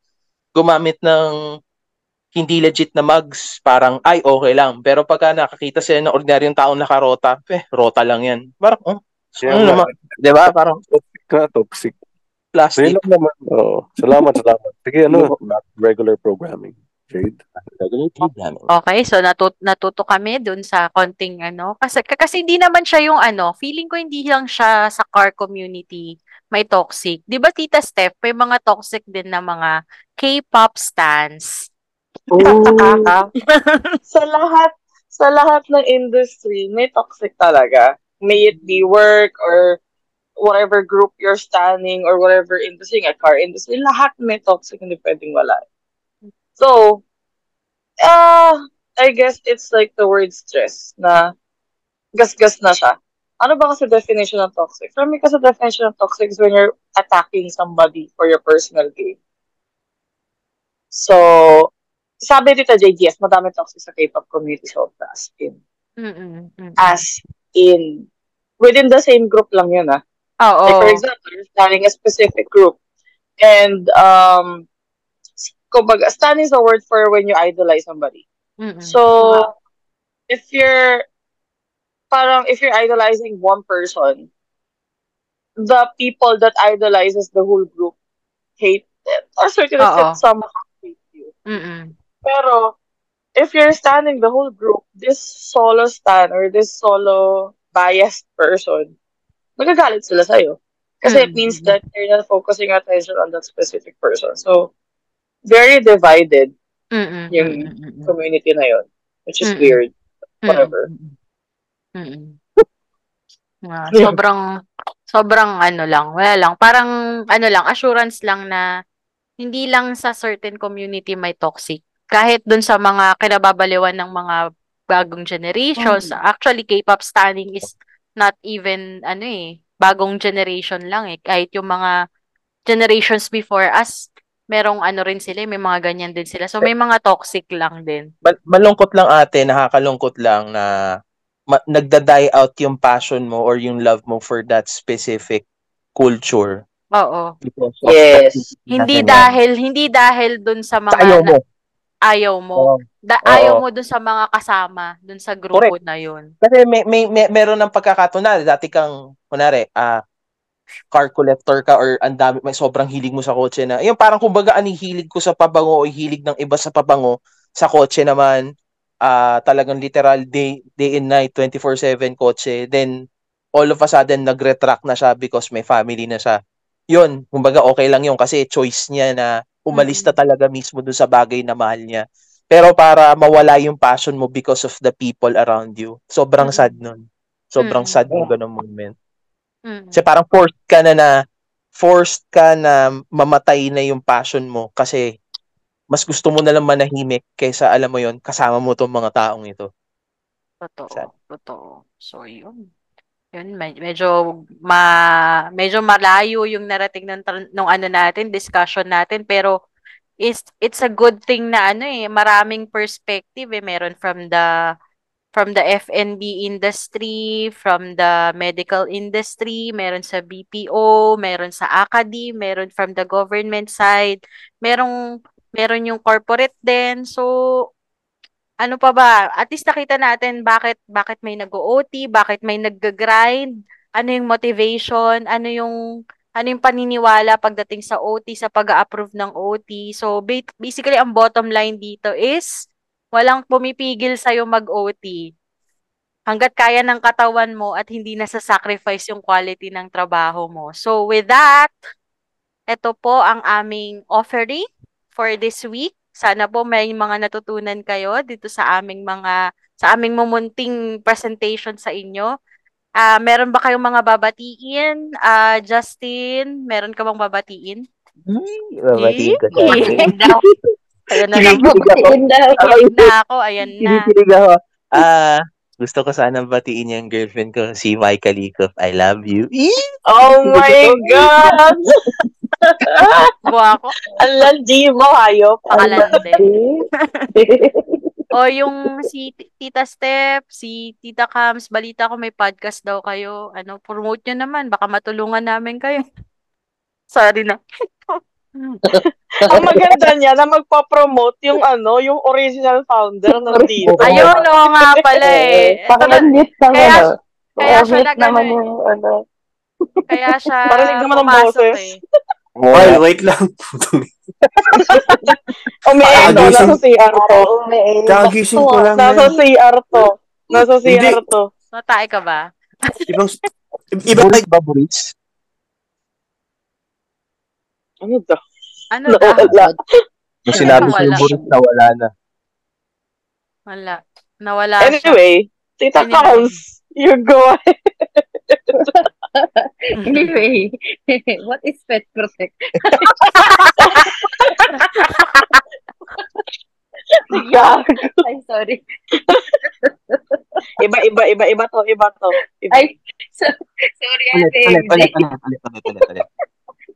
gumamit ng hindi legit na mugs, parang ay okay lang. Pero pagka nakakita sila ng ordinaryong taong nakarota, eh, rota lang yan. Parang, oh, Yeah, ano naman, di ba? Parang toxic na toxic. So plastic. lang naman. Oo. Salamat, salamat. Sige, ano, not regular programming. Jade. Okay, so natut natuto kami dun sa konting ano kasi kasi hindi naman siya yung ano, feeling ko hindi lang siya sa car community may toxic. 'Di ba Tita Steph, may mga toxic din na mga K-pop stans. [LAUGHS] sa lahat sa lahat ng industry, may toxic talaga. May it be work or whatever group you're standing or whatever industry, nga car industry, lahat may toxic, hindi pwedeng wala. So, uh, I guess it's like the word stress na gasgas na siya. Ano ba kasi definition ng toxic? For me kasi definition of toxic is when you're attacking somebody for your personal gain. So, sabi dito JDS, madami toxic sa K-pop community so as in. Mm. mm. As in. Within the same group lang yun ah. Oo. Like for example, you're standing a specific group. And, um, kumbaga, stand is a word for when you idolize somebody. Mm-mm. So, if you're, parang, if you're idolizing one person, the people that idolizes the whole group hate it. Or certain extent, somehow hate you. Mm-mm. Pero, if you're standing the whole group, this solo stand or this solo biased person, magagalit sila sa'yo. Kasi it Mm. means that you're not focusing attention on that specific person. So, very divided Mm-mm. yung Mm-mm. community na yun, which is Mm-mm. weird. Whatever. Mm-mm. Ah, sobrang sobrang ano lang, wala lang. Parang ano lang, assurance lang na hindi lang sa certain community may toxic. Kahit dun sa mga kinababaliwan ng mga bagong generations. Mm. Actually, K-pop stunning is not even, ano eh, bagong generation lang eh. Kahit yung mga generations before us, merong ano rin sila, eh, may mga ganyan din sila. So, may mga toxic lang din. Mal- malungkot lang ate, nakakalungkot lang na ma- nagda-die out yung passion mo or yung love mo for that specific culture. Oo. Yes. Hindi dahil, hindi dahil dun sa mga Sa ayaw mo. na- ayaw mo. Oo. Da- Oo. ayaw mo dun sa mga kasama, dun sa grupo Correct. na yun. Kasi may, may, may meron ng pagkakatunan, dati kang, kunwari, ah, car collector ka or ang dami, may sobrang hilig mo sa kotse na, yung parang kumbaga ang hilig ko sa pabango o hilig ng iba sa pabango, sa kotse naman, ah talagang literal day, day and night, 24-7 kotse, then all of a sudden nag-retract na siya because may family na siya. Yun, kumbaga okay lang yun kasi choice niya na umalis na talaga mismo dun sa bagay na mahal niya. Pero para mawala yung passion mo because of the people around you, sobrang Mm. sad nun. Sobrang Mm. sad yung ganung moment. Mm. Kasi parang forced ka na na forced ka na mamatay na yung passion mo kasi mas gusto mo na lang manahimik kaysa alam mo yon kasama mo tong mga taong ito. Totoo, Sad. totoo. So, yun. Yun, med- medyo ma medyo malayo yung narating ng nung ano natin, discussion natin, pero is it's a good thing na ano eh, maraming perspective eh, meron from the from the F&B industry, from the medical industry, meron sa BPO, meron sa academy, meron from the government side, merong meron yung corporate din. So, ano pa ba? At least nakita natin bakit bakit may nag-OT, bakit may nag-grind, ano yung motivation, ano yung ano yung paniniwala pagdating sa OT, sa pag-approve ng OT. So ba- basically ang bottom line dito is walang pumipigil sa mag-OT. Hanggat kaya ng katawan mo at hindi na sacrifice yung quality ng trabaho mo. So with that, ito po ang aming offering for this week. Sana po may mga natutunan kayo dito sa aming mga sa aming mumunting presentation sa inyo. Ah, meron ba kayong mga babatiin? Ah, Justin, meron ka bang babatiin? Babatiin ko siya. [LAUGHS] Ayun na lang. Babatiin na ako. Ayan na. Kinikilig ako. Ah, gusto ko sanang batiin yung girlfriend ko, si Micah Likov. I love you. Oh my God! [LAUGHS] Buwa ako. Ang landi mo, hayop. Pakalande. [LAUGHS] O yung si Tita Step, si Tita Cams, balita ko may podcast daw kayo. Ano, promote nyo naman. Baka matulungan namin kayo. [LAUGHS] Sorry na. [LAUGHS] Ang maganda niya na magpa-promote yung ano, yung original founder nandito. [LAUGHS] Ayun, oo nga pala eh. Ito na, ng kaya- ano. kaya siya nag- naman eh. yung ano. kaya siya [LAUGHS] Parinig naman ang boses. eh. Well, wait lang. Kagising. nasa CR to. Kagising ko lang. Nasa. CR to. Nasa. CR to. Natay ka ba? Ibang, iba Buris ba, Buris? Ano to? Ano? Nawala. Nung sinabi Wala. sa'yo, Buris, nawala na. Wala. Nawala siya. Anyway, Tita Anyway. Kams, you go ahead. [LAUGHS] Anyway, [LAUGHS] what is pet protect? Gag. I'm sorry. Iba, iba, iba, iba to, iba to. Iba. Ay, so, sorry ate. ulit, ulit, ulit, ulit, ulit, ulit, ulit.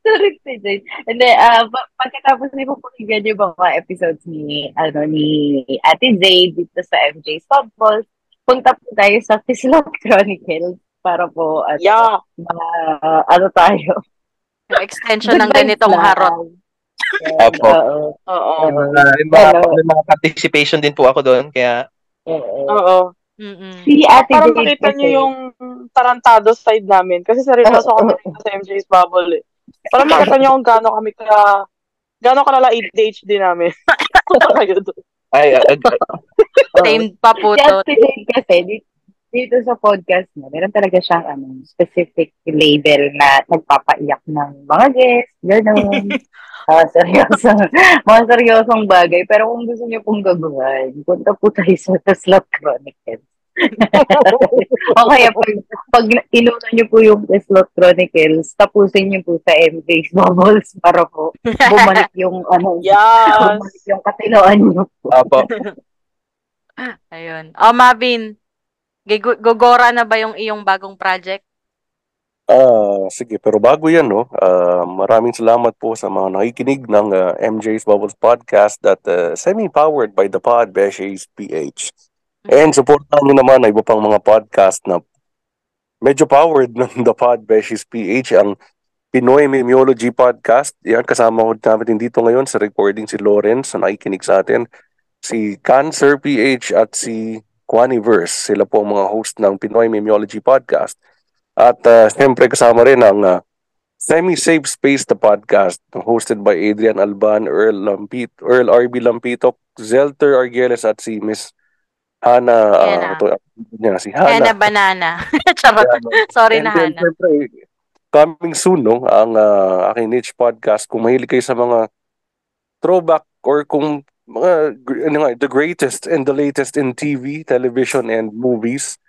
Sorry, si Jane. Hindi, ah, pa- pagkatapos ni pupukinggan yung mga episodes ni, ano, ni Ate Jade dito sa MJ Softballs, punta po tayo sa Kislot Chronicles para po, ano, Yeah. mga, ano tayo. Yung extension ng ganitong harot. Opo. Oo. Oo. May mga, may mga, Hello. may mga participation din po ako doon, kaya Oo. Oo. Mm-mm. Si Ate Para Jade makita niyo yung tarantado side namin. Kasi kami dito sa MJ's Bubble eh. Para makita niyo kung gaano kami ka gaano kalala ADHD namin. [LAUGHS] Kayo doon. ay, Same pa po to. Ate Jade kasi, dito, dito sa podcast niya, meron talaga siyang ano, specific label na nagpapaiyak ng mga guests, gano'n. [LAUGHS] Ah, seryosong, mga seryosong bagay. Pero kung gusto niyo pong gaguhan, punta po tayo sa The Slot Chronicles. [LAUGHS] o kaya pag, pag inuna niyo po yung Slot Chronicles, tapusin niyo po sa MJ's Bubbles para po bumalik [LAUGHS] yung ano, Yes. bumalik yung katinoan niyo po. Apo. [LAUGHS] Ayun. Oh, Mavin, gogora na ba yung iyong bagong project? Ah, sige, pero bago yan, no, ah, maraming salamat po sa mga nakikinig ng ah, MJ's Bubbles Podcast that ah, semi-powered by the Pod Beshies PH. And supportan nyo naman ang iba pang mga podcast na medyo powered ng The Pod Beshies PH, ang Pinoy Memiology Podcast. Yan, kasama ko natin dito ngayon sa recording si Lawrence na nakikinig sa atin, si Cancer PH at si Quaniverse. Sila po ang mga host ng Pinoy Memiology Podcast. At uh, siyempre kasama rin ang uh, Semi-Safe Space the podcast hosted by Adrian Alban, Earl Lampit, Earl RB Lampito, Zelter Arguelles at si Miss Hana. Hannah. Uh, ito, niya, si Hannah Hana. Banana. [LAUGHS] Charot. Sorry And na, then, Hannah. syempre, coming soon, no, ang uh, aking niche podcast. Kung mahilig kayo sa mga throwback or kung mga ano nga, the greatest and the latest in TV, television, and movies,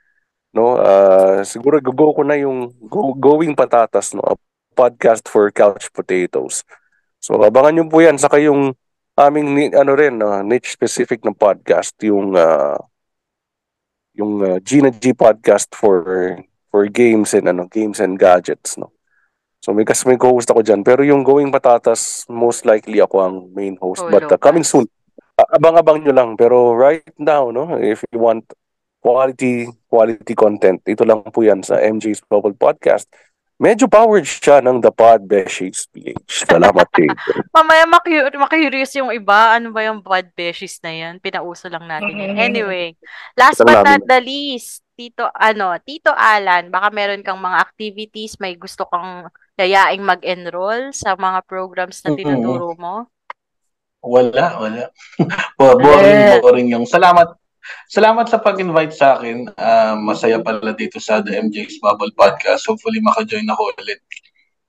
no, uh, siguro go ko na yung go, Going Patatas, no, a podcast for couch potatoes. So, abangan nyo po yan. Saka yung aming, ni- ano rin, uh, niche specific na podcast, yung uh, yung uh, Gina G podcast for for games and ano games and gadgets no. So may kas may co-host ako diyan pero yung Going Patatas most likely ako ang main host but uh, coming soon. Abang-abang nyo lang pero right now no if you want quality quality content ito lang po yan sa MJ's Bubble Podcast. Medyo powered siya ng The Pod Beshies PH. Salamat [LAUGHS] Dave. Mamaya maku- makurious yung iba. Ano ba yung bad beshies na yan? Pinauso lang natin yan. Anyway, last Ito but not the least, Tito, ano, Tito Alan, baka meron kang mga activities, may gusto kang yayaing mag-enroll sa mga programs na tinuturo mo? Wala, wala. [LAUGHS] Bo- boring, boring yung. Salamat. Salamat sa pag-invite sa akin. Ah, masaya pala dito sa The MJ's Bubble Podcast. Hopefully maka-join ako ulit.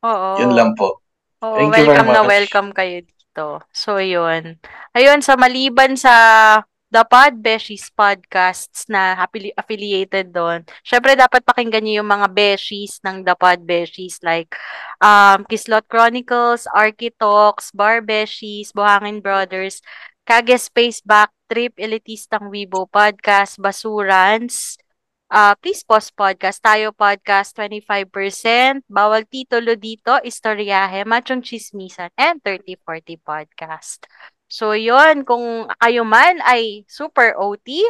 Oo. Yun lang po. Oo, Thank you very welcome na welcome kayo dito. So, yun. Ayun, sa maliban sa The Pod Beshies podcasts na affili- affiliated doon, syempre dapat pakinggan niyo yung mga Beshies ng The Pod Beshies like um, Kislot Chronicles, Architalks, Bar Beshies, Buhangin Brothers, Kage Space Back Trip, Elitistang Weibo Podcast, Basurans, uh, Please Pause Podcast, Tayo Podcast 25%, Bawal Titulo Dito, Istoryahe, Machong Chismisan, and 3040 Podcast. So, yon kung kayo man ay super OT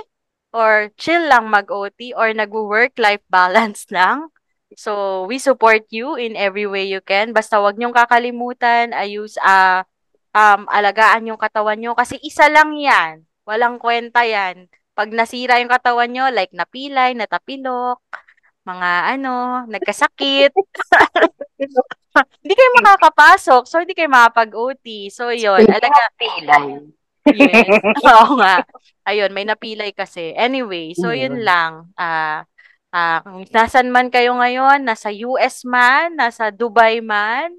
or chill lang mag-OT or nag-work-life balance [LAUGHS] lang, so we support you in every way you can. Basta wag niyong kakalimutan, ayus, ah, um, alagaan yung katawan nyo kasi isa lang yan. Walang kwenta yan. Pag nasira yung katawan nyo, like napilay, natapilok, mga ano, nagkasakit, [LAUGHS] hindi kayo makakapasok. So, hindi kayo makapag-OT. So, yun. Alaga, Pilay. Yes. [LAUGHS] Oo nga. Ayun, may napilay kasi. Anyway, so yun Mm. lang. Ah, ah, kung nasan man kayo ngayon, nasa US man, nasa Dubai man,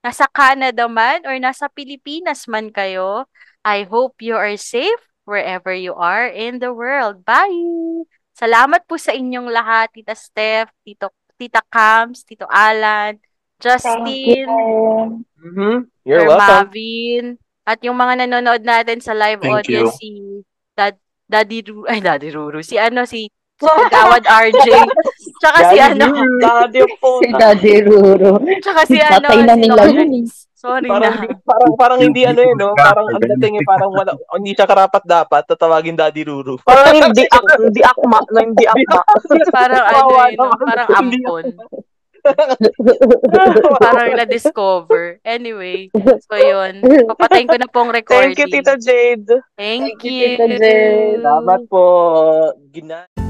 nasa Canada man, or nasa Pilipinas man kayo, I hope you are safe wherever you are in the world. Bye! Salamat po sa inyong lahat, Tita Steph, Tito, Tita Cams, Tito Alan, Justin, Mm-hmm. You're welcome. Mavin, at yung mga nanonood natin sa live Thank audience, you. si Dad, Daddy Ru, ay Daddy Ruru, si ano, si si Kagawad RJ, tsaka si ano, Daddy po. Si Daddy Ruro. tsaka si ano, Tatay na si nila Lawrence. yun eh. Sorry Parang, na. parang, parang hindi ano eh, no? Parang ang dating eh, parang wala, hindi siya karapat dapat, tatawagin Daddy Ruru. Parang [LAUGHS] hindi, ak, hindi akma, na hindi akma. Parang ano yun, no? parang ampon. [LAUGHS] parang na-discover. Anyway, so yun. Papatayin ko na pong recording. Thank you, Tita Jade. Thank, Thank you, you. Tita Jade. Salamat po. Gina.